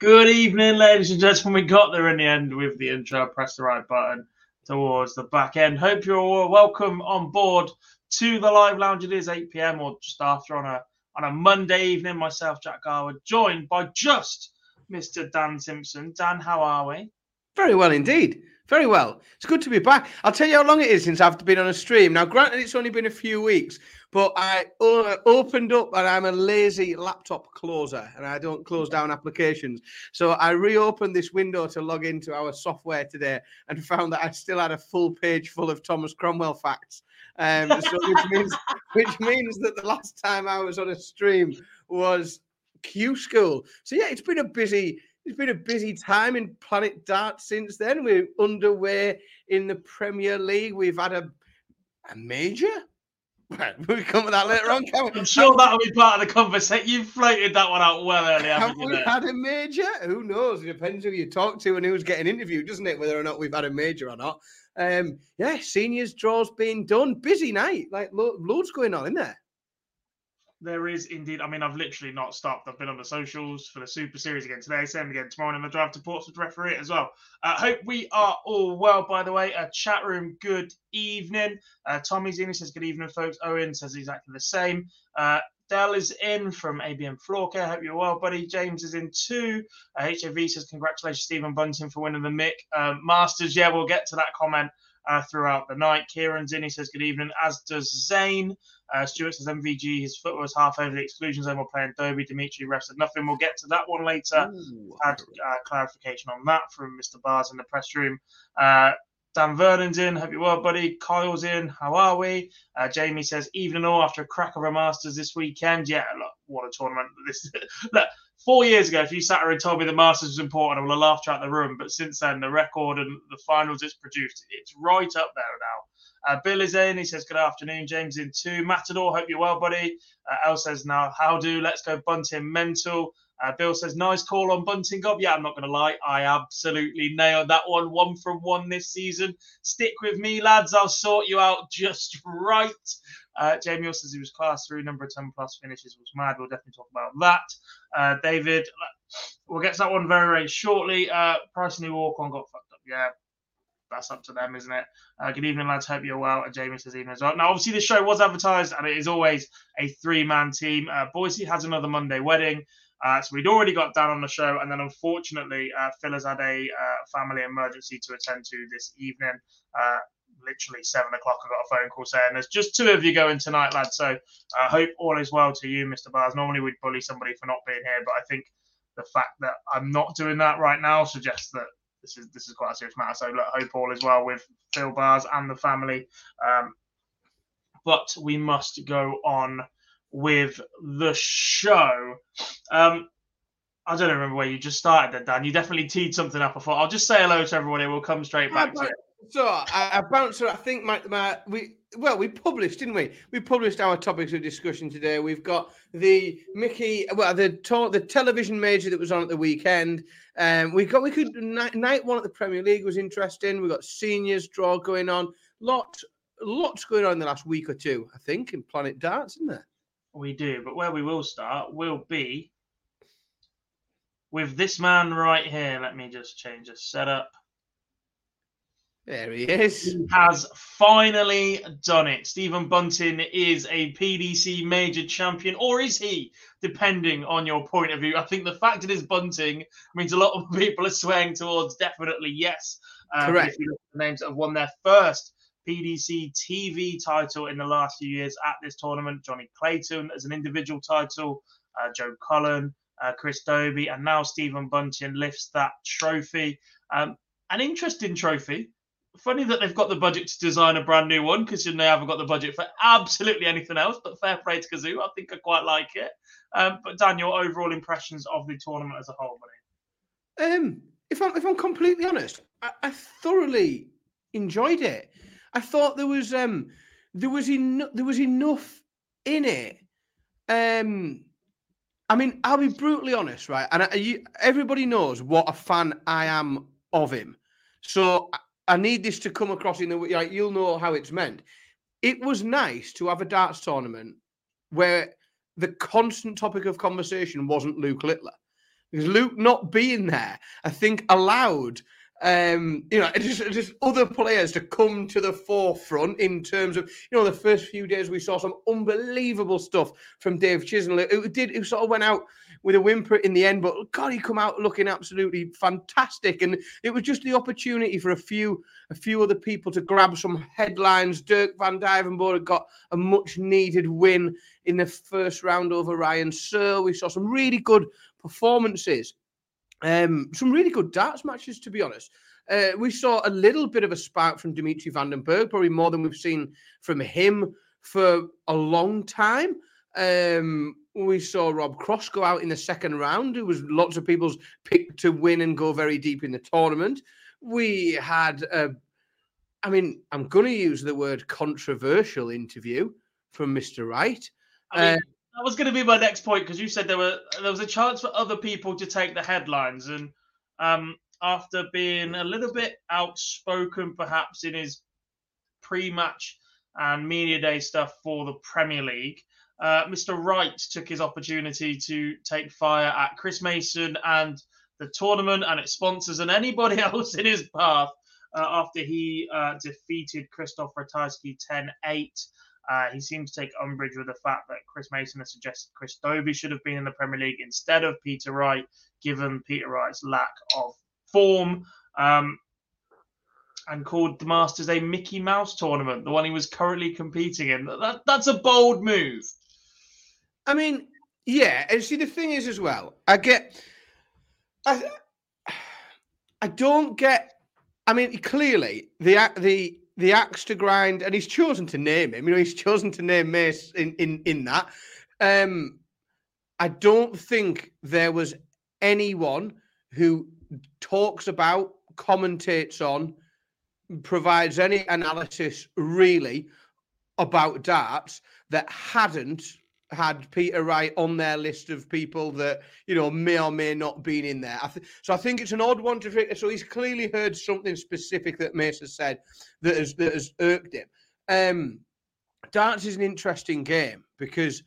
Good evening, ladies and gentlemen. We got there in the end with the intro. Press the right button towards the back end. Hope you're all welcome on board to the live lounge. It is 8 p.m. or just after on a on a Monday evening. Myself, Jack Garwood, joined by just Mr. Dan Simpson. Dan, how are we? Very well indeed. Very well. It's good to be back. I'll tell you how long it is since I've been on a stream. Now, granted, it's only been a few weeks, but I opened up and I'm a lazy laptop closer and I don't close down applications. So I reopened this window to log into our software today and found that I still had a full page full of Thomas Cromwell facts. Um, so which means which means that the last time I was on a stream was Q School. So yeah, it's been a busy it's been a busy time in Planet Dart since then. We're underway in the Premier League. We've had a a major. We'll come that later on. I'm sure that'll be part of the conversation. You floated that one out well earlier. Have you we had a major? Who knows? It depends who you talk to and who's getting interviewed, doesn't it? Whether or not we've had a major or not. Um, yeah, seniors draws being done. Busy night, like lo- loads going on in there. There is indeed. I mean, I've literally not stopped. I've been on the socials for the Super Series again today, same again tomorrow, and the drive to Portsmouth referee as well. Uh, hope we are all well, by the way. Uh, chat room, good evening. Uh, Tommy's in. He says, Good evening, folks. Owen says exactly the same. Uh, Dell is in from ABM Floor Care. Hope you're well, buddy. James is in too. Uh, HAV says, Congratulations, Stephen Bunting, for winning the Mick. Um, Masters, yeah, we'll get to that comment uh, throughout the night. Kieran's in. He says, Good evening, as does Zane. Uh, Stuart says MVG, his foot was half over the exclusion zone while playing Dobey. Dimitri ref said nothing. We'll get to that one later. Had uh, clarification on that from Mr. Bars in the press room. Uh, Dan Vernon's in. Hope you're well, buddy. Kyle's in. How are we? Uh, Jamie says, evening all after a crack of a Masters this weekend. Yeah, look, what a tournament. This look, four years ago, if you sat here and told me the Masters was important, I would have laughed out the room. But since then, the record and the finals it's produced, it's right up there now. Uh, Bill is in. He says, Good afternoon. James in too. Matador, hope you're well, buddy. Uh, El says, Now, how do? Let's go Bunting mental. Uh, Bill says, Nice call on Bunting Gob. Yeah, I'm not going to lie. I absolutely nailed that one. One from one this season. Stick with me, lads. I'll sort you out just right. Uh, Jamie also says he was class through. Number of 10 plus finishes was mad. We'll definitely talk about that. Uh, David, we'll get to that one very, very shortly. Uh, Price New Walk on got fucked up. Yeah, that's up to them, isn't it? Uh, good evening, lads. Hope you're well. And Jamie says evening as well. Now, obviously, the show was advertised, and it is always a three-man team. Uh, Boise has another Monday wedding, uh, so we'd already got Dan on the show, and then unfortunately, uh, Phil has had a uh, family emergency to attend to this evening. Uh, literally seven o'clock, I got a phone call saying there's just two of you going tonight, lads. So I hope all is well to you, Mr. Bars. Normally, we'd bully somebody for not being here, but I think the fact that I'm not doing that right now suggests that this is this is quite a serious matter. So look, hope all is well with Phil Bars and the family. Um, but we must go on with the show. Um, I don't remember where you just started there, Dan. You definitely teed something up. I thought I'll just say hello to everybody. We'll come straight back to it. So I, I bounced. I think my, my we well we published, didn't we? We published our topics of discussion today. We've got the Mickey, well the the television major that was on at the weekend. Um, we got we could night, night one at the Premier League was interesting. We got seniors draw going on. Lots lots going on in the last week or two. I think in Planet Darts, isn't there? We do, but where we will start will be with this man right here. Let me just change the setup. There he is. He has finally done it. Stephen Bunting is a PDC major champion, or is he? Depending on your point of view. I think the fact it is Bunting means a lot of people are swaying towards definitely yes. Um, Correct. If you look at the names that have won their first PDC TV title in the last few years at this tournament. Johnny Clayton as an individual title, uh, Joe Cullen, uh, Chris Dobey, and now Stephen Bunting lifts that trophy. Um, an interesting trophy funny that they've got the budget to design a brand new one because they haven't got the budget for absolutely anything else. But fair play to Cazoo, I think I quite like it. Um, but Daniel, your overall impressions of the tournament as a whole, buddy? Um, if I'm if I'm completely honest, I, I thoroughly enjoyed it. I thought there was um there was enough there was enough in it. Um, I mean, I'll be brutally honest, right? And I, you, everybody knows what a fan I am of him. So I need this to come across in the way like you'll know how it's meant. It was nice to have a darts tournament where the constant topic of conversation wasn't Luke Littler. Because Luke not being there, I think allowed um, you know, just, just other players to come to the forefront in terms of, you know, the first few days we saw some unbelievable stuff from Dave Chisnall. It, it did, it sort of went out with a whimper in the end, but God, he come out looking absolutely fantastic. And it was just the opportunity for a few, a few other people to grab some headlines. Dirk Van Duijvenbode got a much needed win in the first round over Ryan Searle. We saw some really good performances um, some really good darts matches, to be honest. Uh, we saw a little bit of a spark from Dimitri Van den Bergh, probably more than we've seen from him for a long time. Um, we saw Rob Cross go out in the second round, who was lots of people's pick to win and go very deep in the tournament. We had, a, I mean, I'm going to use the word controversial interview from Mr. Wright. I mean, uh, that was going to be my next point because you said there were there was a chance for other people to take the headlines, and um, after being a little bit outspoken, perhaps in his pre-match and media day stuff for the Premier League, uh, Mr. Wright took his opportunity to take fire at Chris Mason and the tournament and its sponsors and anybody else in his path uh, after he uh, defeated Krzysztof Ratajski 10 8. Uh, he seems to take umbrage with the fact that Chris Mason has suggested Chris Dobey should have been in the Premier League instead of Peter Wright, given Peter Wright's lack of form. Um, and called the Masters a Mickey Mouse tournament, the one he was currently competing in. That, that's a bold move. I mean, yeah, and see the thing is as well, I get, I, I don't get. I mean, clearly the the the axe to grind, and he's chosen to name him. You know, he's chosen to name Mace in in in that. Um, I don't think there was anyone who talks about, commentates on, provides any analysis really about darts that hadn't had Peter Wright on their list of people that you know may or may not been in there. I th- so I think it's an odd one to. Figure. So he's clearly heard something specific that has said that has that has irked him. Um, darts is an interesting game because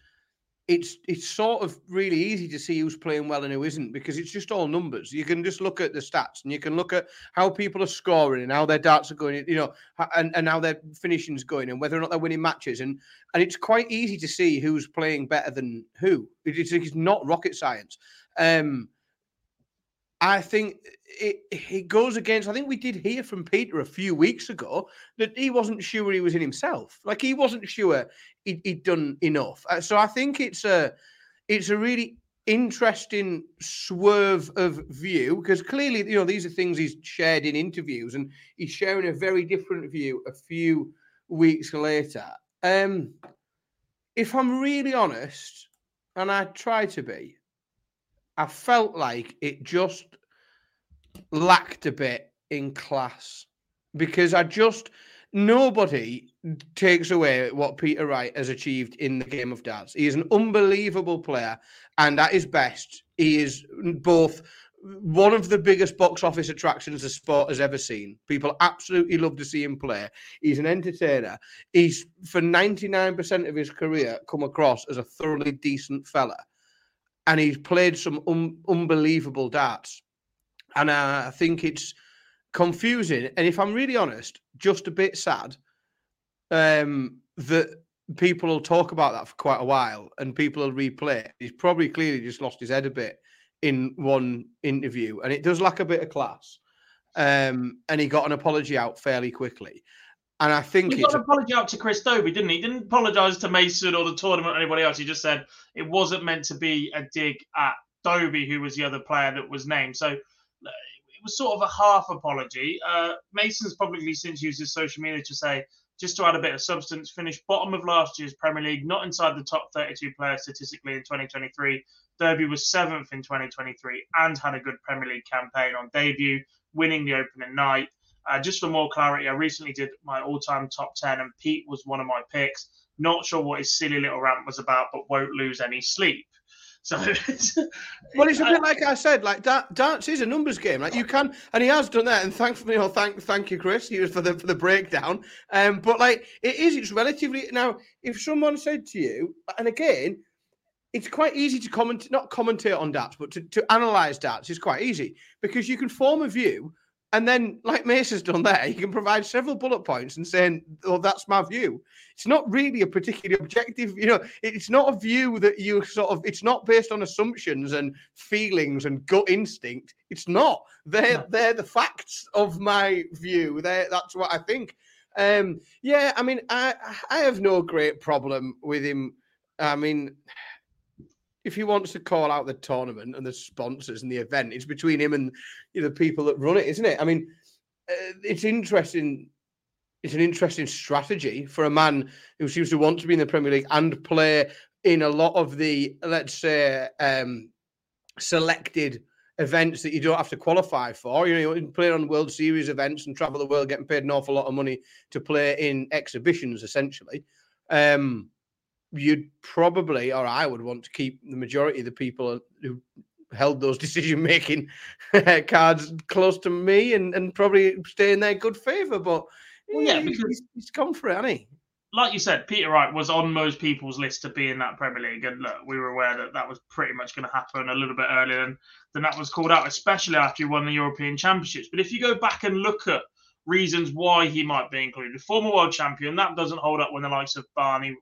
it's it's sort of really easy to see who's playing well and who isn't because it's just all numbers. You can just look at the stats and you can look at how people are scoring and how their darts are going, you know, and, and how their finishing's going and whether or not they're winning matches. And and it's quite easy to see who's playing better than who. It's, it's not rocket science. Um, I think it, it goes against. I think we did hear from Peter a few weeks ago that he wasn't sure he was in himself. Like he wasn't sure he'd, he'd done enough. Uh, so I think it's a it's a really interesting swerve of view because clearly you know these are things he's shared in interviews and he's sharing a very different view a few weeks later. Um, if I'm really honest, and I try to be, I felt like it just lacked a bit in class because I just nobody takes away what Peter Wright has achieved in the game of darts. He is an unbelievable player, and at his best, he is both one of the biggest box office attractions the sport has ever seen. People absolutely love to see him play. He's an entertainer. He's for 99% of his career come across as a thoroughly decent fella. And he's played some un- unbelievable darts. And uh, I think it's confusing. And if I'm really honest, just a bit sad um, that people will talk about that for quite a while and people will replay it. He's probably clearly just lost his head a bit in one interview, and it does lack a bit of class. Um, and he got an apology out fairly quickly. And I think he got an apology out to Chris Dobey, didn't he? He didn't apologise to Mason or the tournament or anybody else. He just said it wasn't meant to be a dig at Dobie, who was the other player that was named. So was sort of a half apology. Uh, Mason's publicly since used his social media to say, just to add a bit of substance, finished bottom of last year's Premier League, not inside the top 32 players statistically in 2023. Dobey was seventh in 2023 and had a good Premier League campaign on debut, winning the opening night. Uh, just for more clarity, I recently did my all-time top 10, and Pete was one of my picks. Not sure what his silly little rant was about, but won't lose any sleep. So, well, it's a bit like I said, like da- dance is a numbers game. Like you can, and he has done that. And thankfully, you know, thank thank you, Chris, for the for the breakdown. Um, but like it is, it's relatively now. If someone said to you, and again, it's quite easy to comment, not commentate on darts, but to, to analyze darts is quite easy because you can form a view and then, like Mason's done there, you can provide several bullet points and saying, "Oh, that's my view." It's not really a particularly objective, you know. It's not a view that you sort of. It's not based on assumptions and feelings and gut instinct. It's not. They're no. they're the facts of my view. They that's what I think. Um, yeah, I mean, I I have no great problem with him. I mean, if he wants to call out the tournament and the sponsors and the event, it's between him and you know, the people that run it, isn't it? I mean, uh, it's interesting. It's an interesting strategy for a man who seems to want to be in the Premier League and play in a lot of the, let's say, um, selected events that you don't have to qualify for. You know, you play on World Series events and travel the world, getting paid an awful lot of money to play in exhibitions, essentially. Um, you'd probably, or I would want to keep the majority of the people who held those decision making uh, cards close to me and, and probably stay in their good favour. But well, yeah, because he's, he's gone for it, hasn't he? Like you said, Peter Wright was on most people's list to be in that Premier League, and look, we were aware that that was pretty much going to happen a little bit earlier than, than that was called out, especially after he won the European Championships. But if you go back and look at reasons why he might be included, former world champion, that doesn't hold up when the likes of Barney,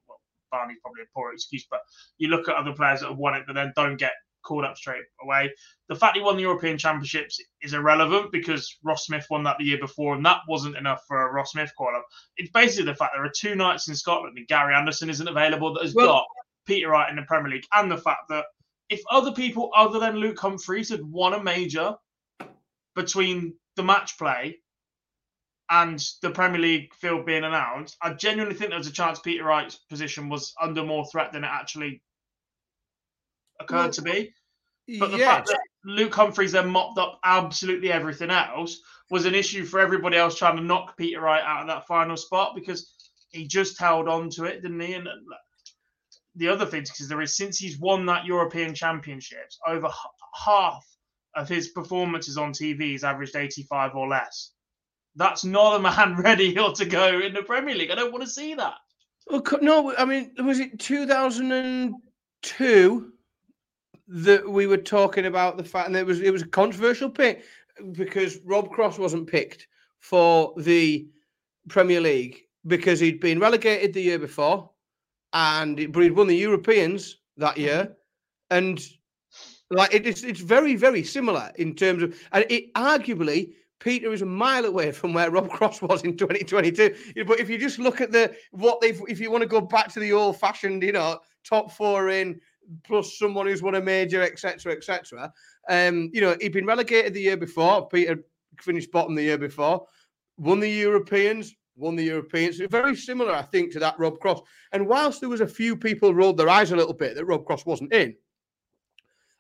Barney's probably a poor excuse, but you look at other players that have won it but then don't get called up straight away. The fact he won the European Championships is irrelevant because Ross Smith won that the year before, and that wasn't enough for a Ross Smith call up. It's basically the fact there are two nights in Scotland and Gary Anderson isn't available that has well, got Peter Wright in the Premier League, and the fact that if other people other than Luke Humphries had won a major between the match play and the Premier League field being announced, I genuinely think there was a chance Peter Wright's position was under more threat than it actually occurred well, to be. But the yeah. fact that Luke Humphries then mopped up absolutely everything else was an issue for everybody else trying to knock Peter Wright out of that final spot because he just held on to it, didn't he? And uh, the other thing, because there is since he's won that European Championships, over half of his performances on TV, he's averaged 85 or less. That's not a man ready to go in the Premier League. I don't want to see that. Well, no, I mean, was it 2002 that we were talking about the fact, and it was it was a controversial pick because Rob Cross wasn't picked for the Premier League because he'd been relegated the year before, and but he'd won the Europeans that year, mm-hmm. and like it's it's very very similar in terms of, and it arguably Peter is a mile away from where Rob Cross was in 2022. But if you just look at the what they've, if you want to go back to the old fashioned, you know, top four in plus someone who's won a major, etc., etc. Um, you know, he'd been relegated the year before. Peter finished bottom the year before, won the Europeans, won the Europeans. Very similar, I think, to that Rob Cross. And whilst there was a few people rolled their eyes a little bit that Rob Cross wasn't in,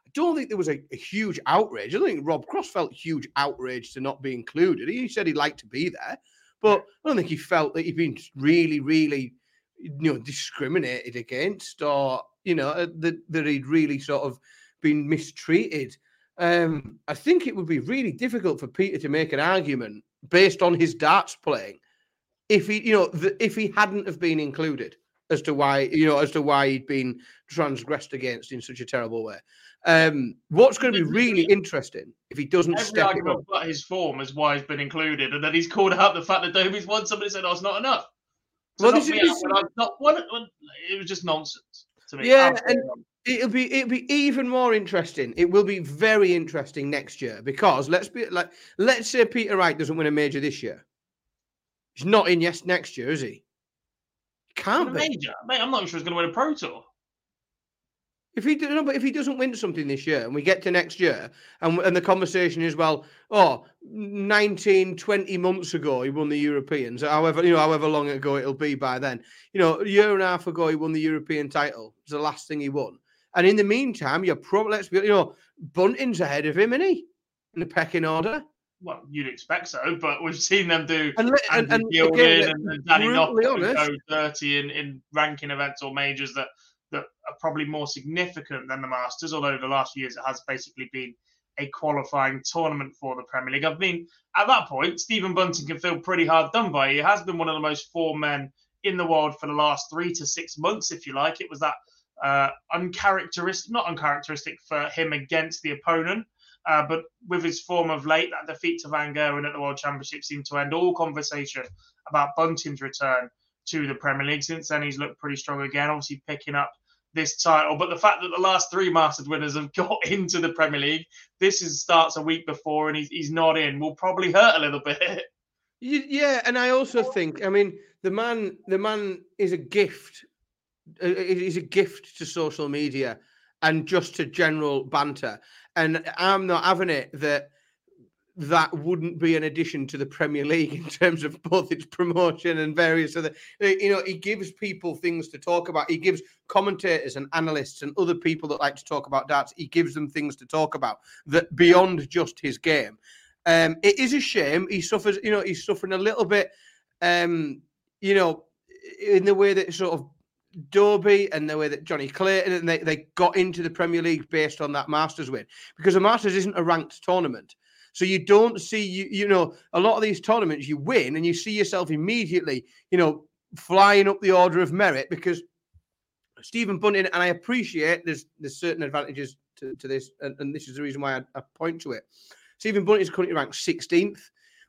I don't think there was a, a, huge outrage. I don't think Rob Cross felt huge outrage to not be included. He said he'd like to be there. But I don't think he felt that he'd been really, really, you know, discriminated against, or you know, uh, that that he'd really sort of been mistreated. Um, I think it would be really difficult for Peter to make an argument based on his darts playing if he, you know, the, if he hadn't have been included as to why, you know, as to why he'd been transgressed against in such a terrible way. Um, what's going to be really interesting if he doesn't Every step it up? but his form is why he's been included, and then he's called out the fact that Dobey's won. Somebody said, "Oh, it's not enough." To Well, this is- not it. was just nonsense to me. Yeah, and- It'll be it'll be even more interesting. It will be very interesting next year because let's be like let's say Peter Wright doesn't win a major this year. He's not in yes next year, is he? Can't a be. major, mate. I'm not sure he's going to win a pro tour. If he no, but if he doesn't win something this year and we get to next year and and the conversation is well, oh, 19, 20 months ago he won the Europeans, however, you know, however long ago it'll be by then. You know, a year and a half ago he won the European title. It was the last thing he won. And in the meantime, you're probably let's be you know, Bunting's ahead of him, isn't he? In the pecking order. Well, you'd expect so, but we've seen them do And and, Andy and again, and, and Danny brutally Knockout who honest, go dirty in, in ranking events or majors that are probably more significant than the Masters, although the last few years it has basically been a qualifying tournament for the Premier League. I mean, at that point, Stephen Bunting can feel pretty hard done by. He has been one of the most formed men in the world for the last three to six months, if you like. It was that uh, uncharacteristic, not uncharacteristic for him against the opponent. Uh, but with his form of late, that defeat to Van Gerwen at the World Championship seemed to end all conversation about Bunting's return to the Premier League. Since then, he's looked pretty strong again, obviously picking up this title. But the fact that the last three Masters winners have got into the Premier League, this is starts a week before and he's, he's not in, will probably hurt a little bit. Yeah, and I also think, I mean, the man, the man is a gift. uh, He's a gift to social media and just to general banter. And I'm not having it that that wouldn't be an addition to the Premier League in terms of both its promotion and various other. uh, You know, he gives people things to talk about. He gives commentators and analysts and other people that like to talk about darts. He gives them things to talk about that beyond just his game. Um, it is a shame he suffers. You know, he's suffering a little bit. Um, you know, in the way that sort of Dobey and the way that Johnny Clayton and they, they got into the Premier League based on that Masters win because the Masters isn't a ranked tournament. So you don't see you you know a lot of these tournaments you win and you see yourself immediately you know flying up the order of merit because Stephen Bunting and I appreciate there's there's certain advantages to, to this and, and this is the reason why I, I point to it. Stephen Bunting is currently ranked 16th,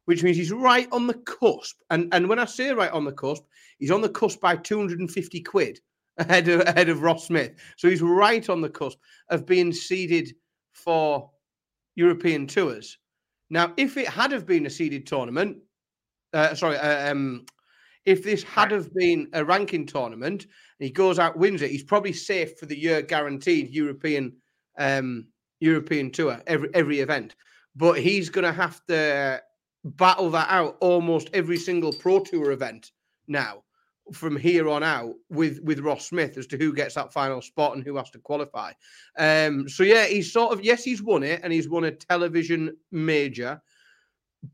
which means he's right on the cusp. And and when I say right on the cusp, he's on the cusp by 250 quid ahead of ahead of Ross Smith. So he's right on the cusp of being seeded for European tours. Now, if it had have been a seeded tournament, uh, sorry, uh, um, if this had have been a ranking tournament and he goes out wins it, he's probably safe for the year guaranteed European um, European tour every every event. But he's going to have to battle that out almost every single pro tour event now from here on out with with Ross Smith as to who gets that final spot and who has to qualify. Um, so yeah, he's sort of yes, he's won it and he's won a television major,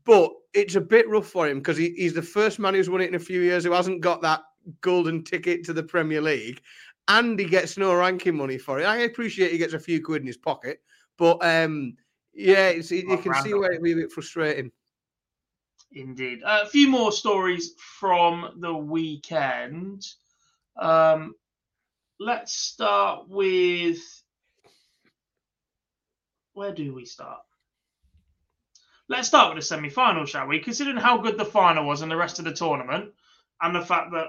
but it's a bit rough for him because he, he's the first man who's won it in a few years who hasn't got that golden ticket to the Premier League, and he gets no ranking money for it. I appreciate he gets a few quid in his pocket, but um, yeah, it's, you can see random. where it'd be a bit frustrating. Indeed. Uh, a few more stories from the weekend. Um, let's start with. Where do we start? Let's start with the semi final, shall we? Considering how good the final was and the rest of the tournament, and the fact that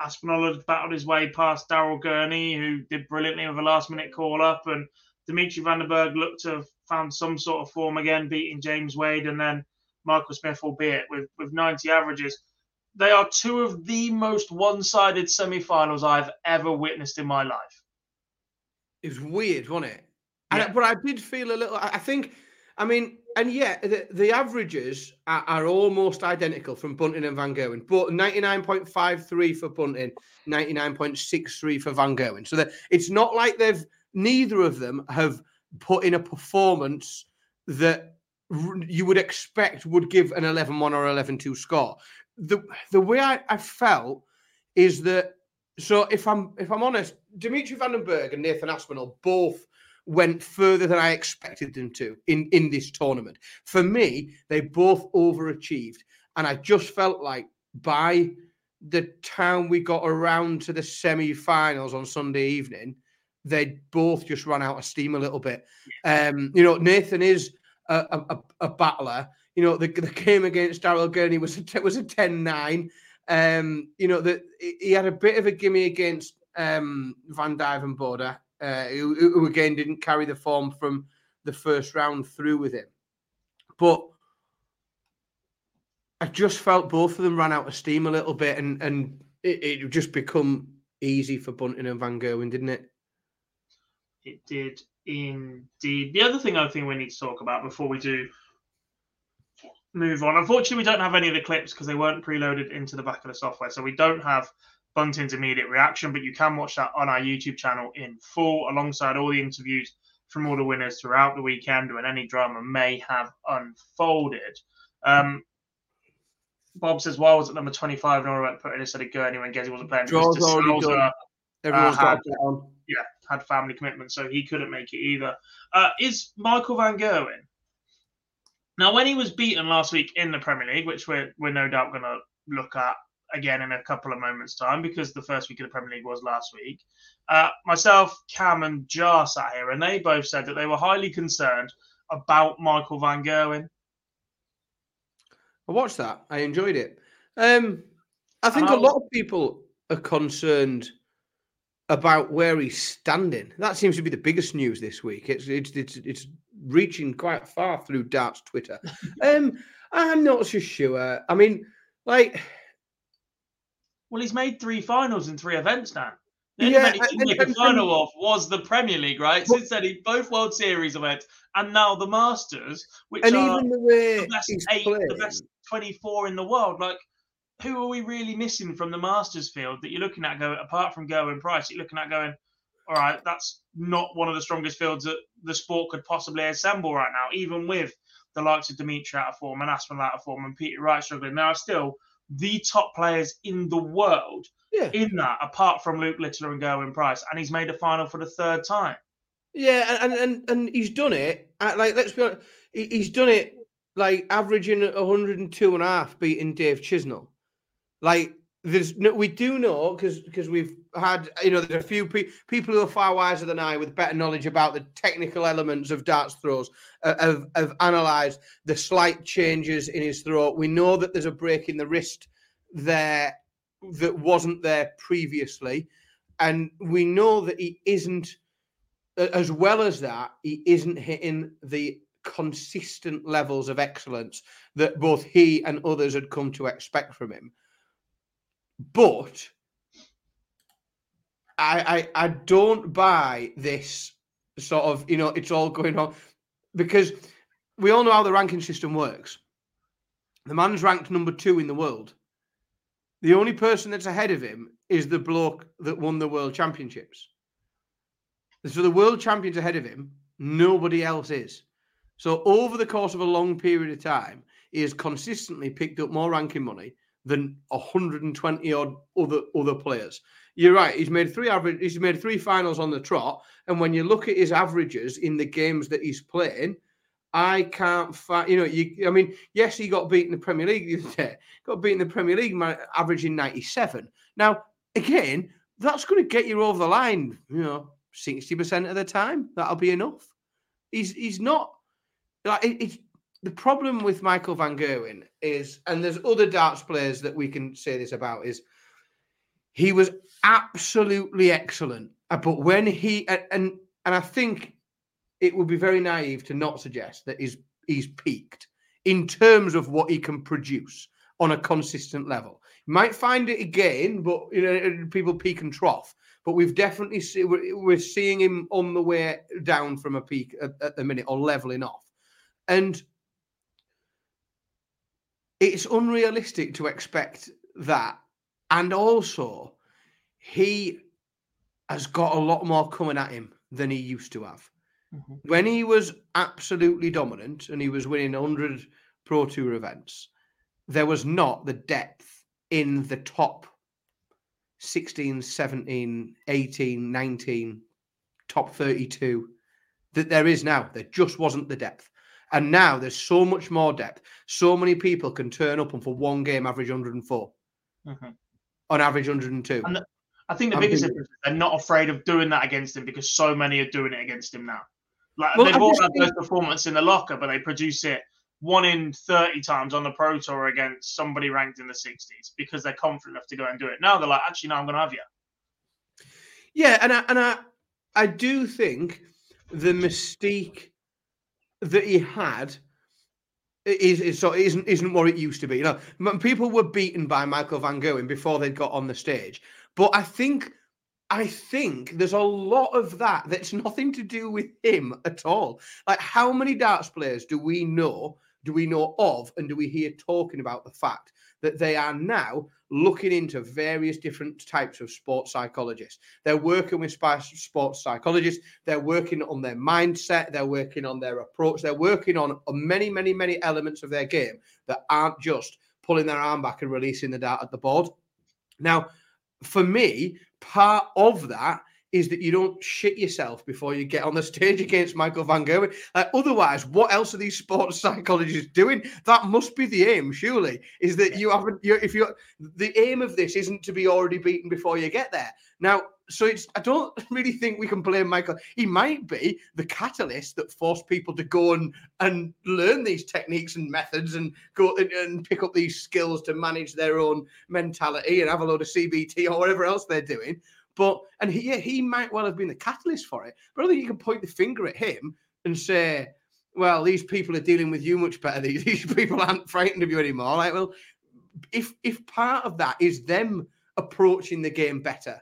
Aspinall had battled his way past Daryl Gurney, who did brilliantly with a last minute call up, and Dimitri Van den Bergh looked to have found some sort of form again, beating James Wade, and then Michael Smith, albeit with, with 90 averages. They are two of the most one sided semi finals I've ever witnessed in my life. It was weird, wasn't it? And, Yeah. but I did feel a little. I think, I mean, and yeah, the, the averages are, are almost identical from Bunting and Van Gerwen, but 99.53 for Bunting, 99.63 for Van Gerwen. So that it's not like they've, neither of them have put in a performance that you would expect would give an 11 1 or 11 2 score. the the way I, I felt is that so if I'm if I'm honest, Dimitri Van den Bergh and Nathan Aspinall both went further than I expected them to in in this tournament. For me, they both overachieved, and I just felt like by the time we got around to the semi-finals on Sunday evening, they both just ran out of steam a little bit. Um, you know, Nathan is a, a, a battler. You know, the, the game against Daryl Gurney was a, was a 10-9. Um, you know, that he had a bit of a gimme against um, Van Duijvenbode, uh, who, who again didn't carry the form from the first round through with him. But I just felt both of them ran out of steam a little bit, and and it, it just become easy for Bunting and Van Gerwen, didn't it? It did indeed. The other thing I think we need to talk about before we do move on. Unfortunately, we don't have any of the clips because they weren't preloaded into the back of the software, so we don't have Bunting's immediate reaction. But you can watch that on our YouTube channel in full, alongside all the interviews from all the winners throughout the weekend, when any drama may have unfolded. Um, Bob says, "Why was it number twenty-five?" Nora went put in instead of Gurney when Gezi wasn't playing. Draw's already done. Everyone's uh, got had- on. Yeah, had family commitments, so he couldn't make it either. Uh, is Michael Van Gerwen now when he was beaten last week in the Premier League, which we're we're no doubt going to look at again in a couple of moments' time because the first week of the Premier League was last week. Uh, myself, Cam, and Jar sat here, and they both said that they were highly concerned about Michael Van Gerwen. I watched that. I enjoyed it. Um, I think a lot of people are concerned about where he's standing. That seems to be the biggest news this week. It's it's it's, it's reaching quite far through Dart's Twitter. um, I'm not so sure. I mean, like, Well, he's made three finals in three events now. The Yeah, event he uh, didn't uh, make a um, final um, of was the Premier League, right? Since then, he both World Series events and now the Masters, which and are even the way the best eight, playing, the best 24 in the world. Like, who are we really missing from the Masters field that you're looking at going, apart from Gerwyn Price, you're looking at going, all right, that's not one of the strongest fields that the sport could possibly assemble right now, even with the likes of Dimitri out of form and Aspinall out of form and Peter Wright struggling. There are still the top players in the world yeah, in that, apart from Luke Littler and Gerwyn Price, and he's made a final for the third time. yeah, and and and he's done it. At, like, let's be honest, he's done it like averaging 102 and a half, beating Dave Chisnall. Like, there's no, we do know because because we've had you know there's a few pe- people who are far wiser than I with better knowledge about the technical elements of darts throws uh, have have analysed the slight changes in his throw. We know that there's a break in the wrist there that wasn't there previously, and we know that he isn't. As well as that, he isn't hitting the consistent levels of excellence that both he and others had come to expect from him. But I, I I don't buy this sort of you know it's all going on because we all know how the ranking system works. The man's ranked number two in the world. The only person that's ahead of him is the bloke that won the world championships. So the world champion's ahead of him. Nobody else is. So over the course of a long period of time, he has consistently picked up more ranking money than 120 odd other other players. You're right. He's made three average. He's made three finals on the trot. And when you look at his averages in the games that he's playing, I can't find. You know, you. I mean, yes, he got beaten in the Premier League the other day. Got beaten in the Premier League, man, averaging 97. Now, again, that's going to get you over the line. You know, 60 percent of the time, that'll be enough. He's he's not like it, it's the problem with Michael Van Gerwen is, and there's other darts players that we can say this about is he was absolutely excellent, uh, but when he and and, and I think it would be very naive to not suggest that he's he's peaked in terms of what he can produce on a consistent level. You might find it again, but you know people peak and trough. But we've definitely see, we're, we're seeing him on the way down from a peak at, at the minute or leveling off, and it's unrealistic to expect that. And also, he has got a lot more coming at him than he used to have. Mm-hmm. When he was absolutely dominant and he was winning 100 Pro Tour events, there was not the depth in the top 16, 17, 18, 19, top 32 that there is now. There just wasn't the depth. And now there's so much more depth. So many people can turn up and for one game average 104. Mm-hmm. On average 102. And the, I think the I'm biggest thinking... difference is they're not afraid of doing that against him because so many are doing it against him now. Like well, they've all had those performances in the locker, but they produce it one in 30 times on the Pro Tour against somebody ranked in the 60s because they're confident enough to go and do it. Now they're like, actually, no, I'm going to have you. Yeah, and I, and I, I do think the mystique that he had is, is so isn't isn't what it used to be. You know, people were beaten by Michael Van Gerwen before they got on the stage, but I think I think there's a lot of that that's nothing to do with him at all. Like, how many darts players do we know do we know of and do we hear talking about the fact that they are now looking into various different types of sports psychologists. They're working with sports psychologists. They're working on their mindset. They're working on their approach. They're working on many, many, many elements of their game that aren't just pulling their arm back and releasing the dart at the board. Now, for me, part of that is that you don't shit yourself before you get on the stage against Michael Van Gerwen. Like, otherwise, what else are these sports psychologists doing? That must be the aim, surely. Is that you haven't? You, if you the aim of this isn't to be already beaten before you get there. Now, so it's I don't really think we can blame Michael. He might be the catalyst that forced people to go and and learn these techniques and methods and go and, and pick up these skills to manage their own mentality and have a load of CBT or whatever else they're doing. But and he, yeah, he might well have been the catalyst for it. But I think you can point the finger at him and say, "Well, these people are dealing with you much better. These, these people aren't frightened of you anymore." Like, well, if if part of that is them approaching the game better,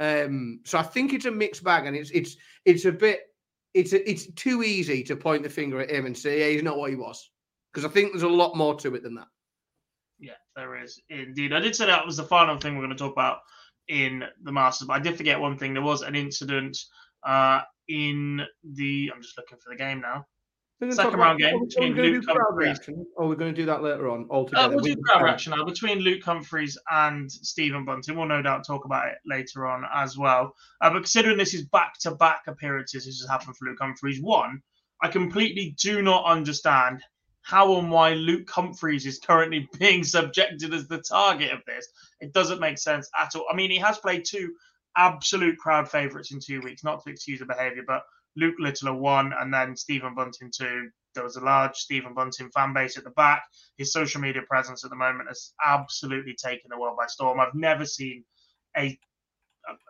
um, so I think it's a mixed bag, and it's it's it's a bit it's a, it's too easy to point the finger at him and say, "Yeah, he's not what he was," because I think there's a lot more to it than that. Yeah, there is indeed. I did say that was the final thing we're going to talk about in the Masters. But I did forget one thing. There was an incident uh, in the. I'm just looking for the game now. Second round game between Luke Humphries. Or we're going to do that later on altogether. Uh, we'll do crowd reaction now between Luke Humphries and Stephen Bunting. We'll no doubt talk about it later on as well. Uh, but considering this is back to back appearances, this has happened for Luke Humphries. One, I completely do not understand how and why Luke Humphries is currently being subjected as the target of this. It doesn't make sense at all. I mean, he has played two absolute crowd favourites in two weeks, not to excuse the behaviour, but Luke Littler one and then Stephen Bunting two. There was a large Stephen Bunting fan base at the back. His social media presence at the moment has absolutely taken the world by storm. I've never seen a,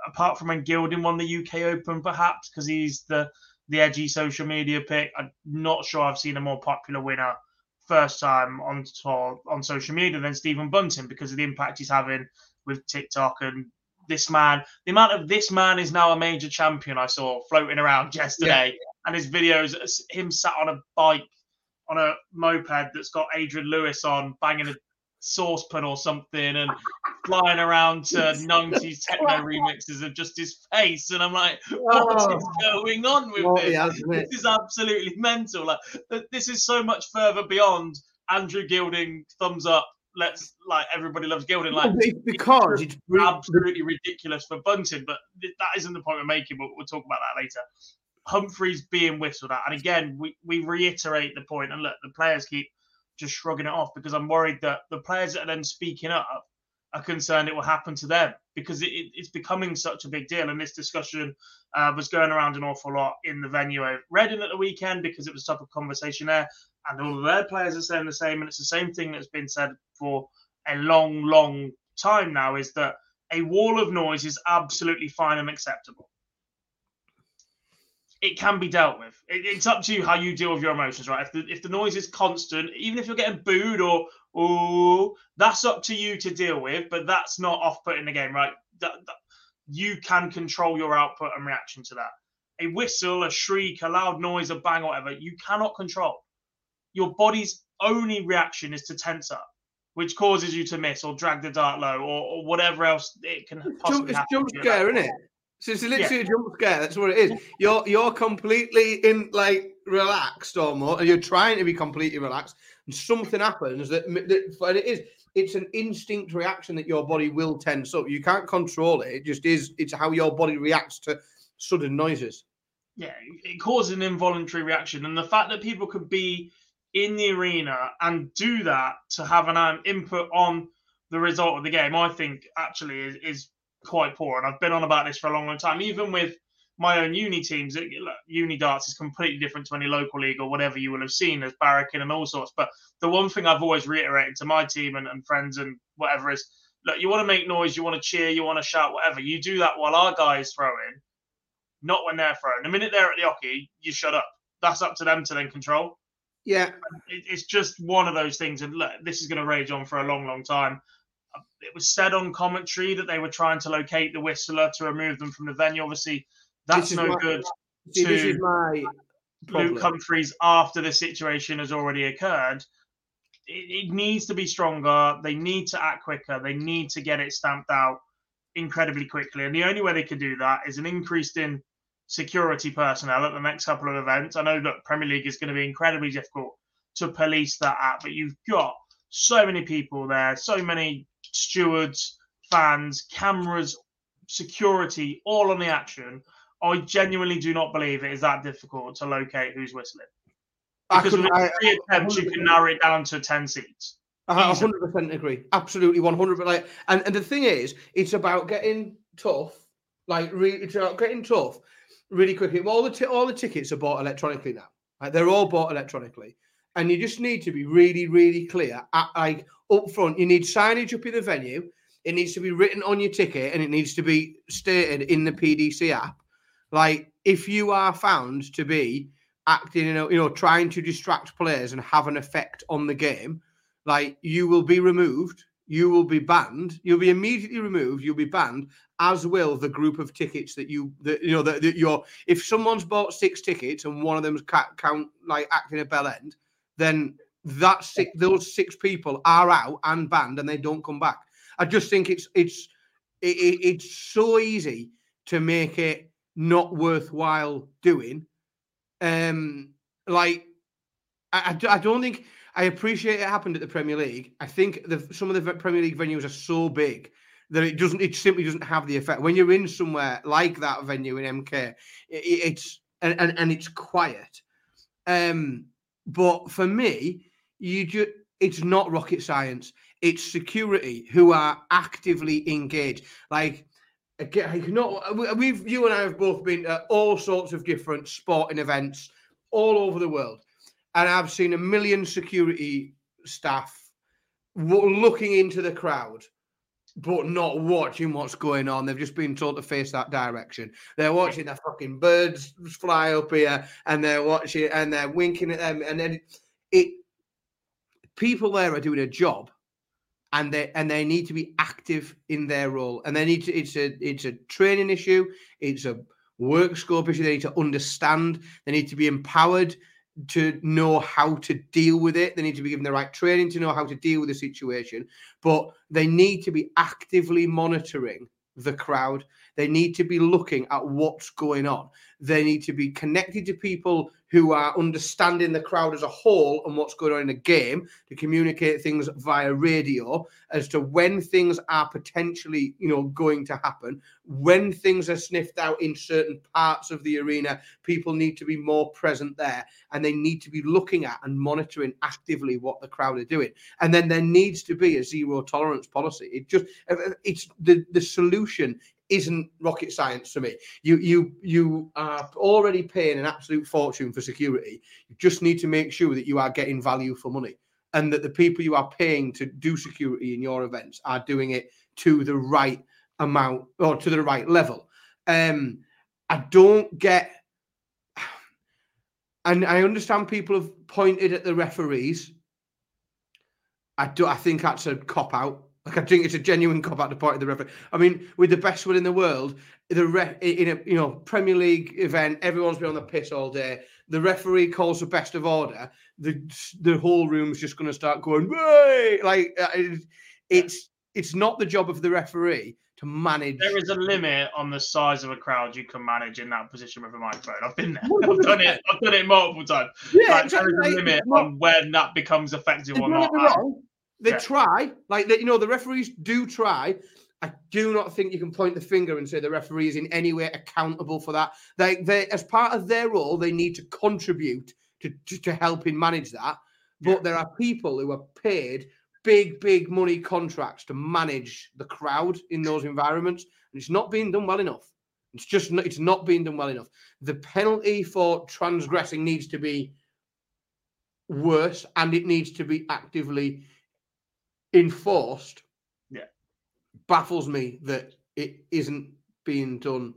apart from when Gilding won the UK Open, perhaps because he's the the edgy social media pick. I'm not sure I've seen a more popular winner first time on tour, on social media than Stephen Bunting because of the impact he's having with TikTok and this man. The amount of this man is now a major champion. I saw floating around yesterday, yeah. and his videos him sat on a bike on a moped that's got Adrian Lewis on, banging a saucepan or something, and flying around to 90s techno remixes of just his face. And I'm like, what oh. is going on with this? Yeah, this is absolutely mental. Like, this is so much further beyond Andrew Gilding, thumbs up. Let's like everybody loves Gilding. Like because it's, it's absolutely ridiculous for Bunting, but that isn't the point we're making. But we'll talk about that later. Humphries being whistled at, and again, we we reiterate the point. And look, the players keep just shrugging it off because I'm worried that the players that are then speaking up are concerned it will happen to them because it, it, it's becoming such a big deal. And this discussion uh, was going around an awful lot in the venue of Reading at the weekend because it was top of conversation there. And all of their players are saying the same. And it's the same thing that's been said for a long, long time now is that a wall of noise is absolutely fine and acceptable it can be dealt with. It, it's up to you how you deal with your emotions, right? If the if the noise is constant, even if you're getting booed or oh, that's up to you to deal with. But that's not off putting the game, right? That, that, you can control your output and reaction to that. A whistle, a shriek, a loud noise, a bang, whatever, you cannot control. Your body's only reaction is to tense up, which causes you to miss or drag the dart low or, or whatever else it can possibly it's jump, it's jump scare, isn't it? So it's literally yeah. a jump scare. That's what it is. You're you're completely in like relaxed almost, and you're trying to be completely relaxed, and something happens that, that and it is it's an instinct reaction that your body will tense up. You can't control it. It just is. It's how your body reacts to sudden noises. Yeah, it causes an involuntary reaction, and the fact that people could be in the arena and do that to have an um, input on the result of the game, I think actually is, is quite poor. And I've been on about this for a long, long time. Even with my own uni teams, it, uni darts is completely different to any local league or whatever you will have seen as barracking and all sorts. But the one thing I've always reiterated to my team and, and friends and whatever is, look, you want to make noise, you want to cheer, you want to shout, whatever. You do that while our guys throw in, not when they're throwing. The minute they're at the hockey, you shut up. That's up to them to then control. Yeah, it's just one of those things, and look, this is going to rage on for a long, long time. It was said on commentary that they were trying to locate the whistler to remove them from the venue. Obviously, that's no my, good see, to my Luke Humphries after the situation has already occurred. It, it needs to be stronger. They need to act quicker. They need to get it stamped out incredibly quickly. And the only way they can do that is an increase in security personnel at the next couple of events. I know that Premier League is going to be incredibly difficult to police that at, but you've got so many people there, so many stewards, fans, cameras, security, all on the action. I genuinely do not believe it is that difficult to locate who's whistling. Because with three attempts, you can narrow it down to 10 seats. I 100% agree. Absolutely, 100%. Like, and, and the thing is, it's about getting tough. Like, really, it's about getting tough really quickly. All the t- all the tickets are bought electronically now. Right? They're all bought electronically, and you just need to be really, really clear. At, like up front, you need signage up in the venue. It needs to be written on your ticket, and it needs to be stated in the PDC app. Like if you are found to be acting, you know, you know, trying to distract players and have an effect on the game, like you will be removed you will be banned. You'll be immediately removed. You'll be banned, as will the group of tickets that you that you know that, that you're. If someone's bought six tickets and one of them's count like acting a bell end, then that six, those six people are out and banned, and they don't come back. I just think it's it's it, it's so easy to make it not worthwhile doing. Um, like I, I don't think I appreciate it happened at the Premier League. I think the, some of the Premier League venues are so big that it doesn't. It simply doesn't have the effect when you're in somewhere like that venue in MK. It, it's and, and and it's quiet. Um, but for me, you just it's not rocket science. It's security who are actively engaged. Like again, you know, we've you and I have both been at all sorts of different sporting events all over the world and I've seen a million security staff looking into the crowd, but not watching what's going on. They've just been told to face that direction. They're watching the fucking birds fly up here, and they're watching and they're winking at them, and then it. People there are doing a job, and they and they need to be active in their role, and they need to. It's a it's a training issue. It's a work scope issue. They need to understand. They need to be empowered to know how to deal with it. They need to be given the right training to know how to deal with the situation, but they need to be actively monitoring the crowd. They need to be looking at what's going on. They need to be connected to people who are understanding the crowd as a whole and what's going on in the game to communicate things via radio as to when things are potentially, you know, going to happen. When things are sniffed out in certain parts of the arena, people need to be more present there and they need to be looking at and monitoring actively what the crowd are doing. And then there needs to be a zero tolerance policy. It just uh, uh, it's the the solution isn't rocket science to me. You you you are already paying an absolute fortune for security. You just need to make sure that you are getting value for money and that the people you are paying to do security in your events are doing it to the right amount or to the right level. Um, I don't get and I understand people have pointed at the referees. I do I think that's a cop out like I think it's a genuine cop out to point of the referee. I mean, with the best will in the world, the ref in a you know Premier League event, everyone's been on the piss all day. The referee calls the best of order. The the whole room's just going to start going Way! like uh, it's it's not the job of the referee to manage. There is a limit on the size of a crowd you can manage in that position with a microphone. I've been there. I've done it. I've done it multiple times. Yeah, like, exactly. There is a limit on when that becomes effective or not. Get me wrong. They Yeah. try, like they, you know, the referees do try. I do not think you can point the finger and say the referee is in any way accountable for that. They, they, as part of their role, they need to contribute to to, to helping manage that. But there are people who are paid big, big money contracts to manage the crowd in those environments, and it's not being done well enough. It's just not, it's not being done well enough. The penalty for transgressing needs to be worse, and it needs to be actively enforced. Yeah. baffles me that it isn't being done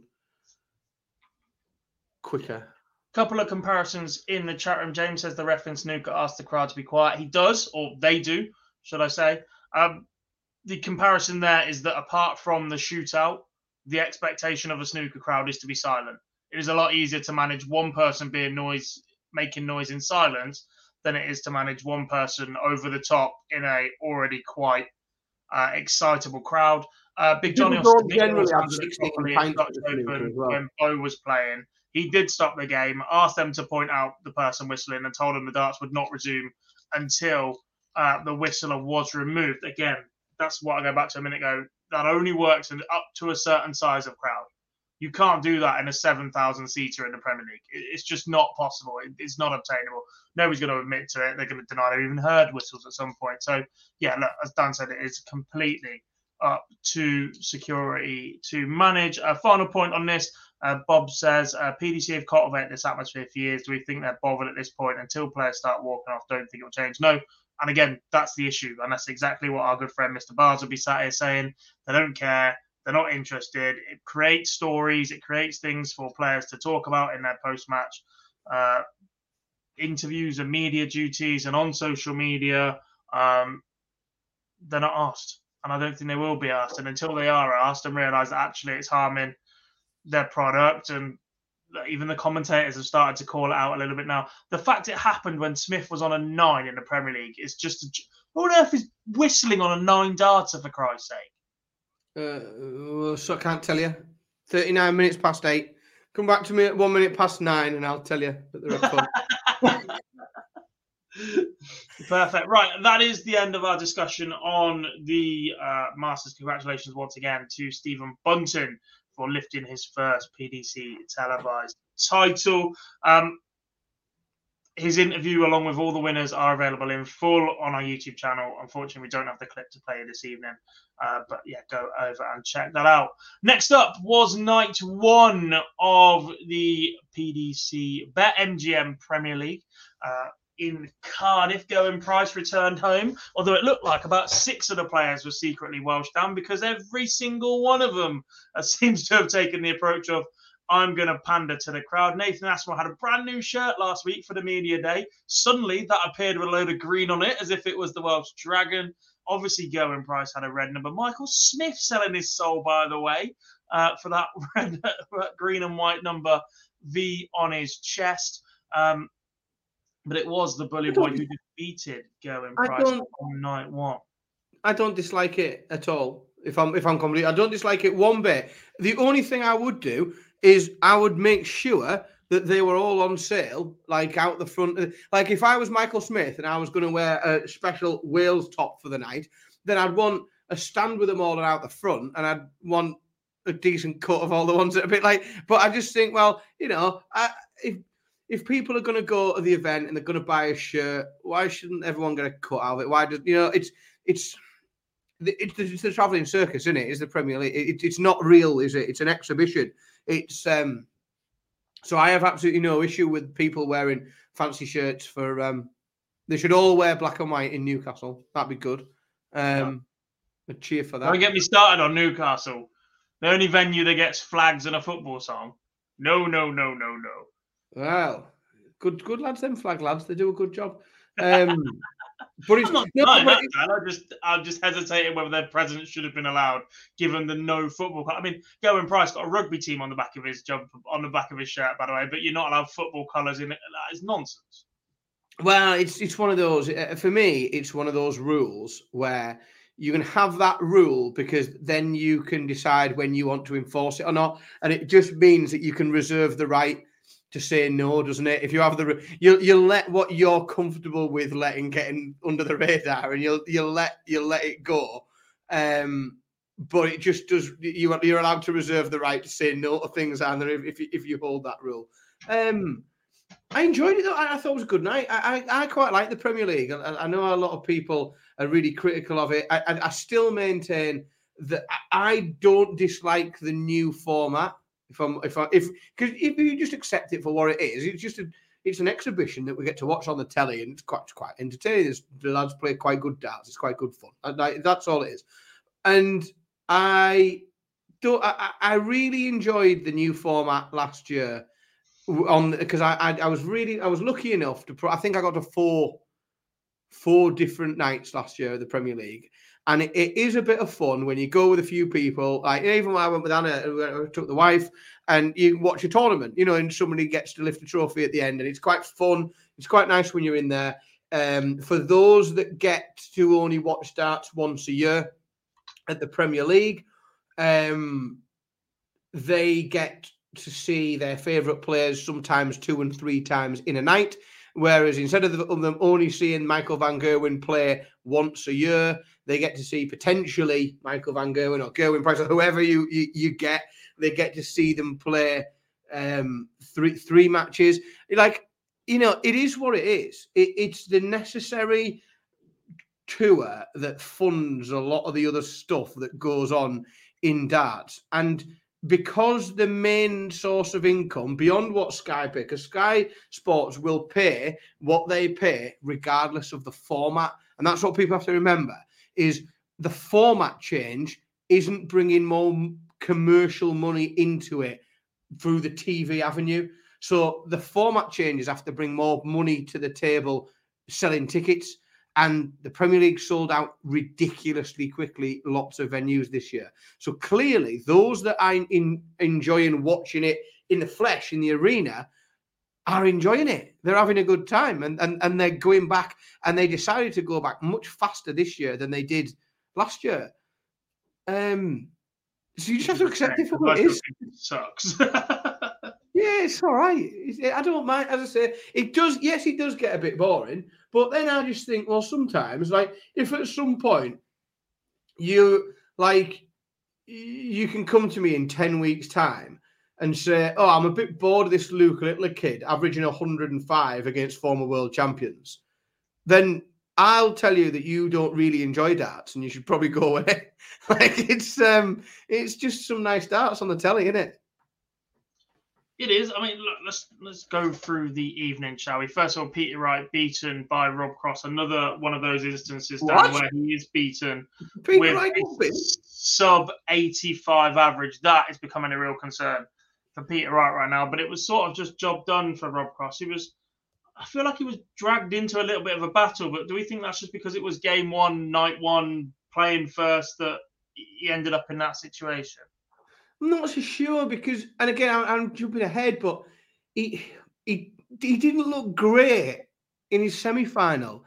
quicker. couple of comparisons in the chat room. James says the ref in snooker asked the crowd to be quiet. He does, or they do, should I say. Um, the comparison there is that apart from the shootout, the expectation of a snooker crowd is to be silent. It is a lot easier to manage one person being noise, making noise in silence, than it is to manage one person over the top in a already quite uh, excitable crowd. Uh, Big Johnny Austin generally have 16 pints at Dutch the snooker Open well. when Bo was playing. He did stop the game, asked them to point out the person whistling, and told them the darts would not resume until uh, the whistler was removed. Again, that's what I go back to a minute ago. That only works in, up to a certain size of crowd. You can't do that in a 7,000 seater in the Premier League. It's just not possible. It's not obtainable. Nobody's going to admit to it. They're going to deny they've even heard whistles at some point. So, yeah, look, as Dan said, it is completely up to security to manage. A final point on this uh, Bob says uh, PDC have cultivated this atmosphere for years. Do we think they're bothered at this point until players start walking off? Don't think it'll change. No. And again, that's the issue. And that's exactly what our good friend Mr. Bars will be sat here saying. They don't care. They're not interested. It creates stories. It creates things for players to talk about in their post match uh, interviews and media duties and on social media. Um, they're not asked. And I don't think they will be asked. And until they are asked and realise that actually it's harming their product and even the commentators have started to call it out a little bit now. The fact it happened when Smith was on a nine in the Premier League is just a, who on earth is whistling on a nine darter for Christ's sake? Uh, so I can't tell you. 39 minutes past eight. Come back to me at one minute past nine and I'll tell you that they're a. Perfect. Right, that is the end of our discussion on the uh, Masters. Congratulations once again to Stephen Bunting for lifting his first PDC televised title. Um, his interview, along with all the winners, are available in full on our YouTube channel. Unfortunately, we don't have the clip to play this evening, uh, but yeah, go over and check that out. Next up was night one of the PDC Bet MGM Premier League. Uh, in Cardiff, Gerwyn Price returned home, although it looked like about six of the players were secretly Welsh down because every single one of them uh, seems to have taken the approach of, I'm going to pander to the crowd. Nathan Aspinall had a brand new shirt last week for the media day. Suddenly, that appeared with a load of green on it as if it was the Welsh Dragon. Obviously, Gerwyn Price had a red number. Michael Smith selling his soul, by the way, uh, for that red, green and white number V on his chest. Um, but it was the bully boy who defeated I Price on night one. I don't dislike it at all. If I'm if I'm complete, I don't dislike it one bit. The only thing I would do is I would make sure that they were all on sale, like out the front. Like if I was Michael Smith and I was going to wear a special Wales top for the night, then I'd want a stand with them all out the front, and I'd want a decent cut of all the ones that are a bit like. But I just think, well, you know, I, if if people are going to go to the event and they're going to buy a shirt, why shouldn't everyone get a cut out of it? Why does you know it's it's it's the, it's the traveling circus, isn't it? Is the Premier League? It, it's not real, is it? It's an exhibition. It's um. So I have absolutely no issue with people wearing fancy shirts for um. They should all wear black and white in Newcastle. That'd be good. Um, a cheer for that. Don't get me started on Newcastle, the only venue that gets flags and a football song. No, no, no, no, no. Well, good, good lads. Them flag lads, they do a good job. Um, but it's I'm not no, but that, it- Dan. I just, I'm just hesitating whether their president should have been allowed, given the no football. I mean, Gerwyn Price got a rugby team on the back of his jump, on the back of his shirt, by the way. But you're not allowed football colours in it. That is nonsense. Well, it's it's one of those uh, for me. It's one of those rules where you can have that rule because then you can decide when you want to enforce it or not. And it just means that you can reserve the right to say no, doesn't it? If you have the you'll you'll let what you're comfortable with letting getting under the radar, and you'll you'll let you'll let it go. Um, but it just does. You are you're allowed to reserve the right to say no to things, and if if you, you hold that rule. Um, I enjoyed it though. I, I, thought it was a good night. I, I, I quite like the Premier League. I, I, know a lot of people are really critical of it. I, I, still maintain that I don't dislike the new format. If I'm if I if because if you just accept it for what it is, it's just a it's an exhibition that we get to watch on the telly, and it's quite it's quite entertaining. The lads play quite good darts. It's quite good fun. And that's all it is. And I don't. I, I really enjoyed the new format last year on because I, I, I was really I was lucky enough to I think I got to four four different nights last year at the Premier League. And it, it is a bit of fun when you go with a few people. Like even when I went with Anna, I took the wife, and you watch a tournament, you know, and somebody gets to lift a trophy at the end, and it's quite fun. It's quite nice when you're in there. Um, for those that get to only watch darts once a year at the Premier League, um, they get to see their favourite players sometimes two and three times in a night. Whereas instead of them only seeing Michael Van Gerwen play once a year, they get to see potentially Michael Van Gerwen or Gerwyn Price or whoever you, you, you get. They get to see them play um, three three matches. Like you know, it is what it is. It, it's the necessary tour that funds a lot of the other stuff that goes on in darts and because the main source of income beyond what Sky pay, because Sky Sports will pay what they pay regardless of the format, and that's what people have to remember: is the format change isn't bringing more commercial money into it through the TV avenue. So the format changes have to bring more money to the table selling tickets and the Premier League sold out ridiculously quickly, lots of venues this year. So clearly, those that are in, enjoying watching it in the flesh, in the arena, are enjoying it. They're having a good time and, and, and they're going back and they decided to go back much faster this year than they did last year. Um, so you just have to accept it for what it is. Sucks. Yeah, it's all right. I don't mind. As I say, it does. Yes, it does get a bit boring. But then I just think, well, sometimes, like, if at some point you like, you can come to me in ten weeks' time and say, "Oh, I'm a bit bored of this Luke Littler kid averaging 105 against former world champions," then I'll tell you that you don't really enjoy darts and you should probably go away. like it's um, it's just some nice darts on the telly, isn't it? It is. I mean, look, let's let's go through the evening, shall we? First of all, Peter Wright beaten by Rob Cross. Another one of those instances down where he is beaten Peter with Wright sub 85 average. That is becoming a real concern for Peter Wright right now. But it was sort of just job done for Rob Cross. He was, I feel like he was dragged into a little bit of a battle. But do we think that's just because it was game one, night one, playing first that he ended up in that situation? I'm not so sure because, and again, I'm, I'm jumping ahead, but he he he didn't look great in his semi final,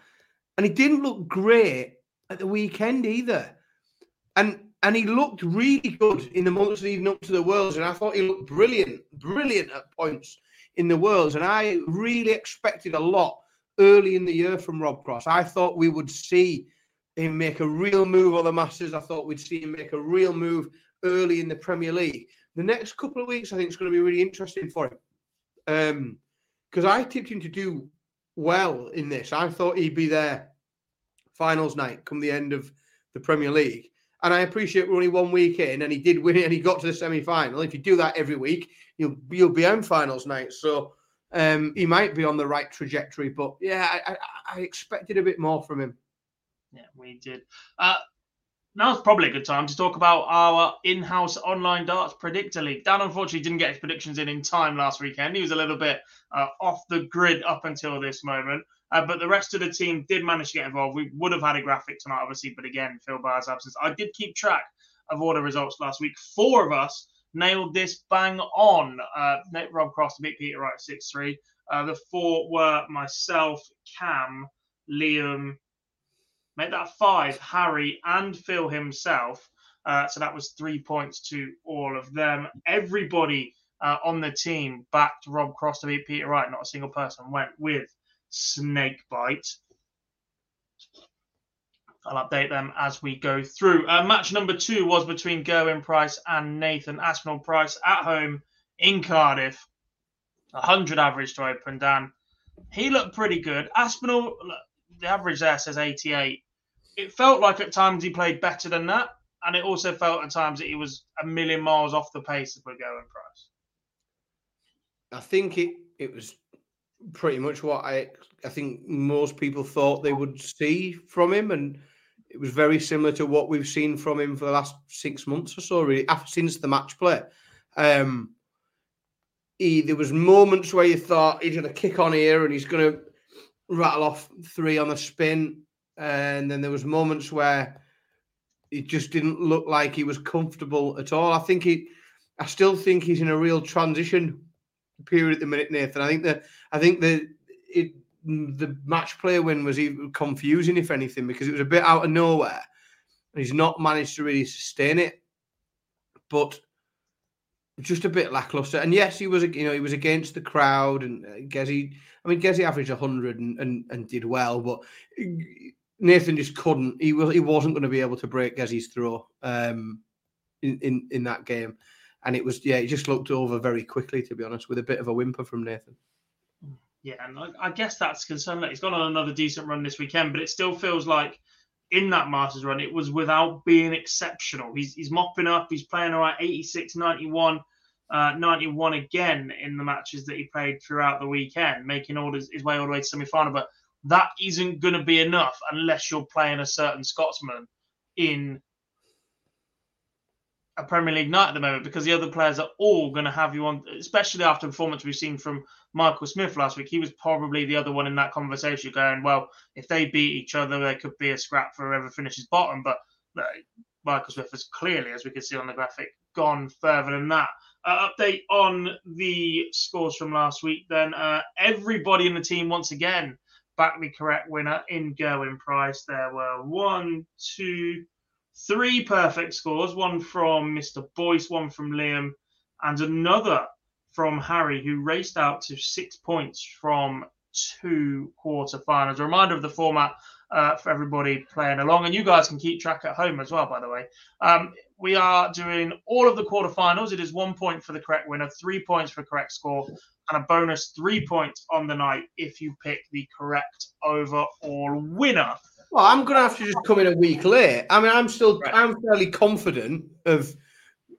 and he didn't look great at the weekend either. And and he looked really good in the months leading up to the Worlds, and I thought he looked brilliant, brilliant at points in the Worlds, and I really expected a lot early in the year from Rob Cross. I thought we would see him make a real move on the Masters. I thought we'd see him make a real move early in the Premier League. The next couple of weeks, I think, is going to be really interesting for him. Because um, I tipped him to do well in this. I thought he'd be there finals night come the end of the Premier League. And I appreciate we're only one week in, and he did win it, and he got to the semi final. If you do that every week, you'll you'll be on finals night. So um, he might be on the right trajectory. But yeah, I, I, I expected a bit more from him. Yeah, we did. Uh, now's probably a good time to talk about our in-house online darts predictor league. Dan unfortunately didn't get his predictions in in time last weekend. He was a little bit uh, off the grid up until this moment. Uh, but the rest of the team did manage to get involved. We would have had a graphic tonight, obviously, but again, Phil Barr's absence. I did keep track of all the results last week. Four of us nailed this bang on. Uh, Rob Cross beat Peter Wright 6 3. Uh, the four were myself, Cam, Liam, Make that five, Harry and Phil himself. Uh, so that was three points to all of them. Everybody uh, on the team backed Rob Cross to beat Peter Wright. Not a single person went with Snakebite. I'll update them as we go through. Uh, match number two was between Gerwyn Price and Nathan Aspinall Price at home in Cardiff. 100 average to open, Dan. He looked pretty good. Aspinall, the average there says 88. It felt like at times he played better than that. And it also felt at times that he was a million miles off the pace of Gerwyn Price. I think it, it was pretty much what I I think most people thought they would see from him, and it was very similar to what we've seen from him for the last six months or so, really, after, since the match play. Um, he, there was moments where you thought he's going to kick on here and he's going to rattle off three on the spin, and then there was moments where it just didn't look like he was comfortable at all. I think he, I still think he's in a real transition period at the minute, Nathan. I think that I think that it the match player win was even confusing, if anything, because it was a bit out of nowhere. He's not managed to really sustain it, but just a bit lackluster. And yes, he was, you know, he was against the crowd, and uh, Gezi. I mean, Gezi averaged hundred and, and and did well, but Nathan just couldn't. He was he wasn't going to be able to break Gezi's throw um, in, in in that game, and it was yeah, it just looked over very quickly, to be honest, with a bit of a whimper from Nathan. Yeah, and I, I guess that's concerned. Like he's gone on another decent run this weekend, but it still feels like in that Masters run, it was without being exceptional. He's, he's mopping up, he's playing right 86, 91, uh, 91 again in the matches that he played throughout the weekend, making all his, his way all the way to semi final. But that isn't going to be enough unless you're playing a certain Scotsman in a Premier League night at the moment because the other players are all going to have you on, especially after the performance we've seen from Michael Smith last week. He was probably the other one in that conversation going, well, if they beat each other, there could be a scrap for whoever finishes bottom. But Michael Smith has clearly, as we can see on the graphic, gone further than that. Uh, update on the scores from last week then. Uh, everybody in the team, once again, the correct winner in Gerwyn Price. There were one, two, three perfect scores one from Mr. Boyce, one from Liam, and another from Harry, who raced out to six points from two quarterfinals. A reminder of the format uh, for everybody playing along, and you guys can keep track at home as well, by the way. Um, we are doing all of the quarterfinals. It is one point for the correct winner, three points for correct score, and a bonus three points on the night if you pick the correct overall winner. Well, I'm going to have to just come in a week late. I mean, I'm still, right. I'm fairly confident of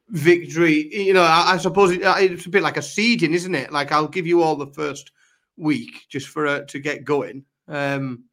victory. You know, I, I suppose it, it's a bit like a seeding, isn't it? Like I'll give you all the first week just for uh, to get going, um,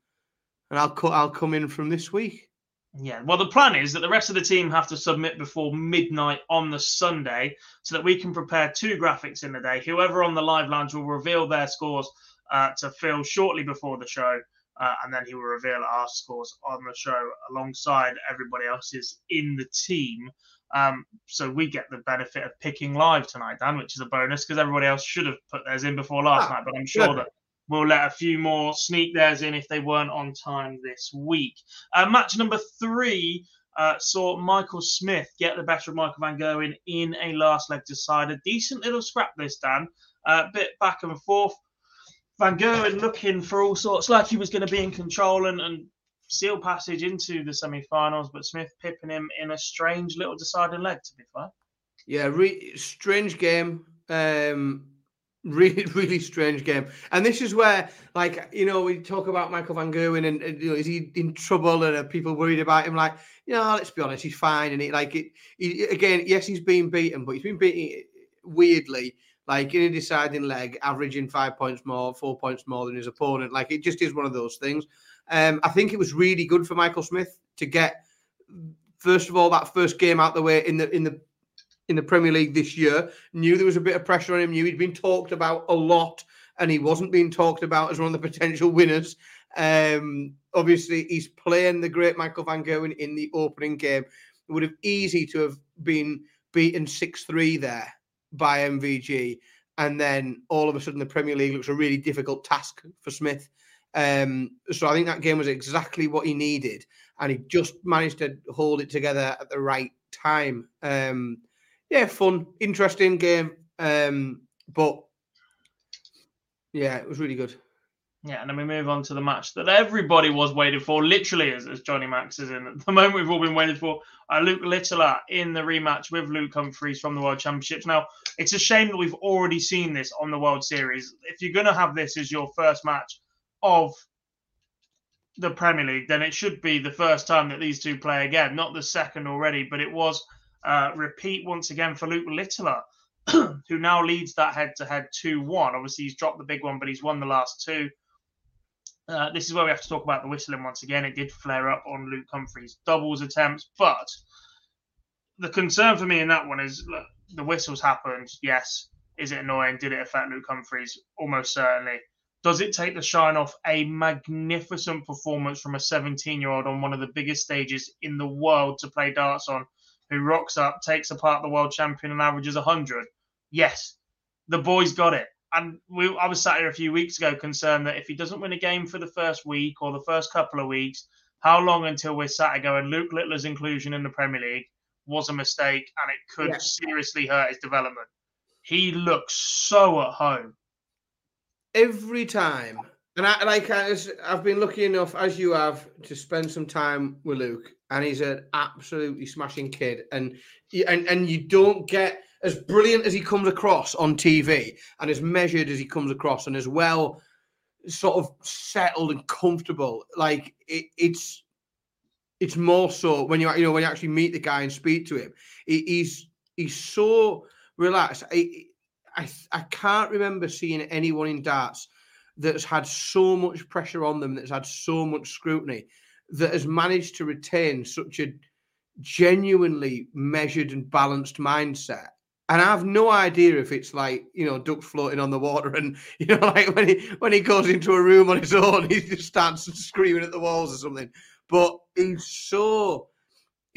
and I'll cut. I'll come in from this week. Yeah, well, the plan is that the rest of the team have to submit before midnight on the Sunday so that we can prepare two graphics in the day. Whoever on the live lounge will reveal their scores uh, to Phil shortly before the show uh, and then he will reveal our scores on the show alongside everybody else's in the team. Um, so we get the benefit of picking live tonight, Dan, which is a bonus because everybody else should have put theirs in before last ah, night. But I'm sure that we'll let a few more sneak theirs in if they weren't on time this week. Uh, match number three uh, saw Michael Smith get the better of Michael Van Gerwen in a last leg decider. Decent little scrap this, Dan. A uh, bit back and forth. Van Gerwen looking for all sorts, like he was going to be in control and, and seal passage into the semi-finals, but Smith pipping him in a strange little deciding leg. To be fair, yeah, re- strange game. Um, really, really strange game. And this is where, like, you know, we talk about Michael Van Gerwen and, and you know, is he in trouble and are people worried about him? Like, you know, let's be honest, he's fine. And it, like, it, he, again, yes, he's been beaten, but he's been beaten weirdly like in a deciding leg, averaging five points more, four points more than his opponent. Like it just is one of those things. Um, I think it was really good for Michael Smith to get first of all that first game out the way in the in the in the Premier League this year. Knew there was a bit of pressure on him. Knew he'd been talked about a lot, and he wasn't being talked about as one of the potential winners. Um, obviously, he's playing the great Michael Van Gerwen in the opening game. It would have easy to have been beaten six three there by MVG, and then all of a sudden the Premier League looks a really difficult task for Smith. Um, so I think that game was exactly what he needed, and he just managed to hold it together at the right time. Um, yeah, fun, interesting game, um, but yeah, it was really good. Yeah, and then we move on to the match that everybody was waiting for, literally, as, as Johnny Max is in at the moment. We've all been waiting for uh, Luke Littler in the rematch with Luke Humphries from the World Championships. Now, it's a shame that we've already seen this on the World Series. If you're going to have this as your first match of the Premier League, then it should be the first time that these two play again, not the second already, but it was uh, repeat once again for Luke Littler. who now leads that head to head 2 1. Obviously, he's dropped the big one, but he's won the last two. Uh, this is where we have to talk about the whistling once again. It did flare up on Luke Humphries' doubles attempts, but the concern for me in that one is look, the whistles happened. Yes. Is it annoying? Did it affect Luke Humphries? Almost certainly. Does it take the shine off a magnificent performance from a 17 year old on one of the biggest stages in the world to play darts on, who rocks up, takes apart the world champion, and averages 100? Yes, the boy's got it and we, I was sat here a few weeks ago concerned that if he doesn't win a game for the first week or the first couple of weeks, how long until we're sat here going, Luke Littler's inclusion in the Premier League was a mistake and it could yeah. seriously hurt his development. He looks so at home. Every time. And I like I've been lucky enough, as you have, to spend some time with Luke, and he's an absolutely smashing kid. And and and you don't get as brilliant as he comes across on TV and as measured as he comes across and as well sort of settled and comfortable. Like it, it's it's more so when you you know when you actually meet the guy and speak to him, he's he's so relaxed. I, I I can't remember seeing anyone in darts that's had so much pressure on them, that's had so much scrutiny, that has managed to retain such a genuinely measured and balanced mindset and I have no idea if it's like you know ducks floating on the water, and you know like when he when he goes into a room on his own, he just starts screaming at the walls or something. But he's so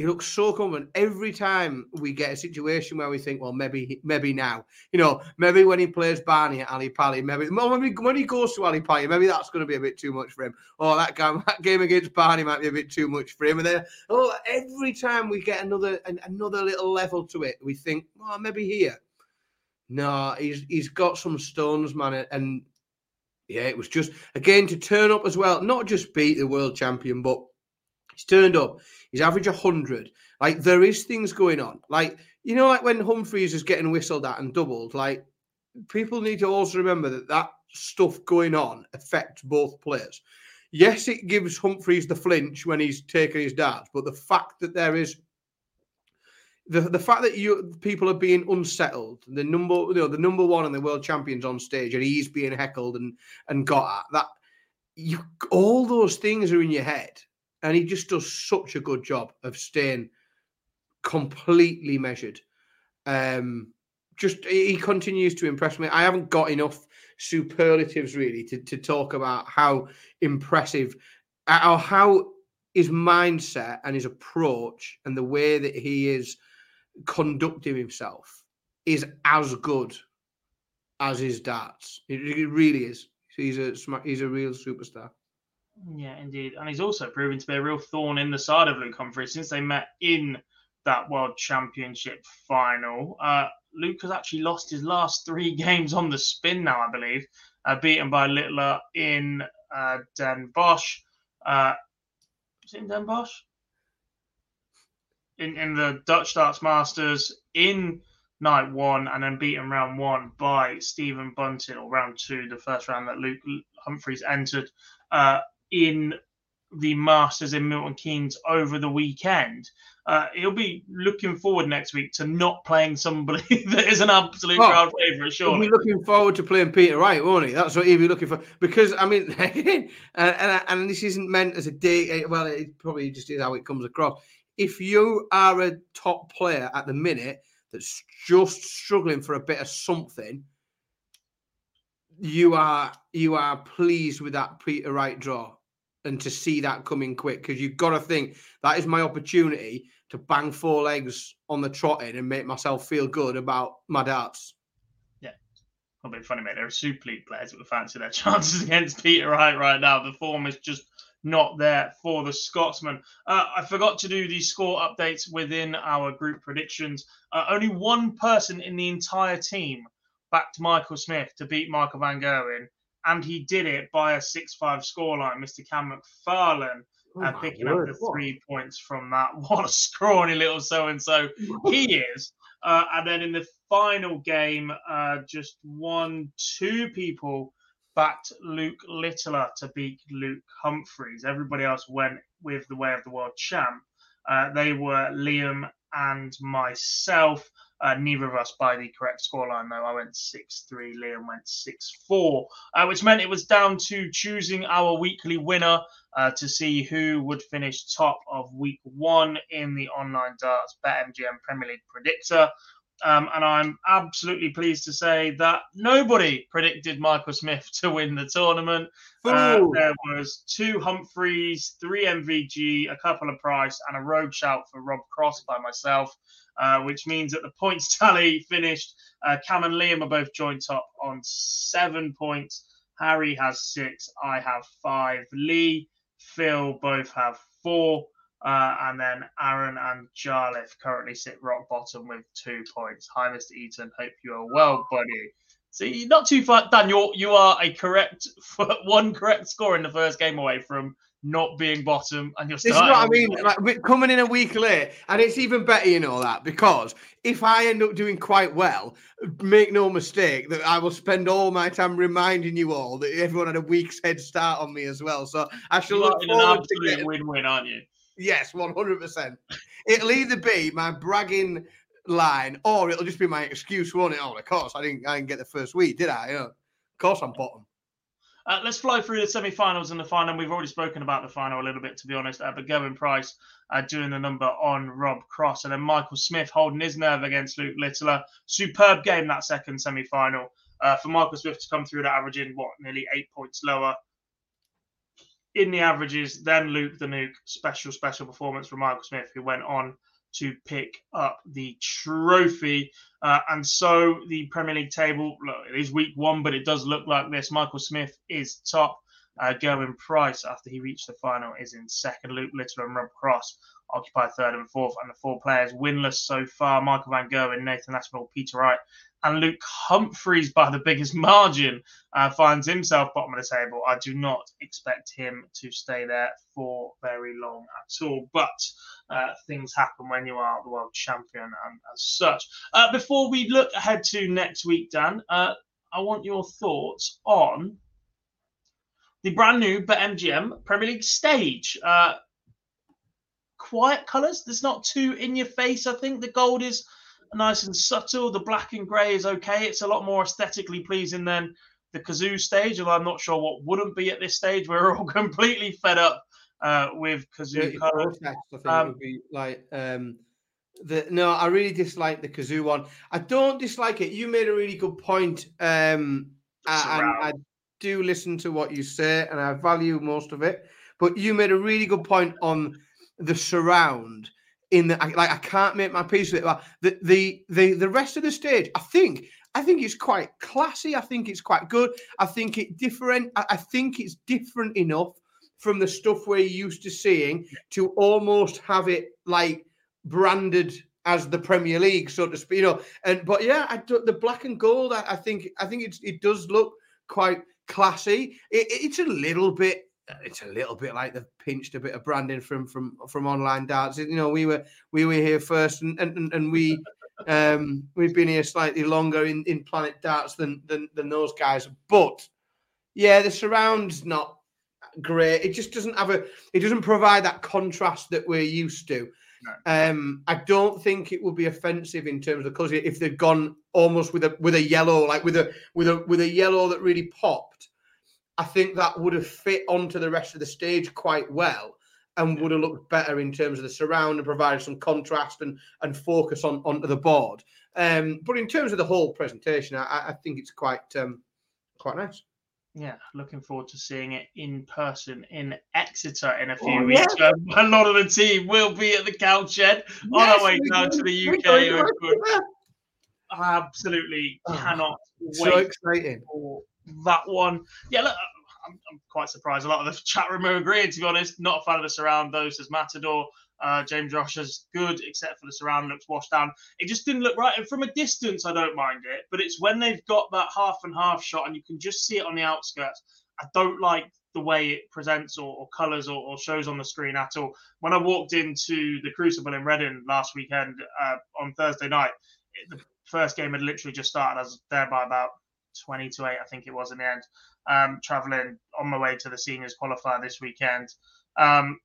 he looks so confident every time we get a situation where we think, well, maybe, maybe now, you know, maybe when he plays Barney at Ali Pali, maybe, maybe when he goes to Ali Pali, maybe that's going to be a bit too much for him. Or that game, that game against Barney might be a bit too much for him. And then, oh, every time we get another another little level to it, we think, well, maybe here. No, he's he's got some stones, man, and yeah, it was just again to turn up as well, not just beat the world champion, but he's turned up He's average 100. Like, there is things going on. Like, you know, like when Humphries is getting whistled at and doubled, like, people need to also remember that that stuff going on affects both players. Yes, it gives Humphries the flinch when he's taking his darts, but the fact that there is the, the fact that you people are being unsettled, the number you know the number one and the world champions on stage, and he's being heckled and and got at that, you all those things are in your head, and he just does such a good job of staying completely measured. Um, just he continues to impress me. I haven't got enough superlatives really to, to talk about how impressive or how his mindset and his approach and the way that he is conducting himself is as good as his darts. It, it really is. He's a he's a real superstar. Yeah, indeed. And he's also proven to be a real thorn in the side of Luke Humphries since they met in that World Championship final. Uh, Luke has actually lost his last three games on the spin now, I believe, uh, beaten by Littler in uh, Den Bosch. Uh, is it in Den Bosch? In, in the Dutch Darts Masters in night one and then beaten round one by Stephen Bunting, or round two, the first round that Luke Humphries entered. Uh, in the Masters in Milton Keynes over the weekend. Uh, he'll be looking forward next week to not playing somebody that is an absolute oh, crowd favourite. Sure, he'll be looking forward to playing Peter Wright, won't he? That's what he'll be looking for. Because I mean, and, and, and this isn't meant as a day. Well, it probably just is how it comes across. If you are a top player at the minute that's just struggling for a bit of something, you are you are pleased with that Peter Wright draw and to see that coming quick because you've got to think that is my opportunity to bang four legs on the trotting and make myself feel good about my darts. Yeah, a bit funny, mate. There are Super League players that would fancy their chances against Peter Wright right now. The form is just not there for the Scotsman. Uh, I forgot to do the score updates within our group predictions. Uh, only one person in the entire team backed Michael Smith to beat Michael Van Gerwen, and he did it by a 6 5 scoreline. Mr. Cam McFarlane. Oh uh, picking word. up the three points from that. What a scrawny little so and so he is. Uh, and then in the final game, uh, just one, two people backed Luke Littler to beat Luke Humphries. Everybody else went with the way of the world champ. Uh, they were Liam and myself. Uh, neither of us by the correct scoreline, though. I went 6 3, Liam went 6 4, uh, which meant it was down to choosing our weekly winner uh, to see who would finish top of week one in the online darts BetMGM Premier League predictor. Um, and I'm absolutely pleased to say that nobody predicted Michael Smith to win the tournament. Uh, there was two Humphries, three MVG, a couple of Price, and a rogue shout for Rob Cross by myself, uh, which means that the points tally finished. Uh, Cam and Liam are both joint top on seven points. Harry has six. I have five. Lee, Phil both have four. Uh, and then Aaron and Jarlath currently sit rock bottom with two points. Hi, Mr. Eaton. Hope you are well, buddy. See, not too far, Dan. You're you are a correct one correct score in the first game away from not being bottom, and you're. This is what I mean. Like coming in a week late, and it's even better, you know that because if I end up doing quite well, make no mistake that I will spend all my time reminding you all that everyone had a week's head start on me as well. So I shall you look forward to getting win-win, aren't you? Yes, 100%. It'll either be my bragging line or it'll just be my excuse, won't it? Oh, of course, I didn't, I didn't get the first week, did I? of course, I'm bottom. Uh, let's fly through the semi-finals and the final. We've already spoken about the final a little bit, to be honest. Uh, but Gerwyn Price uh, doing the number on Rob Cross, and then Michael Smith holding his nerve against Luke Littler. Superb game that second semi-final uh, for Michael Smith to come through that averaging what nearly eight points lower in the averages, then Luke the Nuke, special, special performance from Michael Smith, who went on to pick up the trophy. Uh, and so the Premier League table, look, it is week one, but it does look like this. Michael Smith is top. Uh, Gerwyn Price, after he reached the final, is in second. Luke Littler and Rob Cross occupy third and fourth. And the four players winless so far Michael Van Gerwen, Nathan Aspinall, Peter Wright, and Luke Humphries by the biggest margin uh, finds himself bottom of the table. I do not expect him to stay there for very long at all. But uh, things happen when you are the world champion and as such. Uh, before we look ahead to next week, Dan, uh, I want your thoughts on the brand new BetMGM Premier League stage. Uh, quiet colours. There's not too in your face. I think the gold is nice and subtle. The black and grey is okay. It's a lot more aesthetically pleasing than the Cazoo stage, although I'm not sure what wouldn't be at this stage. We're all completely fed up uh, with Cazoo colours. I think um, would be like um, the no. I really dislike the Cazoo one. I don't dislike it. You made a really good point, um, and I do listen to what you say, and I value most of it. But you made a really good point on the surround in the like I can't make my peace with it. The the the the rest of the stage, I think I think it's quite classy. I think it's quite good. I think it different. I think it's different enough from the stuff we're used to seeing to almost have it like branded as the Premier League, so to speak. You know, and but yeah, I do, the black and gold. I, I think I think it does look quite classy. It, it's a little bit it's a little bit like they've pinched a bit of branding from from from online darts. You know, we were we were here first, and and, and we um we've been here slightly longer in, in Planet Darts than, than than those guys. But yeah, the surround's not great. It just doesn't have a it doesn't provide that contrast that we're used to. No. Um, I don't think it would be offensive in terms of because if they'd gone almost with a with a yellow, like with a with a with a yellow that really popped I think that would have fit onto the rest of the stage quite well and would have looked better in terms of the surround and provided some contrast and, and focus on onto the board. Um, but in terms of the whole presentation, I, I think it's quite um, quite nice. Yeah, looking forward to seeing it in person in Exeter in a few oh, weeks. Yeah. Um, a lot of the team will be at the cowshed Shed yes, on our way down to the UK. absolutely Oh, cannot So wait exciting. for that one. Yeah, look, I'm, I'm quite surprised. A lot of the chat room are agreeing, to be honest. Not a fan of the surround, though, says Matador. Uh, James Josh is good, except for the surround looks washed down. It just didn't look right. And from a distance, I don't mind it. But it's when they've got that half and half shot and you can just see it on the outskirts. I don't like the way it presents or, or colours or, or, shows on the screen at all. When I walked into the Crucible in Reading last weekend uh, on Thursday night, it, the first game had literally just started. I was there by about 20 to 8, I think it was in the end, um, traveling on my way to the seniors qualifier this weekend. Um,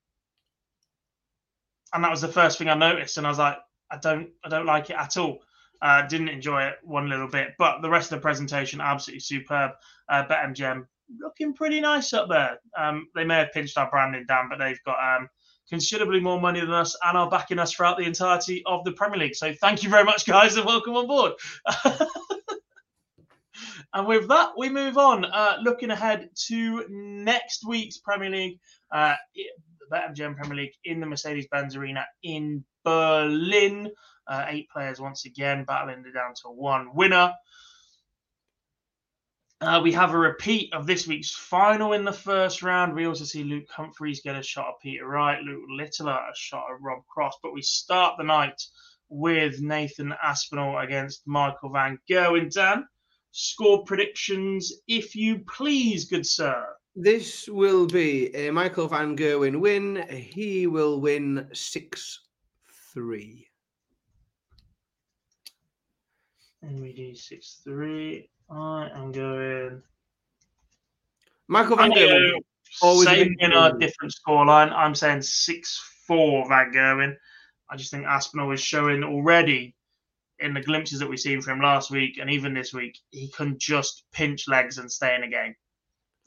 and that was the first thing I noticed, and I was like, I don't, I don't like it at all. Uh, didn't enjoy it one little bit, but the rest of the presentation absolutely superb. Uh, BetMGM looking pretty nice up there. Um, they may have pinched our branding down, but they've got um, considerably more money than us and are backing us throughout the entirety of the Premier League. So thank you very much, guys, and welcome on board. and with that, we move on. Uh, looking ahead to next week's Premier League, uh, the BetMGM Premier League in the Mercedes-Benz Arena in Berlin. Uh, eight players once again battling it down to one winner. Uh, we have a repeat of this week's final in the first round. We also see Luke Humphries get a shot at Peter Wright, Luke Littler a shot at Rob Cross. But we start the night with Nathan Aspinall against Michael Van Gerwen. Dan, score predictions, if you please, good sir. This will be a Michael Van Gerwen win. He will win 6 3. MVD 6 3. I am going. Michael Van Gerwen. Always same in a different scoreline. I'm saying 6 4 Van Gerwen. I just think Aspinall is showing already in the glimpses that we've seen from last week and even this week, he can just pinch legs and stay in a game.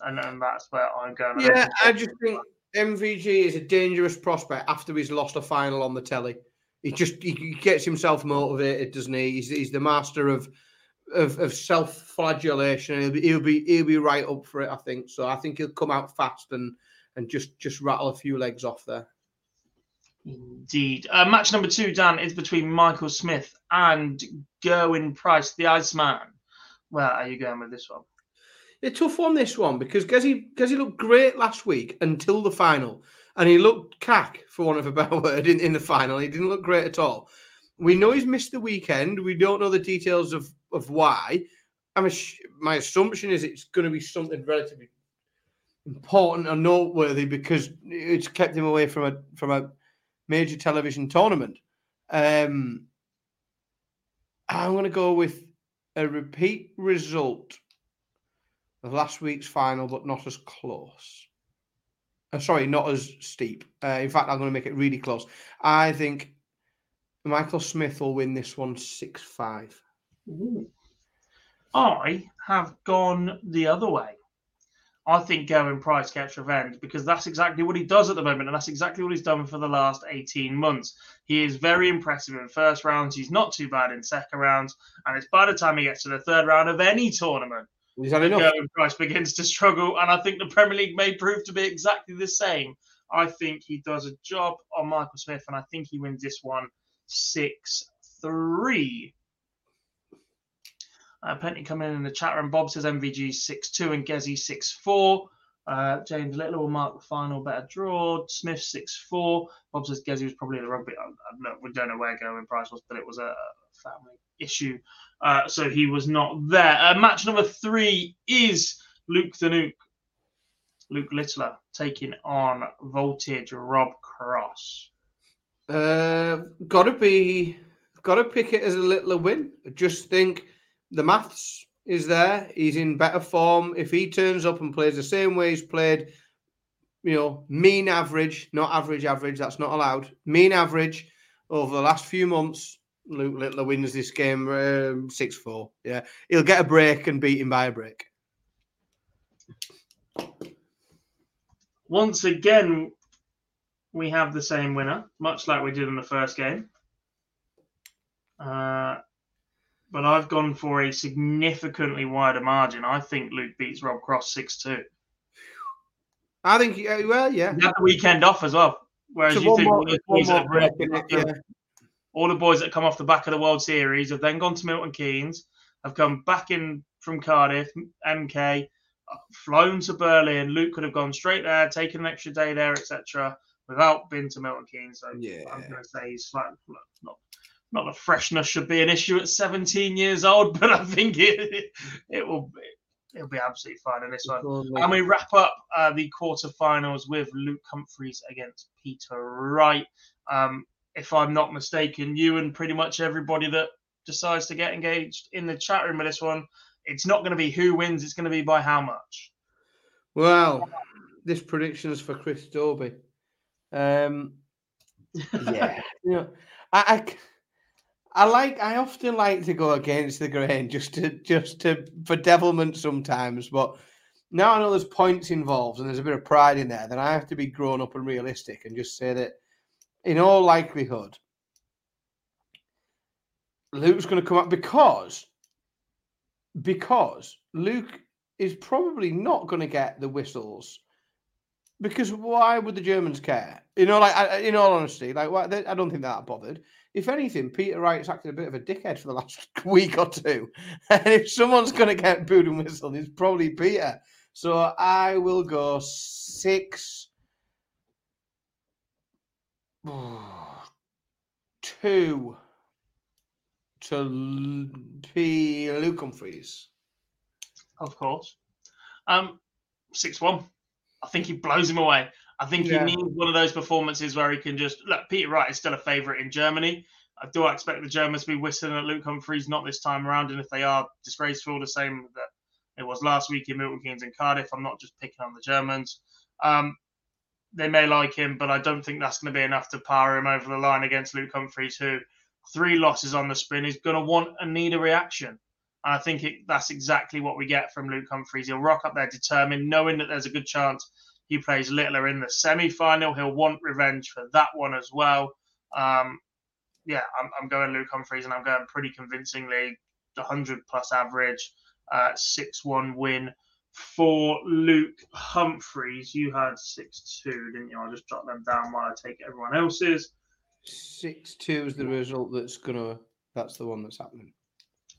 And, and that's where I'm going. Yeah, I just think MVG is a dangerous prospect after he's lost a final on the telly. He just he gets himself motivated, doesn't he? He's, he's the master of of, of self-flagellation. He'll be he'll be he'll be right up for it, I think. So I think he'll come out fast and and just just rattle a few legs off there. Indeed. Uh, match number two, Dan, is between Michael Smith and Gerwyn Price, the Iceman. Where are you going with this one? A tough one, this one, because Gezi Gezi looked great last week until the final, and he looked cack, for want of a better word, in, in the final. He didn't look great at all. We know he's missed the weekend. We don't know the details of of why. I'm my assumption is it's going to be something relatively important or noteworthy because it's kept him away from a from a major television tournament. Um, I'm going to go with a repeat result of last week's final, but not as close. Uh, sorry, not as steep. Uh, in fact, I'm going to make it really close. I think Michael Smith will win this one 6 5. I have gone the other way. I think Gerwyn Price gets revenge because that's exactly what he does at the moment, and that's exactly what he's done for the last 18 months. He is very impressive in first rounds. He's not too bad in second rounds, and it's by the time he gets to the third round of any tournament He's had enough. Gerwyn Price begins to struggle, and I think the Premier League may prove to be exactly the same. I think he does a job on Michael Smith, and I think he wins this one 6 3. Uh, plenty coming in in the chat room. Bob says MVG 6 2 and Gezi 6 4. Uh, James Littler will mark the final better draw. Smith 6 4. Bob says Gezi was probably in the rugby. I, I, we don't know where Gerwyn Price was, but it was a family issue. Uh, so he was not there. Uh, match number three is Luke the Nuke. Luke Littler taking on Voltage Rob Cross. Uh, gotta be, gotta pick it as a Littler win. I just think the maths is there. He's in better form. If he turns up and plays the same way he's played, you know, mean average, not average average, that's not allowed. Mean average over the last few months, Luke Littler wins this game um, 6 um, 4. Yeah. He'll get a break and beat him by a break. Once again, we have the same winner, much like we did in the first game. Uh, but I've gone for a significantly wider margin. I think Luke beats Rob Cross 6 2. I think, well, yeah. You have the weekend off as well. Whereas so you think more, one more break, yeah. All the boys that come off the back of the World Series have then gone to Milton Keynes, have come back in from Cardiff, MK, flown to Berlin. Luke could have gone straight there, taken an extra day there, etc., without being to Milton Keynes. So Yeah. I'm going to say he's slightly, not not the freshness should be an issue at 17 years old, but I think it it will be, it'll be absolutely fine in this one. And we wrap up uh, the quarterfinals with Luke Humphries against Peter Wright. Um, if I'm not mistaken, you and pretty much everybody that decides to get engaged in the chat room with this one, it's not going to be who wins, it's going to be by how much. Well, this prediction is for Chris Dobey. Um, yeah, you know, I, I c- I like I often like to go against the grain just to just to for devilment sometimes, but now I know there's points involved and there's a bit of pride in there, then I have to be grown up and realistic and just say that in all likelihood, Luke's going to come up because because Luke is probably not going to get the whistles. Because why would the Germans care? You know, like I- in all honesty, like they, I don't think they're that bothered. If anything, Peter Wright's acted a bit of a dickhead for the last week or two, and if someone's going to get booed and whistled, it's probably Peter. So I will go six, two to P. Luke Humphries. Of course. Um, 6 1. I think he blows him away. I think Yeah. he needs one of those performances where he can just look. Peter Wright is still a favourite in Germany. I do expect the Germans to be whistling at Luke Humphries, not this time around. And if they are disgraceful, the same that it was last week in Milton Keynes and Cardiff, I'm not just picking on the Germans. Um, they may like him, but I don't think that's going to be enough to power him over the line against Luke Humphries, who three losses on the spin is going to want and need a reaction. And I think it, that's exactly what we get from Luke Humphries. He'll rock up there determined, knowing that there's a good chance he plays Littler in the semi final. He'll want revenge for that one as well. Um, yeah, I'm, I'm going Luke Humphries and I'm going pretty convincingly 100 plus average, 6 uh, 1 win for Luke Humphries. You had 6 2, didn't you? I'll just jot them down while I take everyone else's. Six two is the result that's gonna. That's the one that's happening.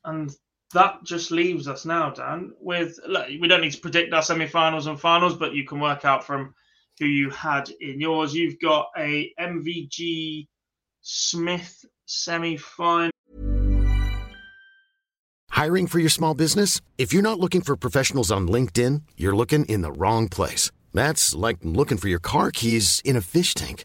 And that just leaves us now, Dan, with look, we don't need to predict our semi-finals and finals, but you can work out from who you had in yours. You've got a MVG Smith semi-final. Hiring for your small business? If you're not looking for professionals on LinkedIn, you're looking in the wrong place. That's like looking for your car keys in a fish tank.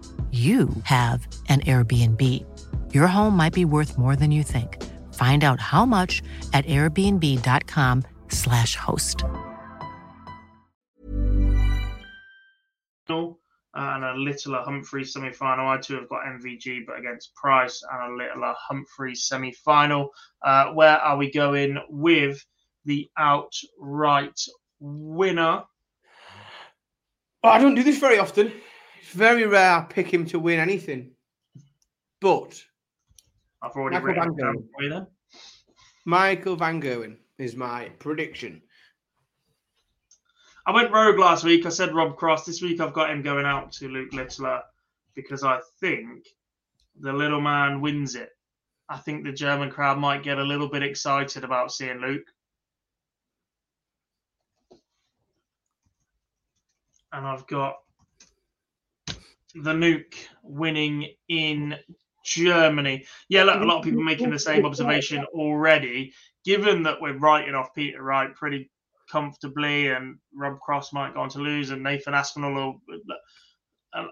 you have an Airbnb. Your home might be worth more than you think. Find out how much at airbnb.com/slash host. And a Littler Humphries semi final. I too have got MVG, but against Price, and a Littler Humphries semi final. Uh, where are we going with the outright winner? I don't do this very often. Very rare I pick him to win anything. But I've already Michael written Van down Gerwen. for you there. Michael Van Gerwen is my prediction. I went rogue last week. I said Rob Cross. This week I've got him going out to Luke Littler because I think the little man wins it. I think the German crowd might get a little bit excited about seeing Luke. And I've got the nuke winning in Germany. Yeah, look, a lot of people making the same observation already. Given that we're writing off Peter Wright pretty comfortably, and Rob Cross might go on to lose, and Nathan Aspinall will,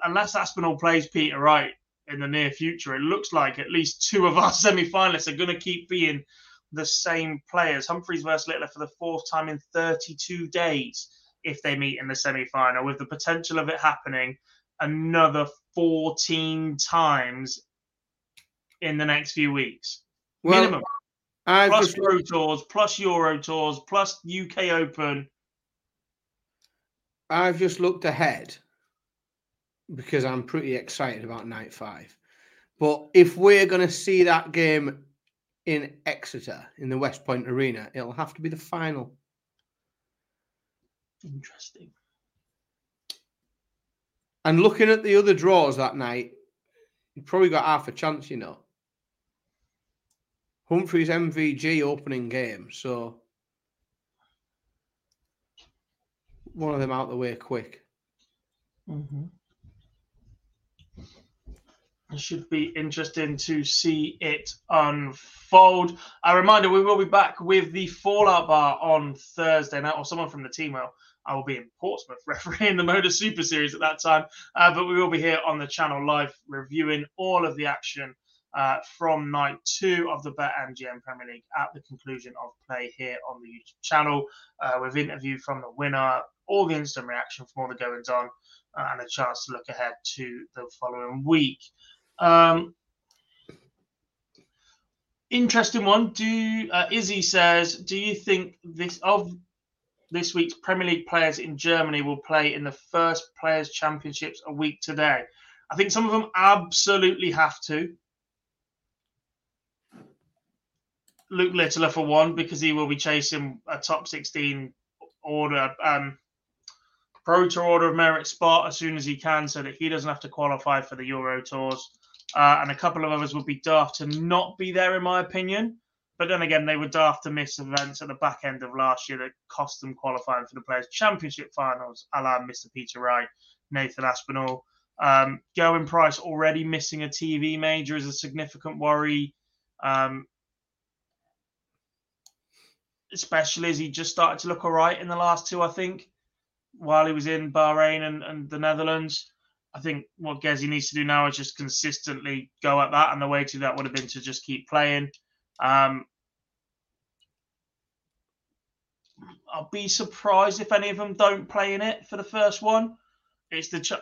unless Aspinall plays Peter Wright in the near future, it looks like at least two of our semi-finalists are going to keep being the same players. Humphries versus Littler for the fourth time in 32 days if they meet in the semi-final, with the potential of it happening another 14 times in the next few weeks. Well, Minimum. I've plus. Pro Tours, plus Euro Tours, plus UK Open. I've just looked ahead because I'm pretty excited about night five. But if we're going to see that game in Exeter in the West Point Arena, it'll have to be the final. Interesting. And looking at the other draws that night, you probably got half a chance, you know. Humphries MVG opening game, so one of them out the way quick. Mm-hmm. It should be interesting to see it unfold. A reminder: we will be back with the Fallout Bar on Thursday night, or someone from the team will. I will be in Portsmouth refereeing the Modus Super Series at that time, uh, but we will be here on the channel live reviewing all of the action uh, from night two of the BetMGM Premier League at the conclusion of play here on the YouTube channel, uh, with interview from the winner, all the instant reaction from all the goings on, uh, and a chance to look ahead to the following week. Um, interesting one. Do uh, Izzy says, do you think this of this week's Premier League players in Germany will play in the first Players Championships a week today? I think some of them absolutely have to. Luke Littler for one, because he will be chasing a top 16 order, um, Pro Tour Order of Merit spot as soon as he can, so that he doesn't have to qualify for the Euro Tours. Uh, and a couple of others would be daft to not be there, in my opinion. But then again, they were daft to miss events at the back end of last year that cost them qualifying for the Players' Championship finals, a la Mr. Peter Wright, Nathan Aspinall. Um, Gerwyn Price already missing a TV major is a significant worry, um, especially as he just started to look all right in the last two, I think, while he was in Bahrain and, and the Netherlands. I think what Gezi needs to do now is just consistently go at that, and the way to that would have been to just keep playing. Um, I'll be surprised if any of them don't play in it for the first one. It's the ch-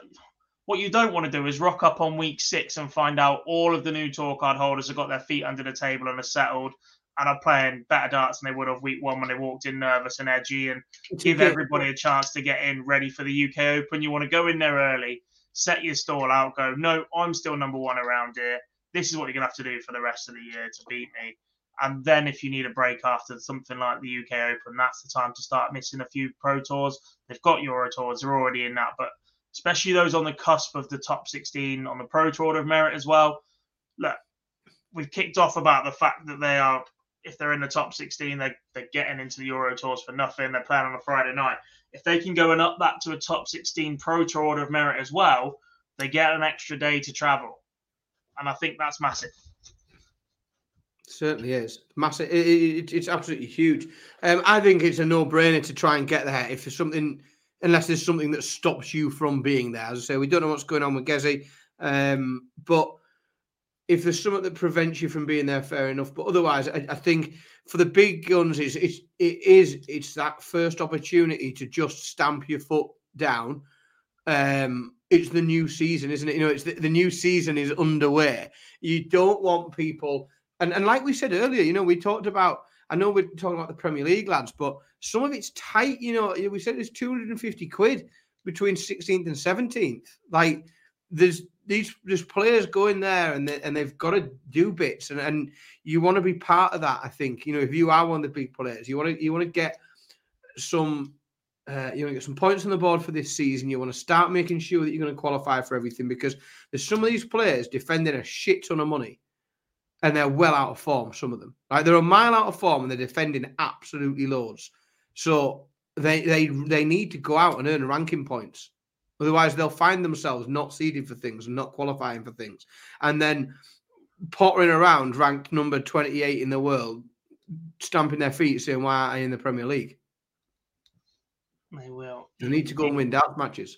what you don't want to do is rock up on week six and find out all of the new tour card holders have got their feet under the table and are settled and are playing better darts than they would have week one when they walked in nervous and edgy and give everybody a chance to get in ready for the UK Open. You want to go in there early set your stall out, go, no, I'm still number one around here. This is what you're going to have to do for the rest of the year to beat me. And then if you need a break after something like the UK Open, that's the time to start missing a few Pro Tours. They've got Euro Tours, they're already in that, but especially those on the cusp of the top 16 on the Pro Tour of Merit as well. Look, we've kicked off about the fact that they are, if they're in the top 16, they, they're getting into the Euro Tours for nothing. They're playing on a Friday night if they can go and up that to a top 16 Pro Tour Order of Merit as well, they get an extra day to travel. And I think that's massive. Certainly is massive. It, it, it's absolutely huge. Um, I think it's a no-brainer to try and get there. If there's something, unless there's something that stops you from being there. As I say, we don't know what's going on with Gezi, um, but if there's something that prevents you from being there, fair enough. But otherwise, I, I think for the big guns, it's, it's it is it's that first opportunity to just stamp your foot down. Um, it's the new season, isn't it? You know, it's the, the new season is underway. You don't want people, and and like we said earlier, you know, we talked about. I know we're talking about the Premier League lads, but some of it's tight. You know, we said there's 250 quid between 16th and 17th. Like there's these there's players going there and they, and they've got to do bits and, and you want to be part of that. I think you know if you are one of the big players, you want to you want to get some uh, you want to get some points on the board for this season. You want to start making sure that you're going to qualify for everything because there's some of these players defending a shit ton of money and they're well out of form. Some of them, like they're a mile out of form and they're defending absolutely loads. So they they they need to go out and earn ranking points. Otherwise, they'll find themselves not seeded for things and not qualifying for things. And then pottering around ranked number 28 in the world, stamping their feet saying, Why aren't I in the Premier League? They will. They need to go and win dart matches.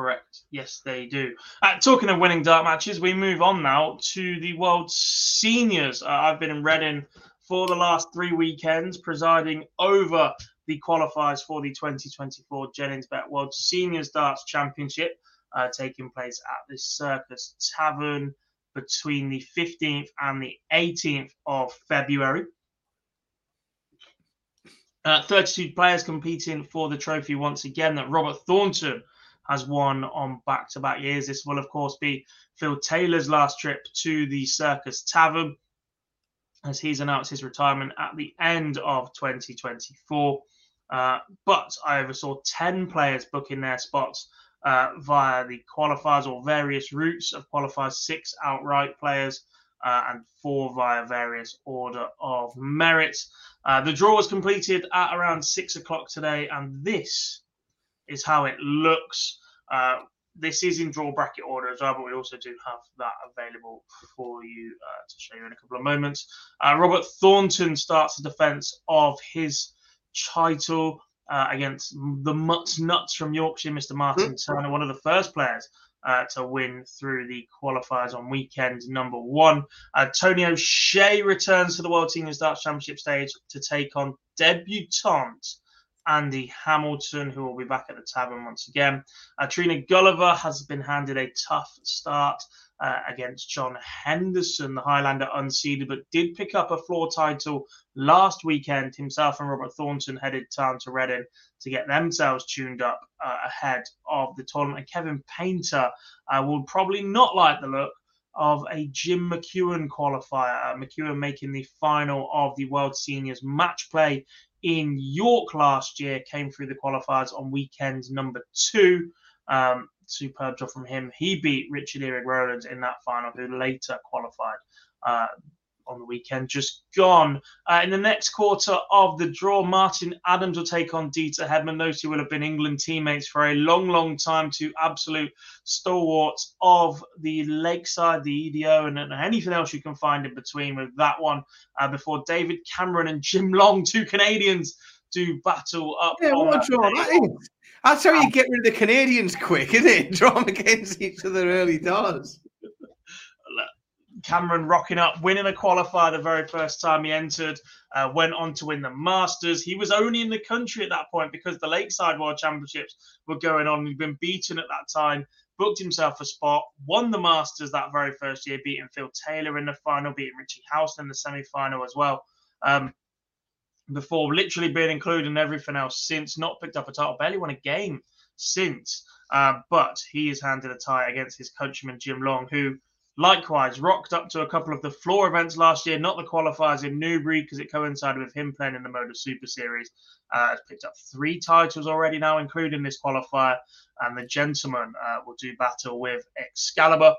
Correct. Yes, they do. Uh, talking of winning dart matches, we move on now to the World Seniors. Uh, I've been in Reading for the last three weekends, presiding over the qualifiers for the 2024 Jennings Bet World Seniors Darts Championship, uh, taking place at the Circus Tavern between the 15th and the 18th of February. Uh, 32 players competing for the trophy once again that Robert Thornton has won on back to back years. This will, of course, be Phil Taylor's last trip to the Circus Tavern as he's announced his retirement at the end of 2024. Uh, but I oversaw 10 players booking their spots uh, via the qualifiers or various routes of qualifiers, six outright players. Uh, and four via various order of merit. Uh, the draw was completed at around six o'clock today, and this is how it looks. Uh, this is in draw bracket order as well, but we also do have that available for you uh, to show you in a couple of moments. Uh, Robert Thornton starts the defence of his title uh, against the Mutts Nuts from Yorkshire, Mr. Martin mm-hmm. Turner, one of the first players uh, to win through the qualifiers on weekend number one. Uh, Tony O'Shea returns to the World Senior Darts Championship stage to take on debutant Andy Hamilton, who will be back at the tavern once again. Uh, Trina Gulliver has been handed a tough start uh, against John Henderson, the Highlander unseeded, but did pick up a floor title last weekend. Himself and Robert Thornton headed down to Reading to get themselves tuned up uh, ahead of the tournament. And Kevin Painter uh, will probably not like the look of a Jim McEwen qualifier. Uh, McEwen making the final of the World Seniors match play in York last year, came through the qualifiers on weekend number two. Um, superb job from him. He beat Richard Eric Rowlands in that final, who later qualified uh, on the weekend. Just gone. Uh, in the next quarter of the draw, Martin Adams will take on Deta Hedman. Those who will have been England teammates for a long, long time to absolute stalwarts of the Lakeside, the BDO, and, and anything else you can find in between with that one. Uh, before David Cameron and Jim Long, two Canadians, do battle up. Yeah, what a draw that is. That's how you get rid of the Canadians quick, isn't it? Draw them against each other early doors. Cameron rocking up, winning a qualifier the very first time he entered, uh, went on to win the Masters. He was only in the country at that point because the Lakeside World Championships were going on. He'd been beaten at that time, booked himself a spot, won the Masters that very first year, beating Phil Taylor in the final, beating Richie Howson in the semi final as well. Um, before, literally being included in everything else since, not picked up a title, barely won a game since. Uh, but he has handed a tie against his countryman Jim Long, who likewise rocked up to a couple of the floor events last year, not the qualifiers in Newbury because it coincided with him playing in the Modus Super Series. Uh, has picked up three titles already now, including this qualifier, and the gentleman uh, will do battle with Excalibur.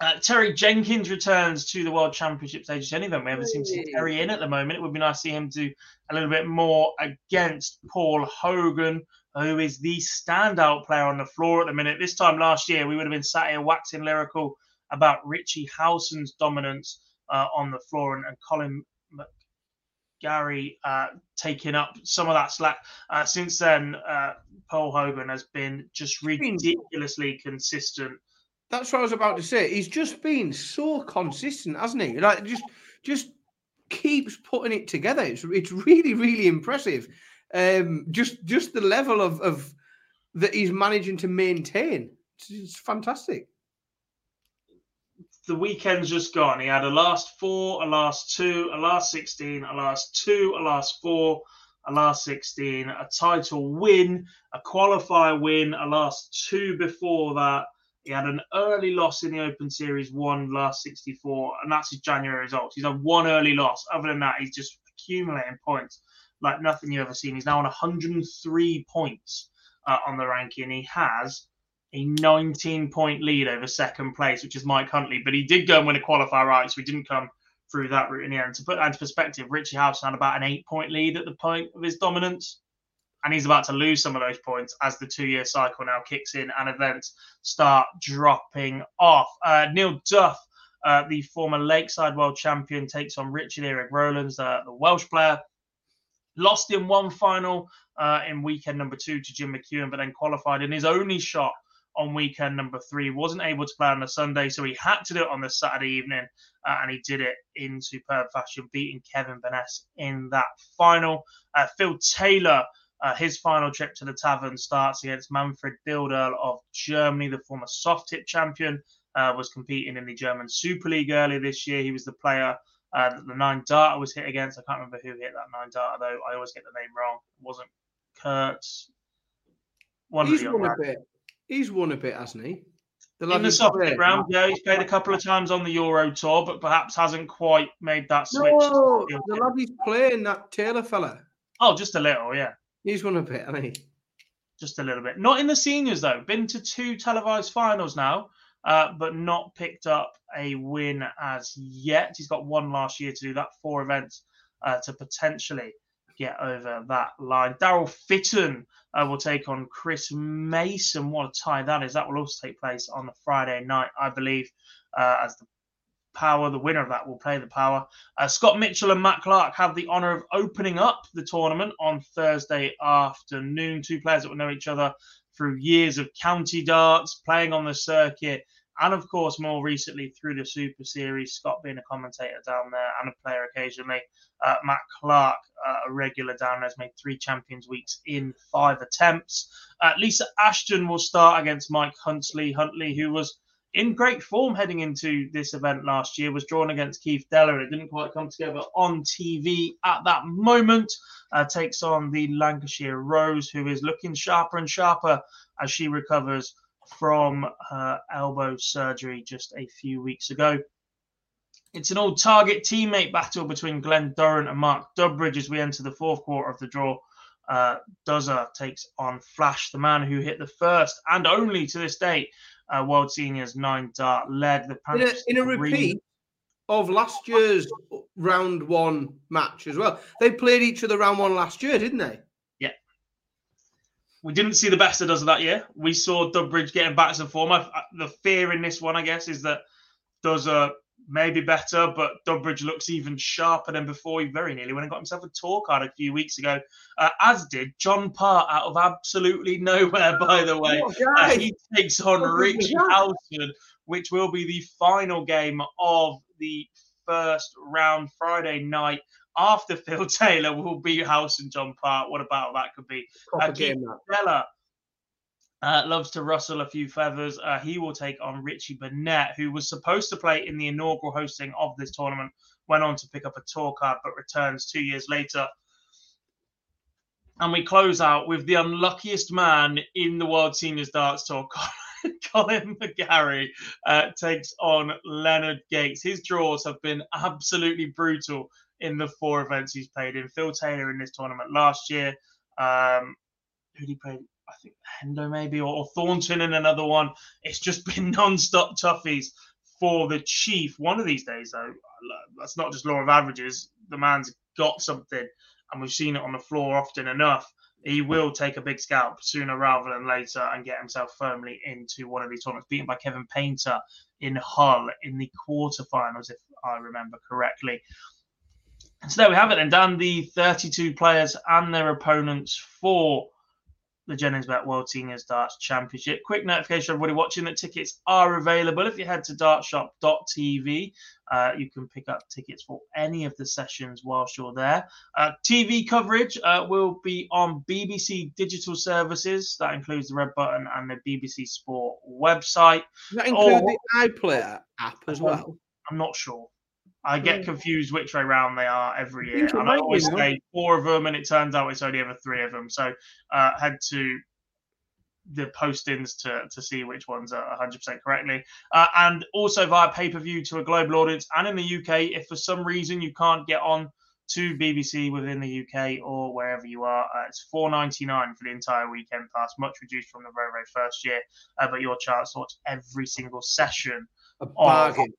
Uh, Terry Jenkins returns to the World Championship stage. It's event we haven't seen Terry in at the moment. It would be nice to see him do a little bit more against Paul Hogan, who is the standout player on the floor at the minute. This time last year, we would have been sat here waxing lyrical about Richie Howson's dominance uh, on the floor and, and Colin Gary uh, taking up some of that slack. Uh, since then, uh, Paul Hogan has been just ridiculously consistent that's what I was about to say. He's just been so consistent, hasn't he? Like just just keeps putting it together. It's it's really really impressive. Um, just just the level of of that he's managing to maintain. It's, it's fantastic. The weekend's just gone. He had a last four, a last two, a last sixteen, a last two, a last four, a last 16, a title win, a qualifier win, a last two before that, he had an early loss in the Open Series one last 64, and that's his January results. He's had one early loss. Other than that, he's just accumulating points like nothing you've ever seen. He's now on 103 points uh, on the ranking. And He has a 19 point lead over second place, which is Mike Huntley. But he did go and win a qualifier right, so he didn't come through that route in the end. To put that into perspective, Richie Howson had about an eight point lead at the point of his dominance and he's about to lose some of those points as the two-year cycle now kicks in and events start dropping off. Uh, Neil Duff, uh, the former Lakeside World Champion, takes on Richard Eric Rowlands, uh, the Welsh player. Lost in one final uh, in weekend number two to Jim McEwen, but then qualified in his only shot on weekend number three. Wasn't able to play on the Sunday, so he had to do it on the Saturday evening, uh, and he did it in superb fashion, beating Kevin Benes in that final. Uh, Phil Taylor, uh, his final trip to the tavern starts against Manfred Bilderl of Germany, the former soft tip champion. Uh, was competing in the German Super League earlier this year. He was the player uh, the nine darter was hit against. I can't remember who hit that nine darter though. I always get the name wrong. It wasn't Kurtz. One He's won a bit. He's won a bit, hasn't he? The in the soft round, yeah, he's played a couple of times on the Euro tour, but perhaps hasn't quite made that switch. No, the lad he's playing, that Taylor fella. Oh, just a little, yeah. He's won a bit, hasn't he? Just a little bit. Not in the seniors though. Been to two televised finals now, uh, but not picked up a win as yet. He's got one last year to do that. Four events uh, to potentially get over that line. Daryl Fitton uh, will take on Chris Mason. What a tie that is. That will also take place on the Friday night, I believe, uh, as the power, the winner of that will play the power. Uh, Scott Mitchell and Matt Clark have the honour of opening up the tournament on Thursday afternoon. Two players that will know each other through years of county darts, playing on the circuit, and of course, more recently through the Super Series, Scott being a commentator down there and a player occasionally. Uh, Matt Clark, uh, a regular down there, has made three Champions Weeks in five attempts. Uh, Lisa Ashton will start against Mike Huntley. Huntley, who was in great form heading into this event last year, was drawn against Keith Deller. It didn't quite come together on TV at that moment. Uh, takes on the Lancashire Rose, who is looking sharper and sharper as she recovers from her elbow surgery just a few weeks ago. It's an old target teammate battle between Glenn Durrant and Mark Dudbridge as we enter the fourth quarter of the draw. Uh, Dozer takes on Flash, the man who hit the first and only to this date uh, World Seniors nine dart led The in a, in a repeat of last year's round one match as well. They played each other round one last year, didn't they? Yeah. We didn't see the best of us that year. We saw Dudbridge getting back to form. I, the fear in this one, I guess, is that does a maybe better, but Dudbridge looks even sharper than before. He very nearly went and got himself a tour card a few weeks ago, uh, as did John Part out of absolutely nowhere, by the way. Oh, uh, he takes on Richie Howson, which will be the final game of the first round Friday night after Phil Taylor will be House and John Part. What about that could be? Uh, game, Bella uh, loves to rustle a few feathers. Uh, he will take on Richie Burnett, who was supposed to play in the inaugural hosting of this tournament, went on to pick up a tour card, but returns two years later. And we close out with the unluckiest man in the World Seniors Darts Tour. Colin McGarry uh, takes on Leonard Gates. His draws have been absolutely brutal in the four events he's played in. Phil Taylor in this tournament last year. Um, who did he play? I think Hendo maybe, or, or Thornton in another one. It's just been non-stop toughies for the Chief. One of these days, though, that's not just law of averages. The man's got something, and we've seen it on the floor often enough. He will take a big scalp sooner rather than later and get himself firmly into one of these tournaments, beaten by Kevin Painter in Hull in the quarterfinals, if I remember correctly. So there we have it then, Dan. The 32 players and their opponents for the Jennings Bet World Seniors Darts Championship. Quick notification, everybody watching that tickets are available. If you head to dartshop.tv, uh, you can pick up tickets for any of the sessions whilst you're there. Uh, TV coverage uh, will be on BBC Digital Services. That includes the Red Button and the BBC Sport website. Does that include or, the iPlayer app as well? I'm not sure. I get confused which way round they are every year. And I always say four of them, and it turns out it's only ever three of them. So uh, head to the postings to, to see which ones are 100% correctly. Uh, and also via pay per view to a global audience. And in the UK, if for some reason you can't get on to BBC within the UK or wherever you are, uh, it's 4.99 for the entire weekend pass, much reduced from the very, very first year. Uh, but your chance to watch every single session. A bargain.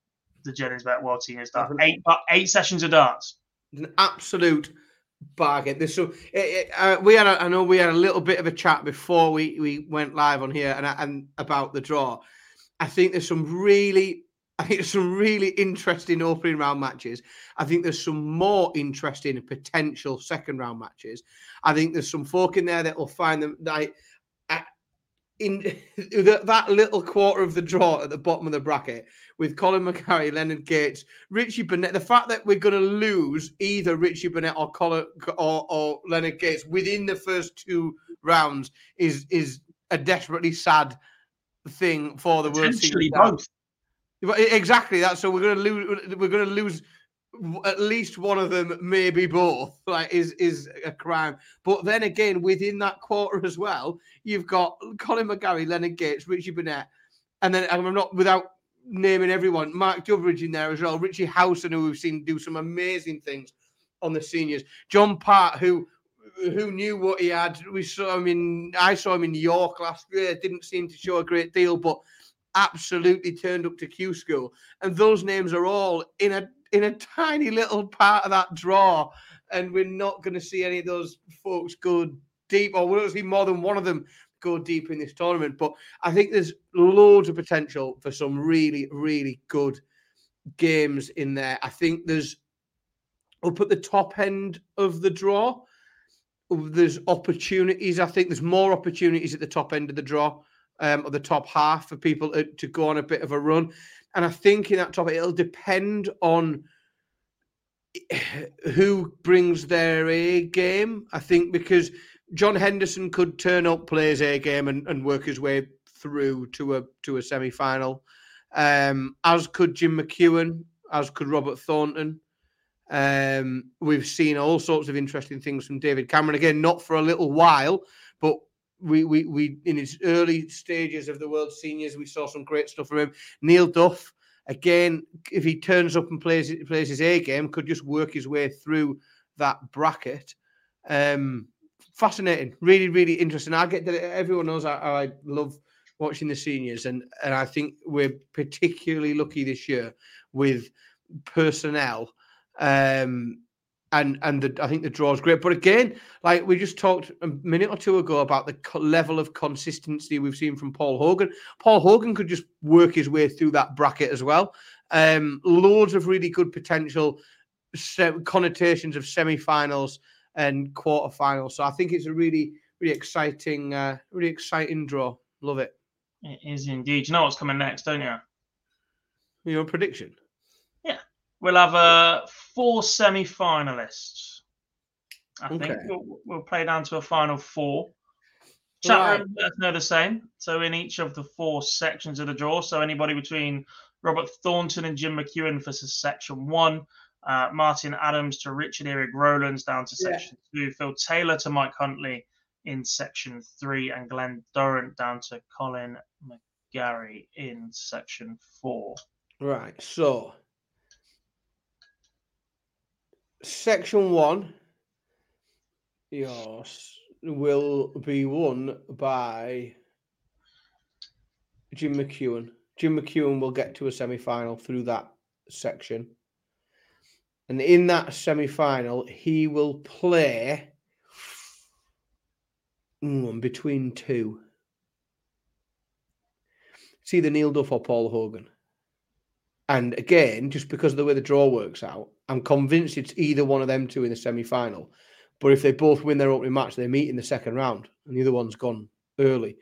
The Jennings Bet World Seniors Dart. Eight, eight sessions of darts. An absolute bargain. This so it, it, uh, we had. A, I know we had a little bit of a chat before we we went live on here and and about the draw. I think there's some really I think there's some really interesting opening round matches. I think there's some more interesting potential second round matches. I think there's some folk in there that will find them like in that little quarter of the draw at the bottom of the bracket with Colin McGarry, Leonard Gates, Richie Burnett. The fact that we're going to lose either Richie Burnett or Colin or, or Leonard Gates within the first two rounds is is a desperately sad thing for the world. both. Exactly that. So we're going to lose. We're going to lose at least one of them, maybe both, like is is a crime. But then again, within that quarter as well, you've got Colin McGarry, Leonard Gates, Richie Burnett, and then I'm not without naming everyone, Mark Dudbridge in there as well, Richie Howson, who we've seen do some amazing things on the seniors, John Part, who who knew what he had. We saw him in I saw him in York last year, didn't seem to show a great deal, but absolutely turned up to Q school. And those names are all in a in a tiny little part of that draw. And we're not going to see any of those folks go deep, or we'll see more than one of them go deep in this tournament. But I think there's loads of potential for some really, really good games in there. I think there's up at the top end of the draw. There's opportunities. I think there's more opportunities at the top end of the draw, um, or the top half for people to, to go on a bit of a run. And I think in that topic, it'll depend on who brings their A game. I think because John Henderson could turn up, play his A game, and, and work his way through to a to a semi final. Um, as could Jim McEwen, as could Robert Thornton. Um, we've seen all sorts of interesting things from David Cameron again, not for a little while, but we, we, we in his early stages of the World Seniors, we saw some great stuff from him. Neil Duff, again, if he turns up and plays plays his A game, could just work his way through that bracket. Um, fascinating, really, really interesting. I get that everyone knows I, I love watching the seniors, and and I think we're particularly lucky this year with personnel. Um, and and the, I think the draw is great. But again, like we just talked a minute or two ago about the co- level of consistency we've seen from Paul Hogan. Paul Hogan could just work his way through that bracket as well. Um, loads of really good potential se- connotations of semi-finals and quarter-finals. So I think it's a really really exciting, uh, really exciting draw. Love it. It is indeed. You know what's coming next, don't you? Your prediction? Yeah, we'll have uh, four semi-finalists. I Okay. think we'll, we'll play down to a final four. Chat Right. room, let us know the same. So in each of the four sections of the draw, so anybody between Robert Thornton and Jim McEwen for section one, uh, Martin Adams to Richard Eric Rowlands down to Yeah. section two, Phil Taylor to Mike Huntley in section three, and Glenn Durrant down to Colin McGarry in section four. Right. So, section one, yours will be won by Jim McEwen. Jim McEwen will get to a semi final through that section. And in that semi final, he will play between two. It's either Neil Duff or Paul Hogan. And again, just because of the way the draw works out, I'm convinced it's either one of them two in the semi final. But if they both win their opening match, they meet in the second round, and the other one's gone early.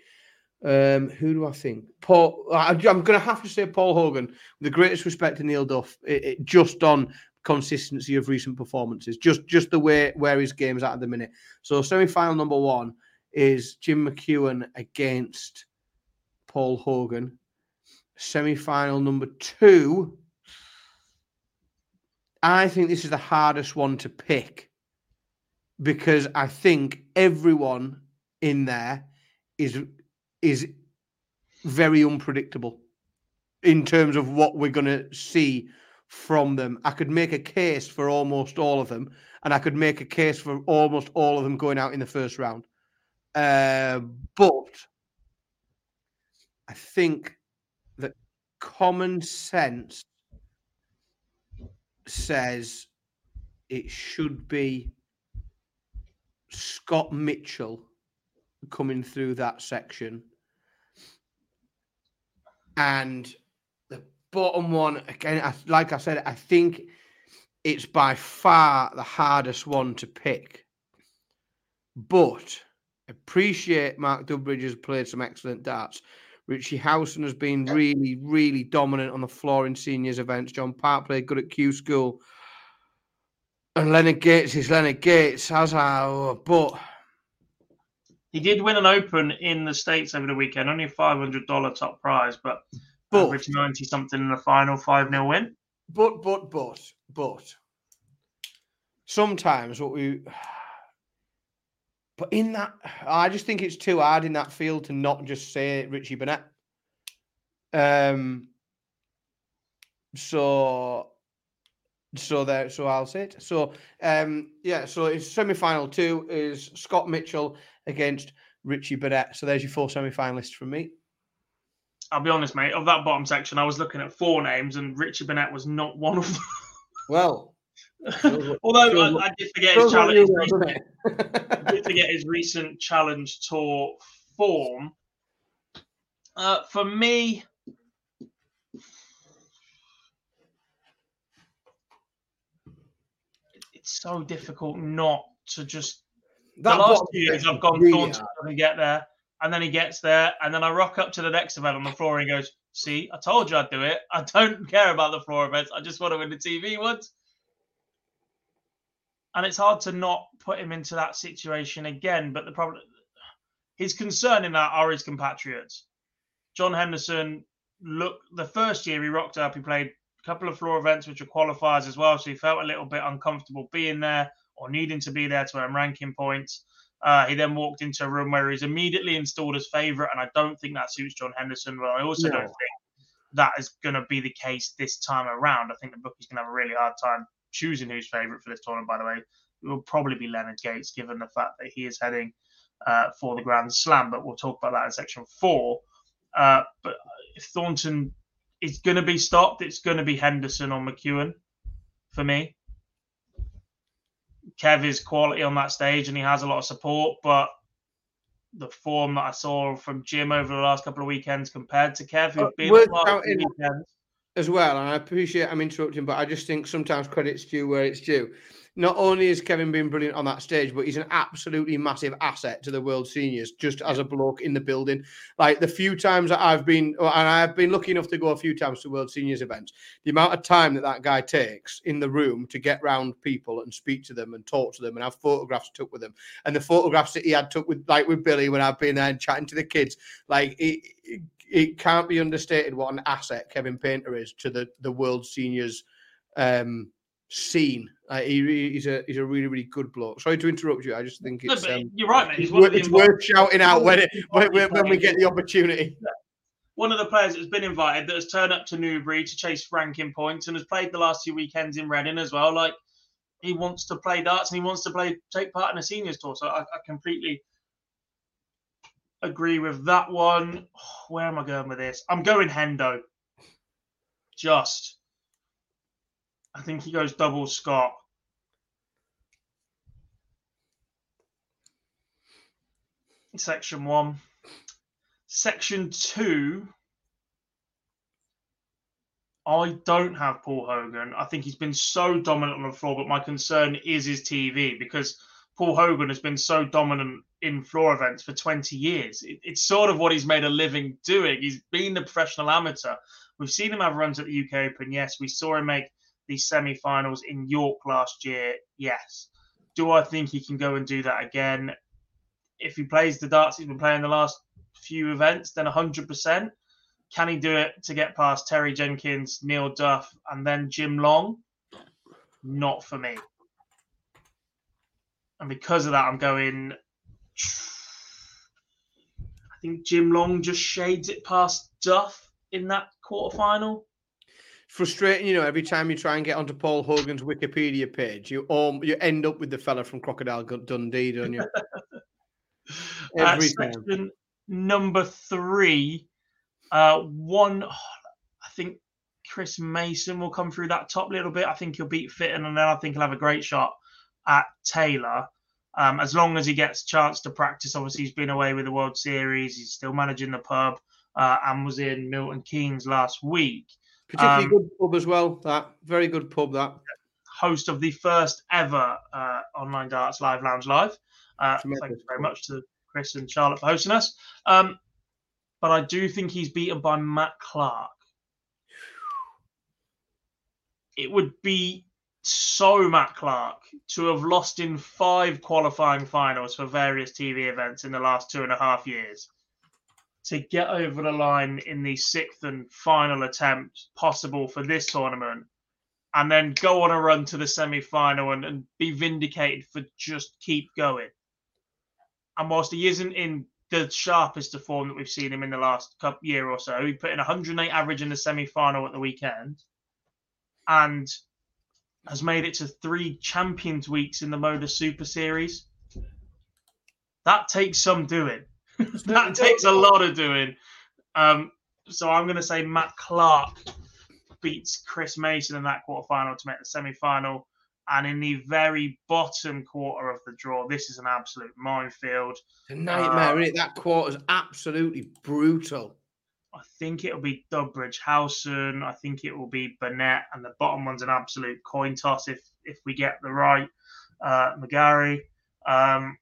Um, who do I think? Paul. I, I'm going to have to say Paul Hogan. The greatest respect to Neil Duff, it, it- just on consistency of recent performances, just just the way where his game's at at the minute. So semi final number one is Jim McEwen against Paul Hogan. Semi final number two. I think this is the hardest one to pick because I think everyone in there is is very unpredictable in terms of what we're going to see from them. I could make a case for almost all of them, and I could make a case for almost all of them going out in the first round. Uh, but I think that common sense says it should be Scott Mitchell coming through that section. And the bottom one again. Like I said, I think it's by far the hardest one to pick. But appreciate Mark Dudbridge has played some excellent darts. Richie Howson has been really, really dominant on the floor in seniors events. John Part played good at Q School. And Leonard Gates is Leonard Gates, as I but he did win an open in the States over the weekend, only a five hundred dollar top prize, but, but averaged ninety something in the final, five 0 win. But but but but sometimes what we but in that I just think it's too hard in that field to not just say Richie Burnett. Um so so there so I'll say it. So um yeah, so it's semi-final two is Scott Mitchell against Richie Burnett. So there's your four semi-finalists from me. I'll be honest, mate. Of that bottom section, I was looking at four names, and Richie Burnett was not one of them. Well, although I, I, did forget his challenge, recent, I did forget his recent challenge tour form. Uh, for me, it's so difficult not to just. That the last two years, I've gone really to get there and then he gets there, and then I rock up to the next event on the floor, and he goes, "See, I told you I'd do it. I don't care about the floor events. I just want to win the TV ones." And it's hard to not put him into that situation again. But the problem, his concern in that are his compatriots. John Henderson, look, the first year he rocked up, he played a couple of floor events, which are qualifiers as well, so he felt a little bit uncomfortable being there or needing to be there to earn ranking points. Uh, he then walked into a room where he's immediately installed as favourite, and I don't think that suits John Henderson. But I also no. don't think that is going to be the case this time around. I think the bookie's going to have a really hard time choosing who's favourite for this tournament. By the way, it will probably be Leonard Gates, given the fact that he is heading uh, for the Grand Slam. But we'll talk about that in section four. Uh, but if Thornton is going to be stopped, it's going to be Henderson or McEwen for me. Kev is quality on that stage and he has a lot of support, but the form that I saw from Jim over the last couple of weekends compared to Kev, who's uh, been uh, weekends. As well, and I appreciate I'm interrupting, but I just think sometimes credit's due where it's due not only has Kevin been brilliant on that stage, but he's an absolutely massive asset to the World Seniors, just as a bloke in the building. Like the few times that I've been, and I've been lucky enough to go a few times to World Seniors events, the amount of time that that guy takes in the room to get round people and speak to them and talk to them and have photographs took with them, and the photographs that he had took with, like with Billy when I've been there and chatting to the kids, like it, it, can't be understated what an asset Kevin Painter is to the the World Seniors. Um, scene. Uh, he, he's a he's a really really good bloke. Sorry to interrupt you. I just think it's no, um, you're right, mate. It's, worth, it's worth shouting out when it when, when we get the opportunity. One of the players that's been invited that has turned up to Newbury to chase ranking points and has played the last two weekends in Reading as well. Like he wants to play darts and he wants to play take part in a seniors tour. So I, I completely agree with that one. Where am I going with this? I'm going Hendo. Just I think he goes double Scott. Section one. Section two. I don't have Paul Hogan. I think he's been so dominant on the floor, but my concern is his TV because Paul Hogan has been so dominant in floor events for 20 years. It, it's sort of what he's made a living doing. He's been a professional amateur. We've seen him have runs at the UK Open. Yes, we saw him make the semi-finals in York last year, yes. Do I think he can go and do that again? If he plays the darts he's been playing the last few events, then 100%. Can he do it to get past Terry Jenkins, Neil Duff, and then Jim Long? Not for me. And because of that, I'm going. I think Jim Long just shades it past Duff in that quarterfinal frustrating, you know, every time you try and get onto Paul Hogan's Wikipedia page, you um, you end up with the fella from Crocodile Dundee, don't you? every uh, section number three, uh, one, oh, I think Chris Mason will come through that top little bit. I think he'll beat Fitton, and then I think he'll have a great shot at Taylor. Um, as long as he gets a chance to practice, obviously he's been away with the World Series. He's still managing the pub uh, and was in Milton Keynes last week. Particularly Um, good pub as well. That very good pub. That host of the first ever uh, online darts live lounge live. Uh, thank you very much to Chris and Charlotte for hosting us. Um, but I do think he's beaten by Matt Clark. It would be so Matt Clark to have lost in five qualifying finals for various TV events in the last two and a half years. To get over the line in the sixth and final attempt possible for this tournament and then go on a run to the semi final and, and be vindicated for just keep going. And whilst he isn't in the sharpest of form that we've seen him in the last year or so, he put in 108 average in the semi final at the weekend and has made it to three champions weeks in the Modus Super Series. That takes some doing. that takes a lot of doing. Um, so I'm going to say Matt Clark beats Chris Mason in that quarterfinal to make the semi-final. And in the very bottom quarter of the draw, this is an absolute minefield. it's a nightmare. Isn't it? That quarter's absolutely brutal. I think it'll be Dudbridge Howson. I think it will be Burnett, and the bottom one's an absolute coin toss if if we get the right uh, McGarry. Um,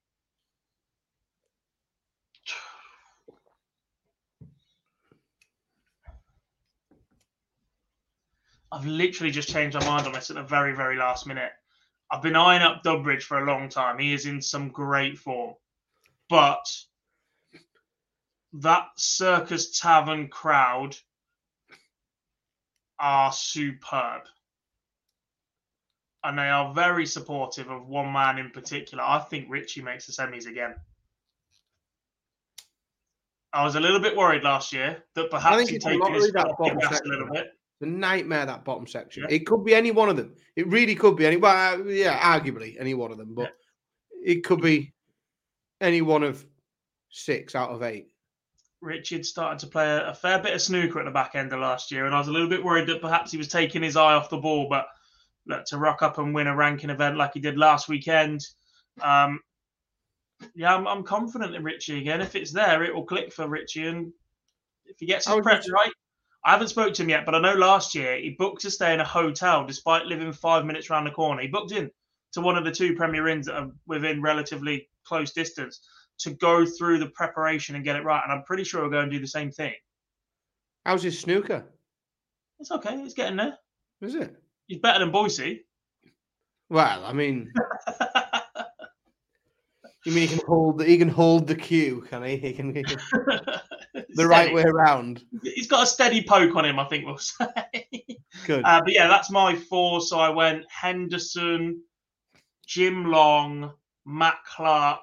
I've literally just changed my mind on this at the very, very last minute. I've been eyeing up Dudbridge for a long time. He is in some great form, but that Circus Tavern crowd are superb. And they are very supportive of one man in particular. I think Richie makes the semis again. I was a little bit worried last year that perhaps think he'd it's taken his that the bottom gas a little bit. A nightmare that bottom section. Yeah. It could be any one of them. It really could be any. Well, uh, yeah, arguably any one of them, but it could be any one of six out of eight. Richard started to play a, a fair bit of snooker at the back end of last year, and I was a little bit worried that perhaps he was taking his eye off the ball. But look, to rock up and win a ranking event like he did last weekend, um, yeah, I'm, I'm confident in Richie again. If it's there, it will click for Richie, and if he gets his prep right, I haven't spoke to him yet, but I know last year he booked to stay in a hotel despite living five minutes round the corner. He booked in to one of the two Premier Inns that are within relatively close distance to go through the preparation and get it right. And I'm pretty sure he'll go and do the same thing. How's his snooker? It's okay. He's getting there. Is it? He's better than Boise. Well, I mean, you mean he can hold the he can hold the cue, can he? He can, he can the right way around. He's got a steady poke on him, I think we'll say. Good. Uh, but yeah, that's my four. So I went Henderson, Jim Long, Matt Clark,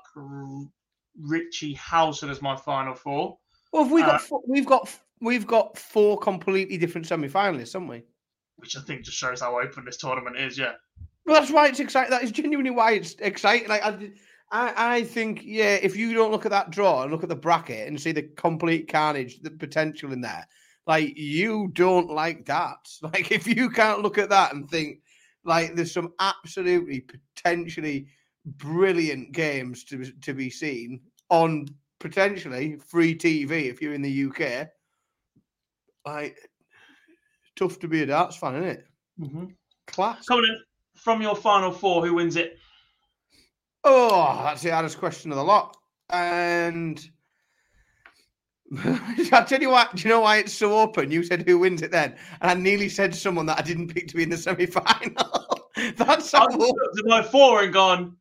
Richie Howson as my final four. well, have we got uh, four, we've got we've got four completely different semi-finalists, haven't we? which I think just shows how open this tournament is. Yeah, Well, that's why it's exciting. That is genuinely why it's exciting. Like I, I, I think, yeah, if you don't look at that draw and look at the bracket and see the complete carnage, the potential in there, like you don't like that. Like if you can't look at that and think, like there's some absolutely potentially brilliant games to to be seen on potentially free TV if you're in the UK. Like tough to be a darts fan, isn't it? mm-hmm. Class. coming in from your final four, who wins it? Oh, that's the hardest question of the lot. And I'll tell you what, do you know why it's so open? You said who wins it then? And I nearly said someone that I didn't pick to be in the semi final. that's how I've open, looked at my four and gone.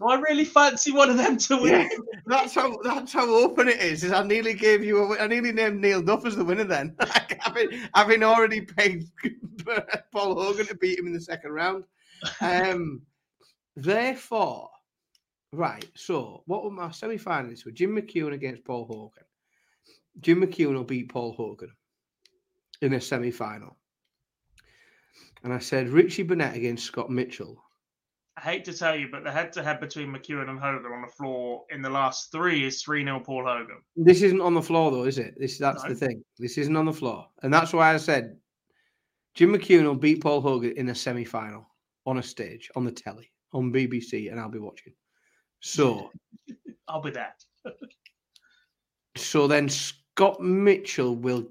I really fancy one of them to win? Yeah. that's how that's how open it is. Is I nearly gave you a, I nearly named Neil Duff as the winner then. having, having already paid Paul Hogan to beat him in the second round. Um therefore, right, so what were my semi finalists were Jim McEwen against Paul Hogan. Jim McEwen will beat Paul Hogan in a semi final. And I said Richie Burnett against Scott Mitchell. I hate to tell you, but the head-to-head between McEwen and Hogan on the floor in the last three is three 0 Paul Hogan. This isn't on the floor though, is it? This that's No. the thing. This isn't on the floor. And that's why I said Jim McEwen will beat Paul Hogan in a semi final on a stage, on the telly, on BBC, and I'll be watching. So I'll be there. so then Scott Mitchell will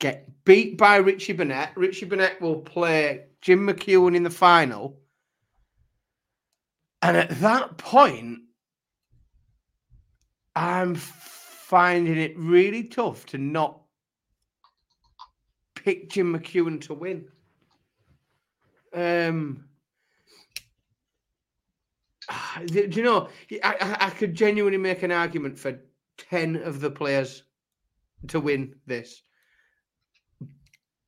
get beat by Richie Burnett. Richie Burnett will play Jim McEwen in the final. And at that point, I'm finding it really tough to not pick Jim McEwen to win. Um, do you know? I, I could genuinely make an argument for ten of the players to win this,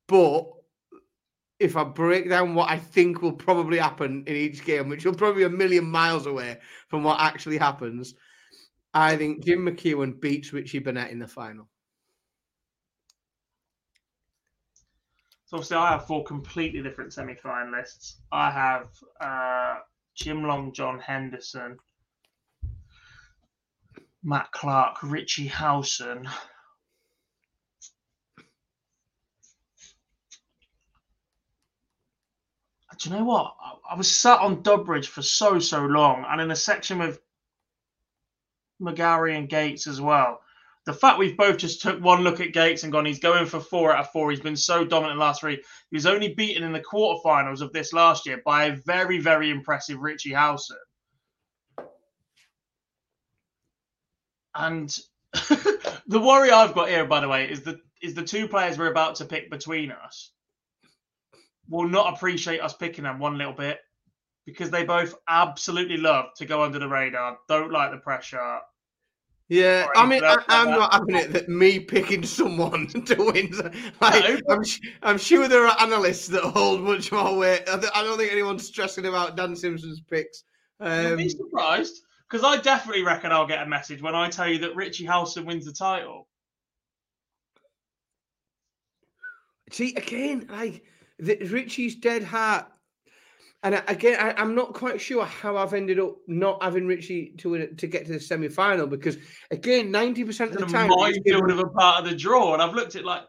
but if I break down what I think will probably happen in each game, which will probably be a million miles away from what actually happens, I think Jim McEwen beats Richie Burnett in the final. So obviously, I have four completely different semi-finalists. I have uh, Jim Long, John Henderson, Matt Clark, Richie Howson. Do you know what? I, I was sat on Dudbridge for so so long, and in a section with McGarry and Gates as well the fact we've both just took one look at Gates and gone, he's going for four out of four. He's been so dominant last three. He was only beaten in the quarterfinals of this last year by a very, very impressive Richie Howson. And the worry I've got here, by the way, is the is the two players we're about to pick between us will not appreciate us picking them one little bit because they both absolutely love to go under the radar, don't like the pressure, yeah, I mean, I, am not having it that me picking someone to win. Like, I'm, I'm sure there are analysts that hold much more weight. I, I don't think anyone's stressing about Dan Simpson's picks. Um, You'll be surprised because I definitely reckon I'll get a message when I tell you that Richie Howson wins the title. See, again, like the, Richie's dead heart and again, I, am not quite sure how I've ended up not having Richie to to get to the semi final because again, ninety percent of the time, minefield of a part of the draw, and I've looked at like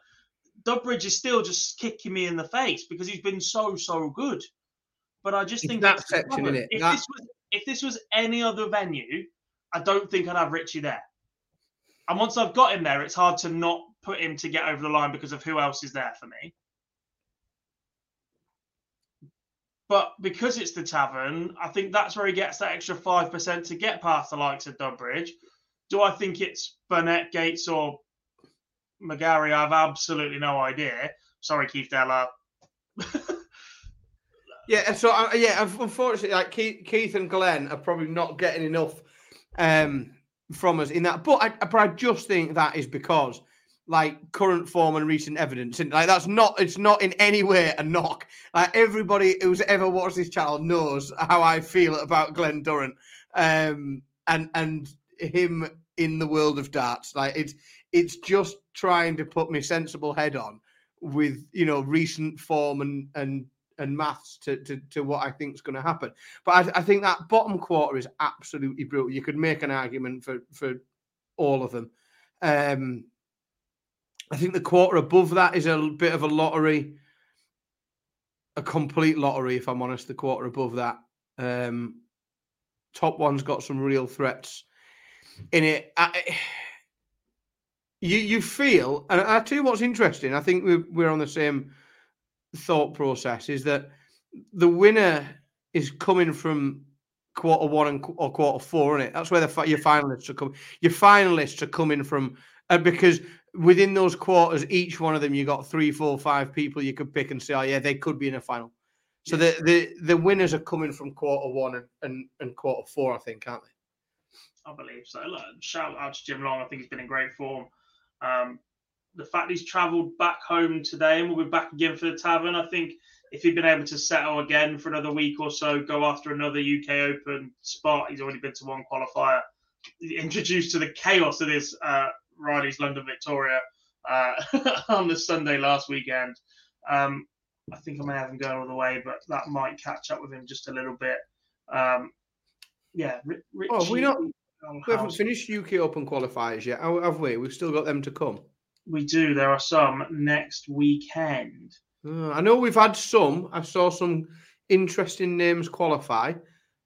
Dudbridge is still just kicking me in the face because he's been so so good. But I just think that section in it. If that... this was if this was any other venue, I don't think I'd have Richie there. And once I've got him there, it's hard to not put him to get over the line because of who else is there for me. But because it's the tavern, I think that's where he gets that extra 5% to get past the likes of Dudbridge. Do I think it's Burnett, Gates, or McGarry? I have absolutely no idea. Sorry, Keith Deller. yeah, so uh, yeah, unfortunately, like Keith, Keith and Glenn are probably not getting enough um, from us in that. But I, but I just think that is because like current form and recent evidence. And like that's not it's not in any way a knock. Like everybody who's ever watched this channel knows how I feel about Glenn Durrant. Um and and him in the world of darts. Like it's it's just trying to put my sensible head on with you know recent form and and and maths to, to, to what I think is going to happen. But I, I think that bottom quarter is absolutely brutal. You could make an argument for for all of them. Um, I think the quarter above that is a bit of a lottery, a complete lottery, if I'm honest. The quarter above that, um, top one's got some real threats in it. I, you you feel, and I tell you what's interesting. I think we're we're on the same thought process. Is that the winner is coming from quarter one and or quarter four, isn't it? That's where the your finalists are coming. Your finalists are coming from, uh, because within those quarters, each one of them, you got three, four, five people you could pick and say, oh yeah, they could be in a final. So the the the winners are coming from quarter one and, and, and quarter four, I think, aren't they? I believe so. Look, shout out to Jim Long. I think he's been in great form. Um, the fact he's travelled back home today and we'll be back again for the tavern, I think if he'd been able to settle again for another week or so, go after another UK Open spot, he's already been to one qualifier. Introduced to the chaos of this uh, Riley's London Victoria uh, on the Sunday last weekend. Um, I think I may have him going all the way, but that might catch up with him just a little bit. Um, yeah, Richie, oh, we not. We haven't finished UK Open qualifiers yet, have we? We've still got them to come. We do. There are some next weekend. Uh, I know we've had some. I saw some interesting names qualify.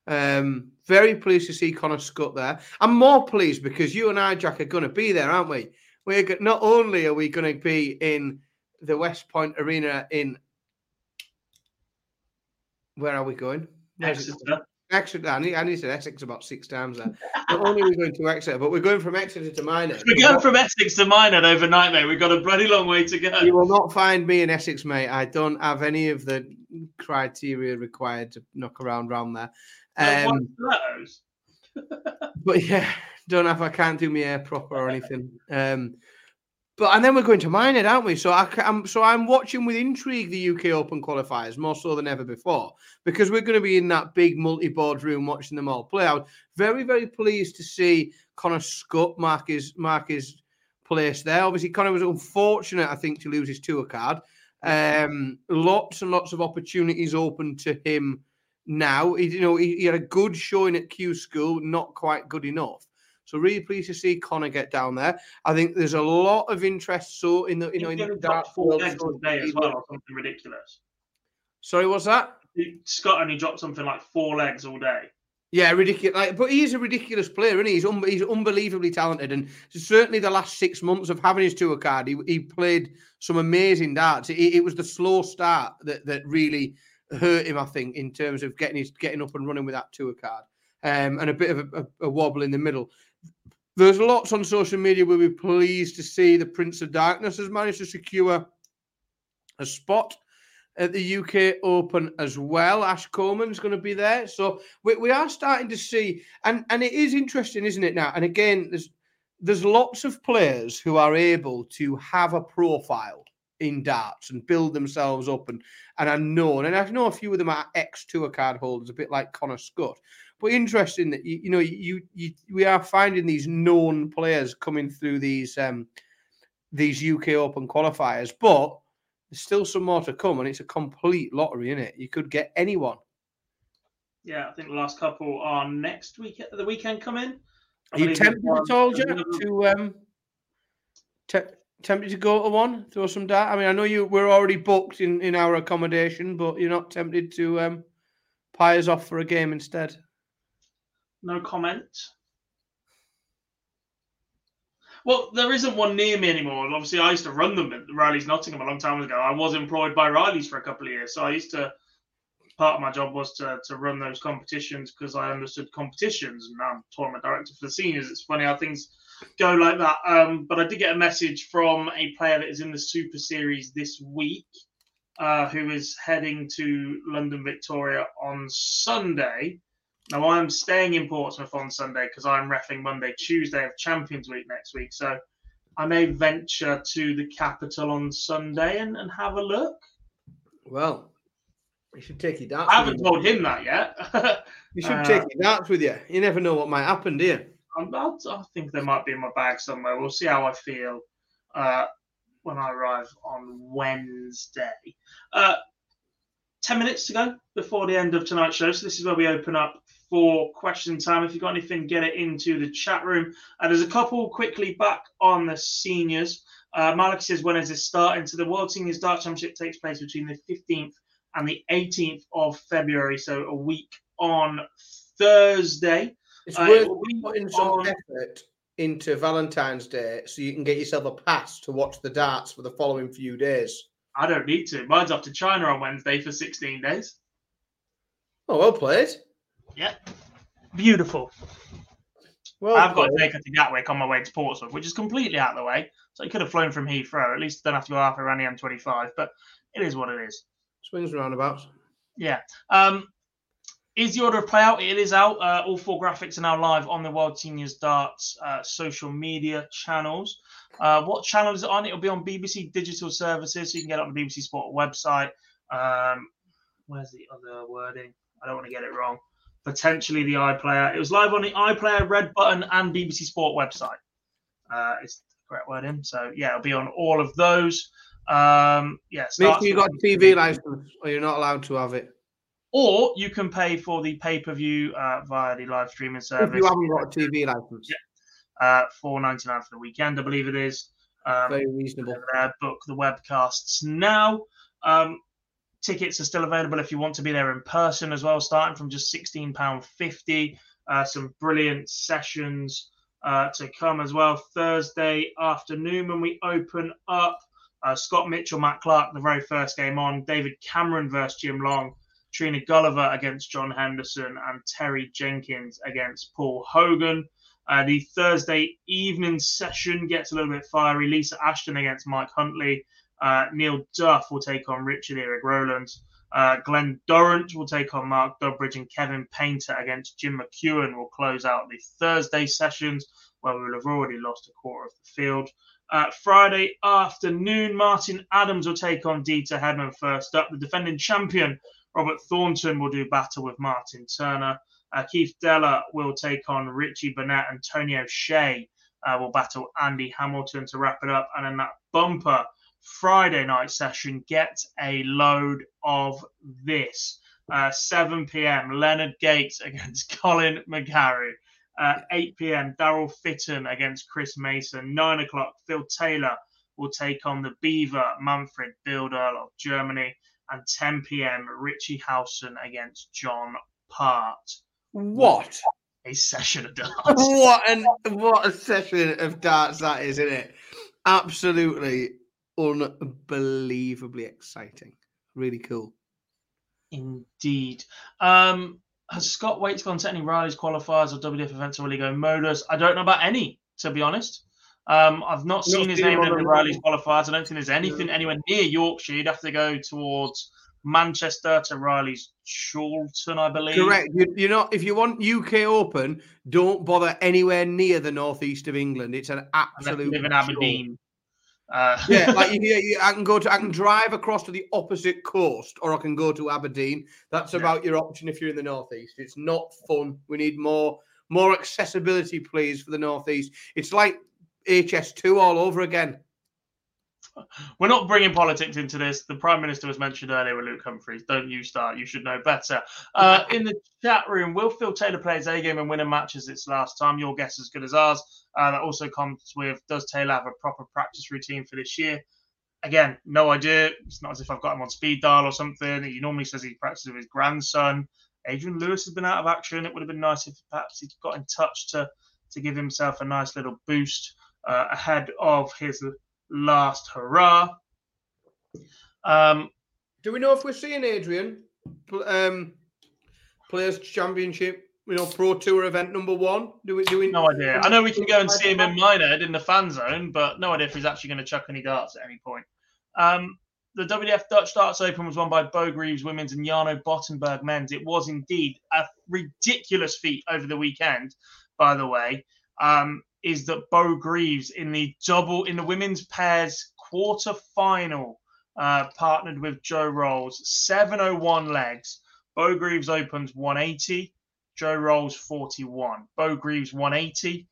Um, very pleased to see Connor Scott there. I'm more pleased because you and I, Jack, are going to be there, aren't we? We're not only are we going to be in the West Point Arena in. Where are we going? Exeter. Exeter. I need, I need to Essex about six times there. Not only are we going to Exeter, but we're going from Exeter to Minehead. We're going from Essex to Minehead overnight, mate. We've got a bloody long way to go. You will not find me in Essex, mate. I don't have any of the criteria required to knock around round there. Um, but yeah, don't have. I can't do my hair proper or anything. Um, but and then we're going to Minehead, aren't we? So I, I'm so I'm watching with intrigue the UK Open qualifiers more so than ever before because we're going to be in that big multi-board room watching them all play. I was very very pleased to see Connor Scott mark his mark his place there. Obviously, Connor was unfortunate, I think, to lose his tour card. Um, lots and lots of opportunities open to him now. He, you know, he, he had a good showing at Q School, not quite good enough. So really pleased to see Connor get down there. I think there's a lot of interest. So in the you know in the dark four world, legs so today as well, or something ridiculous. Sorry, what's that? Scott only dropped something like four legs all day. Yeah, ridiculous. Like, but he is a ridiculous player, isn't he? He's, un- he's unbelievably talented, and certainly the last six months of having his tour card, he, he played some amazing darts. It, it was the slow start that that really hurt him, I think, in terms of getting his getting up and running with that tour card, um, and a bit of a, a, a wobble in the middle. There's lots on social media. We'll be pleased to see the Prince of Darkness has managed to secure a spot at the UK Open as well. Ash Coleman's going to be there, so we, we are starting to see, and and it is interesting, isn't it? Now, and again, there's there's lots of players who are able to have a profile in darts and build themselves up and and are known. And I know a few of them are ex tour card holders, a bit like Connor Scott. But interesting that you, you know you, you we are finding these known players coming through these um these UK Open qualifiers, but there's still some more to come, and it's a complete lottery, isn't it? You could get anyone. Yeah, I think the last couple are next week the weekend come in. Are you tempted at all, Jack, to um, te- tempted to go to one, throw some dart? I mean, I know you we're already booked in in our accommodation, but you're not tempted to um, pie us off for a game instead. No comment. Well, there isn't one near me anymore. Obviously, I used to run them at Riley's Nottingham a long time ago. I was employed by Riley's for a couple of years, so I used to. Part of my job was to, to run those competitions because I understood competitions, and now I'm tournament director for the seniors. It's funny how things go like that. Um, but I did get a message from a player that is in the Super Series this week, uh, who is heading to London Victoria on Sunday. Now I'm staying in Portsmouth on Sunday because I'm refing Monday, Tuesday of Champions Week next week. So I may venture to the capital on Sunday and, and have a look. Well, you should take your darts. I haven't told him that yet. You should uh, take your darts with you. You never know what might happen, do you? About, I think they might be in my bag somewhere. We'll see how I feel uh, when I arrive on Wednesday. Uh, 10 minutes to go before the end of tonight's show. So, this is where we open up for question time. If you've got anything, get it into the chat room. Uh, there's a couple quickly back on the seniors. Uh, Malik says, when is this starting? So, the World Seniors Dart Championship takes place between the 15th and the 18th of February. So, a week on Thursday. It's Uh, worth putting some on- effort into Valentine's Day so you can get yourself a pass to watch the darts for the following few days. I don't need to. Mine's off to China on Wednesday for 16 days. Oh, well played. Yeah. Beautiful. Well I've got to take her to Gatwick on my way to Portsmouth, which is completely out of the way. So I could have flown from Heathrow. At least don't have to go half around the M25, but it is what it is. Swings roundabouts. Yeah. Um, is the order of play out? It is out. Uh, all four graphics are now live on the World Seniors Darts uh, social media channels. Uh, what channel is it on? It'll be on BBC Digital Services, so you can get it on the BBC Sport website. Um, where's the other wording? I don't want to get it wrong. Potentially the iPlayer. It was live on the iPlayer, Red Button, and BBC Sport website. Uh, it's the correct wording. So yeah, it'll be on all of those. Um, yeah, Make sure you got a TV license or you're not allowed to have it. or you can pay for the pay per view uh, via the live streaming service. If you haven't got a TV license. uh, four ninety nine for the weekend, I believe it is. Um, Very reasonable. there, book the webcasts now. Um, tickets are still available if you want to be there in person as well, starting from just sixteen pound fifty. Uh, some brilliant sessions uh, to come as well Thursday afternoon when we open up. Uh, Scott Mitchell, Matt Clark, the very first game on. David Cameron versus Jim Long. Trina Gulliver against John Henderson. And Terry Jenkins against Paul Hogan. Uh, the Thursday evening session gets a little bit fiery. Lisa Ashton against Mike Huntley. Uh, Neil Duff will take on Richard Eric Rowland. Uh, Glenn Durrant will take on Mark Dudbridge, and Kevin Painter against Jim McEwen will close out the Thursday sessions, where we will have already lost a quarter of the field. Uh, Friday afternoon, Martin Adams will take on Deta Hedman first up. The defending champion, Robert Thornton, will do battle with Martin Turner. Uh, Keith Deller will take on Richie Burnett. Tony O'Shea uh, will battle Andy Hamilton to wrap it up. And then that bumper Friday night session, get a load of this. Uh, 7 p.m. Leonard Gates against Colin McGarry. Uh, 8 p.m. Daryl Fitton against Chris Mason. 9 o'clock. Phil Taylor will take on the Beaver Manfred Bilderl of Germany. And 10 p.m. Richie Howson against John Part. What a session of darts! what an what a session of darts that is, isn't it? Absolutely unbelievably exciting. Really cool. Indeed. Um, has Scott Waites gone to any Riley's qualifiers or WDF events or will he go modus? I don't know about any, to be honest. Um, I've not seen his name in the Riley's qualifiers. I don't think there's anything anywhere near Yorkshire. You'd have to go towards Manchester to Riley's Chorlton, I believe. Correct. You, are not. If you want UK Open, don't bother anywhere near the northeast of England. It's an absolute. Live in Aberdeen. Uh, yeah, like you, you, I can go to, I can drive across to the opposite coast, or I can go to Aberdeen. That's yeah. about your option if you're in the northeast. It's not fun. We need more, more accessibility, please, for the northeast. It's like HS2 all over again. We're not bringing politics into this. The Prime Minister was mentioned earlier with Luke Humphries. Don't you start. You should know better. Uh, in the chat room, will Phil Taylor play his A game and win a match as it's last time? Your guess is as good as ours. Uh, that also comes with Does Taylor have a proper practice routine for this year? Again, no idea. It's not as if I've got him on speed dial or something. He normally says he practices with his grandson. Adrian Lewis has been out of action. It would have been nice if perhaps he got in touch to to give himself a nice little boost uh, ahead of his last hurrah. Um, Do we know if we're seeing Adrian um, Players Championship you know, Pro Tour event number one? Do we? Do we? No idea. I know we can go and see him in Minehead in the fan zone, but no idea if he's actually going to chuck any darts at any point. Um, the WDF Dutch Darts Open was won by Beau Greaves women's and Jarno Bottenberg men's. It was indeed a ridiculous feat over the weekend, by the way. Um, is that Beau Greaves in the double in the women's pairs quarter final uh, partnered with Joe Rolls 701 legs. Beau Greaves opens 180. Joe Rolls 41. Beau Greaves 180.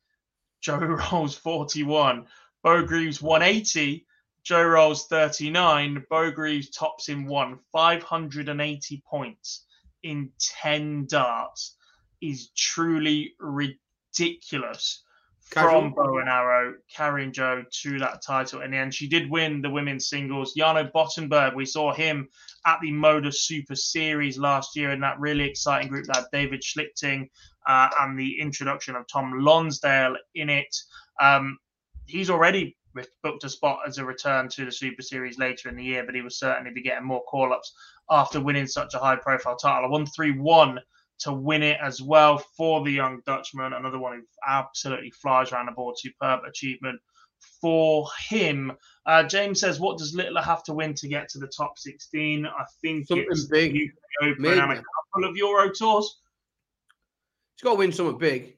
Joe Rolls 41. Beau Greaves 180. Joe Rolls 39. Beau Greaves tops in one. 580 points in 10 darts is truly ridiculous from Bow and Arrow, carrying Joe to that title. In the end, she did win the women's singles. Jarno Bottenberg, we saw him at the Modus Super Series last year in that really exciting group that David Schlichting uh, and the introduction of Tom Lonsdale in it. Um, he's already booked a spot as a return to the Super Series later in the year, but he will certainly be getting more call ups after winning such a high profile title. A 1 3 1 to win it as well for the young Dutchman. Another one who absolutely flies around the board. Superb achievement for him. Uh, James says, "What does Littler have to win to get to the top 16?" I think something it's big. Open and a couple of Euro tours. He's got to win something big.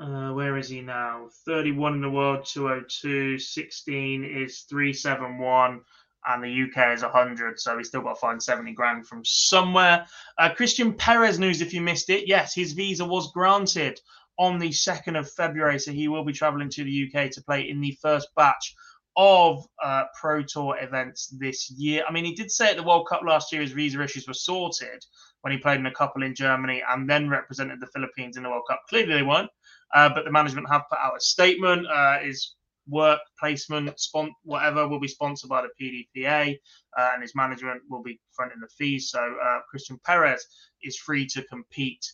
Uh, where is he now? 31 in the world, 202. 16 is 371 and the UK is 100, so he's still got to find 70 grand from somewhere. Uh, Christian Perez news, if you missed it, yes, his visa was granted on the 2nd of February, so he will be travelling to the UK to play in the first batch of uh, Pro Tour events this year. I mean, he did say at the World Cup last year his visa issues were sorted when he played in a couple in Germany and then represented the Philippines in the World Cup. Clearly, they won't. Uh, but the management have put out a statement. Uh, is work placement, spon- whatever, will be sponsored by the PDPA, uh, and his management will be fronting the fees. So uh, Christian Perez is free to compete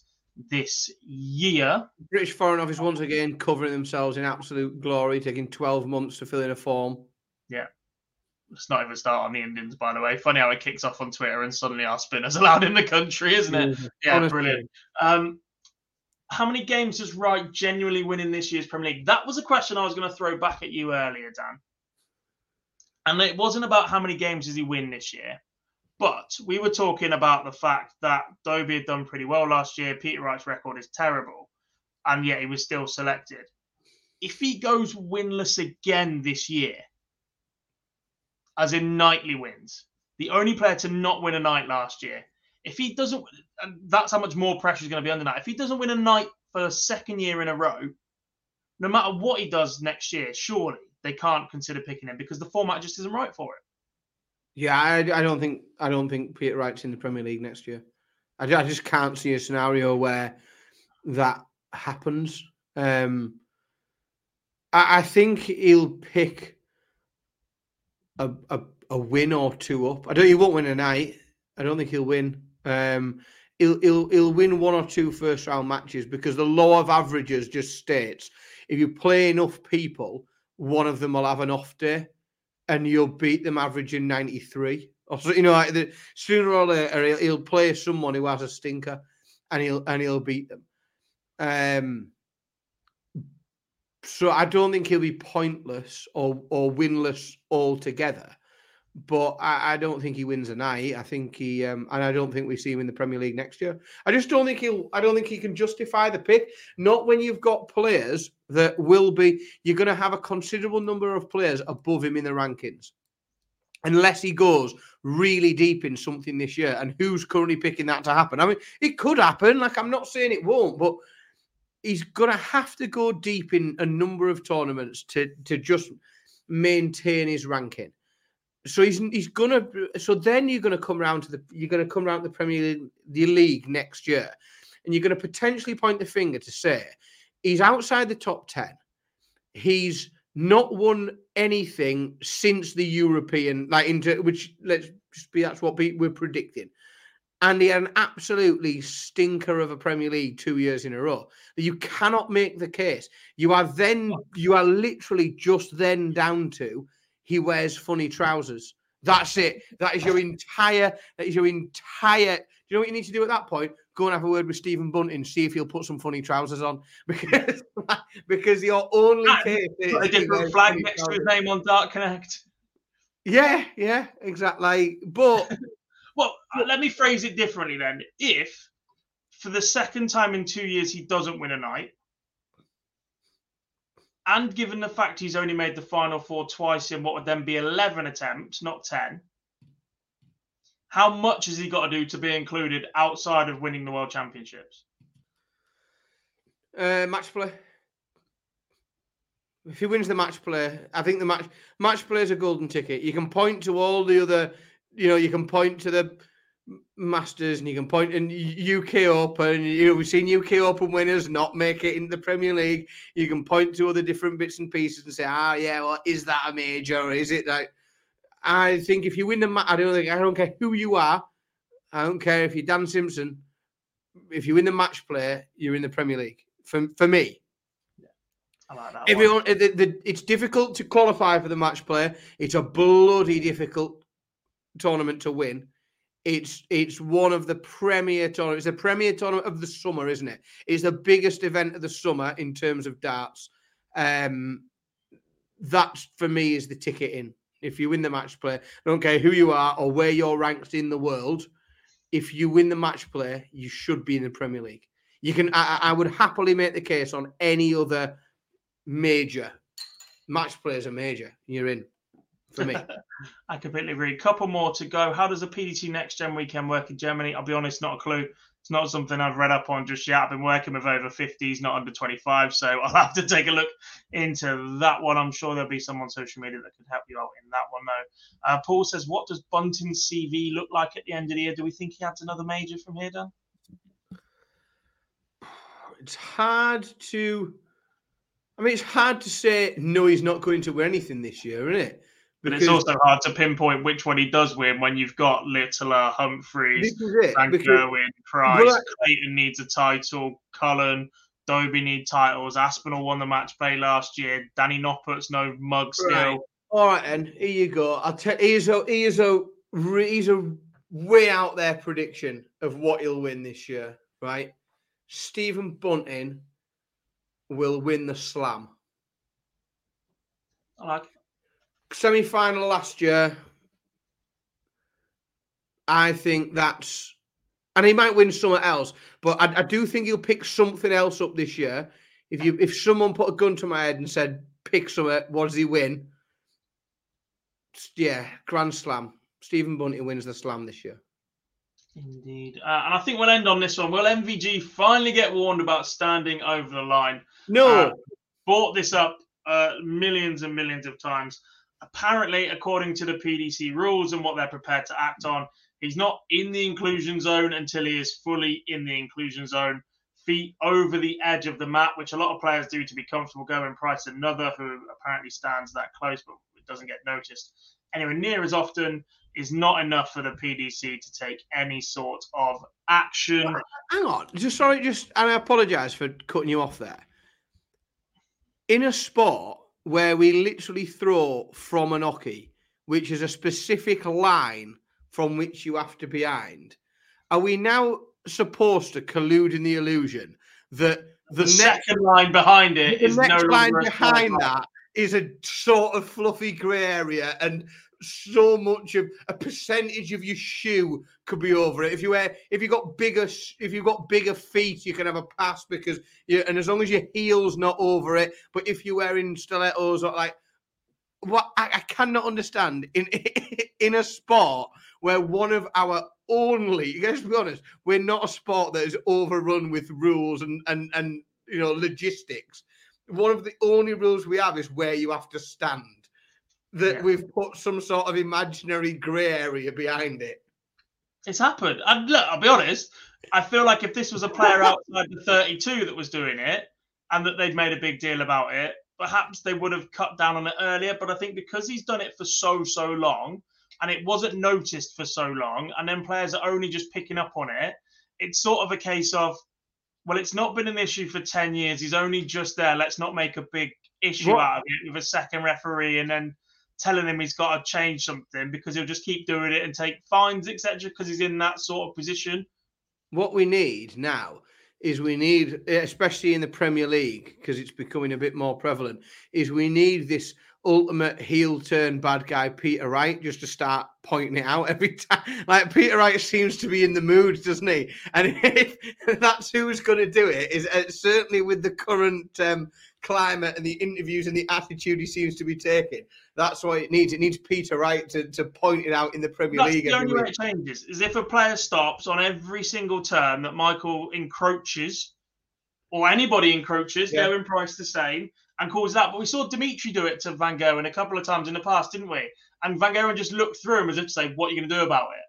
this year. British Foreign Office once again covering themselves in absolute glory, taking 12 months to fill in a form. Yeah. Let's not even start on the Indians, by the way. Funny how it kicks off on Twitter and suddenly our spinner's allowed in the country, isn't it? Yeah, Honestly. brilliant. Um, how many games does Wright genuinely win in this year's Premier League? That was a question I was going to throw back at you earlier, Dan. And it wasn't about how many games does he win this year. But we were talking about the fact that Dobey had done pretty well last year. Peter Wright's record is terrible, and yet he was still selected. If he goes winless again this year, as in nightly wins, the only player to not win a night last year, if he doesn't, that's how much more pressure is going to be under that. If he doesn't win a night for a second year in a row, no matter what he does next year, surely they can't consider picking him because the format just isn't right for it. Yeah, I, I don't think I don't think Peter Wright's in the Premier League next year. I, I just can't see a scenario where that happens. Um, I, I think he'll pick a, a, a win or two up. I don't. He won't win a night. I don't think he'll win. Um, he'll he'll he'll win one or two first round matches because the law of averages just states if you play enough people, one of them will have an off day and you'll beat them averaging 93 or so you know like the, sooner or later he'll, he'll, play someone who has a stinker and he'll and he'll beat them. Um so i don't think he'll be pointless or or winless altogether but I, I, don't think he wins a night. I think he, um, and I don't think we see him in the Premier League next year. I just don't think he'll. I don't think he can justify the pick. Not when you've got players that will be. You're going to have a considerable number of players above him in the rankings, unless he goes really deep in something this year. And who's currently picking that to happen? I mean, it could happen. Like I'm not saying it won't, but he's going to have to go deep in a number of tournaments to to just maintain his ranking. So he's he's gonna. So then you're gonna come around to the you're gonna come around to the Premier League, the league next year, and you're gonna potentially point the finger to say he's outside the top ten. He's not won anything since the European, like into which let's just be that's what we're predicting. And he had an absolutely stinker of a Premier League two years in a row. You cannot make the case. You are then you are literally just then down to he wears funny trousers. That's it. That is your entire. That is your entire. Do you know what you need to do at that point? Go and have a word with Stephen Bunting, see if he'll put some funny trousers on, because because your only case is a different flag next to his name on Dart Connect. Yeah, yeah, exactly. But well, uh, let me phrase it differently then. If for the second time in two years he doesn't win a night, and given the fact he's only made the final four twice in what would then be 11 attempts, not 10, how much has he got to do to be included outside of winning the World Championships? Uh, match play. If he wins the match play, I think the match match play is a golden ticket. You can point to all the other, you know, you can point to the Masters, and you can point in UK Open. You know, we've seen UK Open winners not make it in the Premier League. You can point to other different bits and pieces and say, ah, yeah, well, is that a major? Or is it like? I think if you win the match, I don't think I don't care who you are. I don't care if you're Dan Simpson. If you win the match play, you're in the Premier League. For for me, I like Everyone, the, the, it's difficult to qualify for the match play. It's a bloody difficult tournament to win it's it's one of the premier tournaments. It's a premier tournament of the summer, isn't it? It's the biggest event of the summer in terms of darts. Um, that for me is the ticket in. If you win the match play, I don't care who you are or where you're ranked in the world. If you win the match play, you should be in the Premier League. You can. I, I would happily make the case on any other major match play is a major. You're in for me. I completely agree. Couple more to go. How does the PDC Next Gen weekend work in Germany? I'll be honest, not a clue. It's not something I've read up on just yet. I've been working with over 50s, not under 25. So I'll have to take a look into that one. I'm sure there'll be some on social media that could help you out in that one, though. Uh, Paul says, What does Bunting's CV look like at the end of the year? Do we think he adds another major from here, Dan? It's hard to. I mean, it's hard to say no. He's not going to win anything this year, isn't it? But it's also hard to pinpoint which one he does win when you've got Littler, Humphries, Van Gerwen, Price, well, Clayton needs a title, Cullen, Dobey need titles. Aspinall won the match play last year. Danny Noppert's no mug still. Right. All right, then here you go. I'll tell. Here's a here's a here's a way out there prediction of what he'll win this year. Right, Stephen Bunting will win the Slam. I like Semi final last year. I think that's, and he might win somewhere else, but I, I do think he'll pick something else up this year. If you if someone put a gun to my head and said pick something, what does he win? Yeah, Grand Slam. Stephen Bunting wins the Slam this year. Indeed. Uh, and I think we'll end on this one. Will MVG finally get warned about standing over the line? No. Uh, brought this up uh, millions and millions of times. Apparently, according to the PDC rules and what they're prepared to act on, he's not in the inclusion zone until he is fully in the inclusion zone, feet over the edge of the mat, which a lot of players do to be comfortable going. Price another who apparently stands that close but it doesn't get noticed anywhere near as often is not enough for the PDC to take any sort of action. Hang on, just sorry, just and I apologise for cutting you off there. In a sport where we literally throw from an oche, which is a specific line from which you have to be behind, are we now supposed to collude in the illusion that the, the next line behind it the next no line behind that is a sort of fluffy grey area and so much of a percentage of your shoe could be over it. If you wear, if you got bigger, if you've got bigger feet, you can have a pass because you. And as long as your heel's not over it, but if you're wearing stilettos or like, what I, I cannot understand in in a sport where one of our only, let's be honest, we're not a sport that is overrun with rules and and and you know logistics. One of the only rules we have is where you have to stand that yeah. we've put some sort of imaginary grey area behind it. It's happened. And look, I'll be honest. I feel like if this was a player outside the 32 that was doing it, and that they'd made a big deal about it, perhaps they would have cut down on it earlier. But I think because he's done it for so so long, and it wasn't noticed for so long, and then players are only just picking up on it, it's sort of a case of, well, it's not been an issue for 10 years. He's only just there. Let's not make a big issue what? out of it with a second referee and then telling him he's got to change something because he'll just keep doing it and take fines, etc. Because he's in that sort of position. What we need now is we need, especially in the Premier League, because it's becoming a bit more prevalent, is we need this ultimate heel turn bad guy Peter Wright just to start pointing it out every time. Like Peter Wright seems to be in the mood, doesn't he? And if that's who's going to do it, is uh, certainly with the current um, climate and the interviews and the attitude he seems to be taking. That's what it needs. It needs Peter Wright to, to point it out in the Premier That's League. The only way it changes is if a player stops on every single turn that Michael encroaches, or anybody encroaches, yeah. in Price the same, and calls that. But we saw Dimitri do it to Van Gerwen a couple of times in the past, didn't we? And Van Gerwen just looked through him as if to say, "What are you going to do about it?"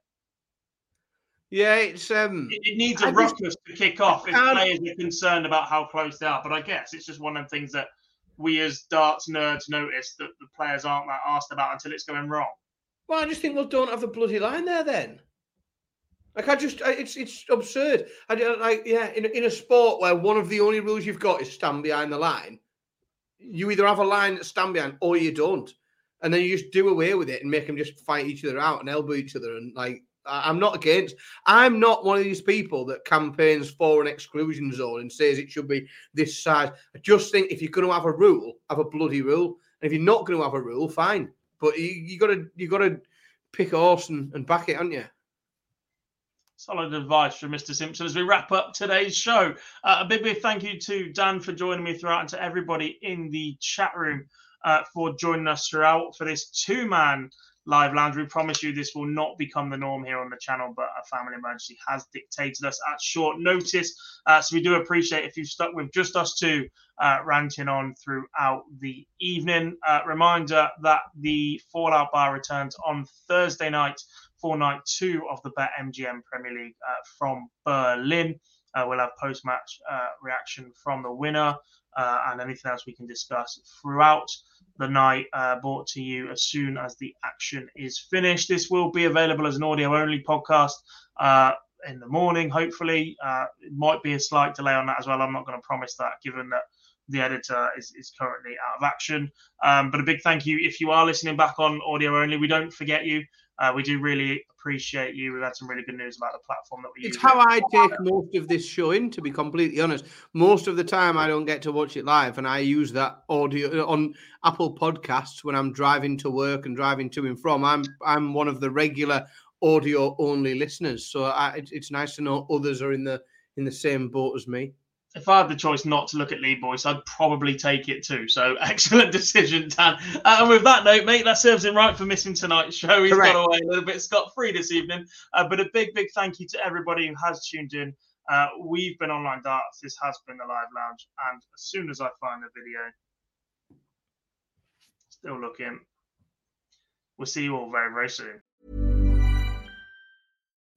Yeah, it's um. It, it needs a I ruckus just, to kick off if players are concerned about how close they are. But I guess it's just one of the things that we as darts nerds notice that the players aren't that asked about until it's going wrong. Well, I just think, well, don't have the bloody line there then. Like I just, it's it's absurd. I don't like, yeah, in in a sport where one of the only rules you've got is stand behind the line, you either have a line that stand behind or you don't, and then you just do away with it and make them just fight each other out and elbow each other and like I'm not against. I'm not one of these people that campaigns for an exclusion zone and says it should be this size. I just think if you're going to have a rule, have a bloody rule. And if you're not going to have a rule, fine. But you, you got to you got to pick a horse and, and back it, aren't you? Solid advice from Mr. Simpson as we wrap up today's show. Uh, a big, big thank you to Dan for joining me throughout and to everybody in the chat room uh, for joining us throughout for this two man live lounge. We promise you this will not become the norm here on the channel, but a family emergency has dictated us at short notice. Uh, so we do appreciate if you've stuck with just us two uh, ranting on throughout the evening. Uh, reminder that the Fallout Bar returns on Thursday night for night two of the Bet MGM Premier League uh, from Berlin. Uh, we'll have post match uh, reaction from the winner and anything else we can discuss throughout the night, uh, brought to you as soon as the action is finished. This will be available as an audio only podcast uh, in the morning, hopefully. Uh, it might be a slight delay on that as well. I'm not going to promise that, given that the editor is, is currently out of action. Um, but a big thank you if you are listening back on audio only. We don't forget you. Uh, we do really appreciate you. We've had some really good news about the platform that we It's use. It's how I take most of this show in, to be completely honest. Most of the time, I don't get to watch it live, and I use that audio on Apple Podcasts when I'm driving to work and driving to and from. I'm I'm one of the regular audio only listeners, so I, it's nice to know others are in the in the same boat as me. If I had the choice not to look at Lead Voice, I'd probably take it too. So excellent decision, Dan. Uh, and with that note, mate, that serves him right for missing tonight's show. He's Correct. got away a little bit scot free this evening. Uh, but a big, big thank you to everybody who has tuned in. Uh, we've been online darts. This has been the live lounge. And as soon as I find the video, still looking. We'll see you all very, very soon.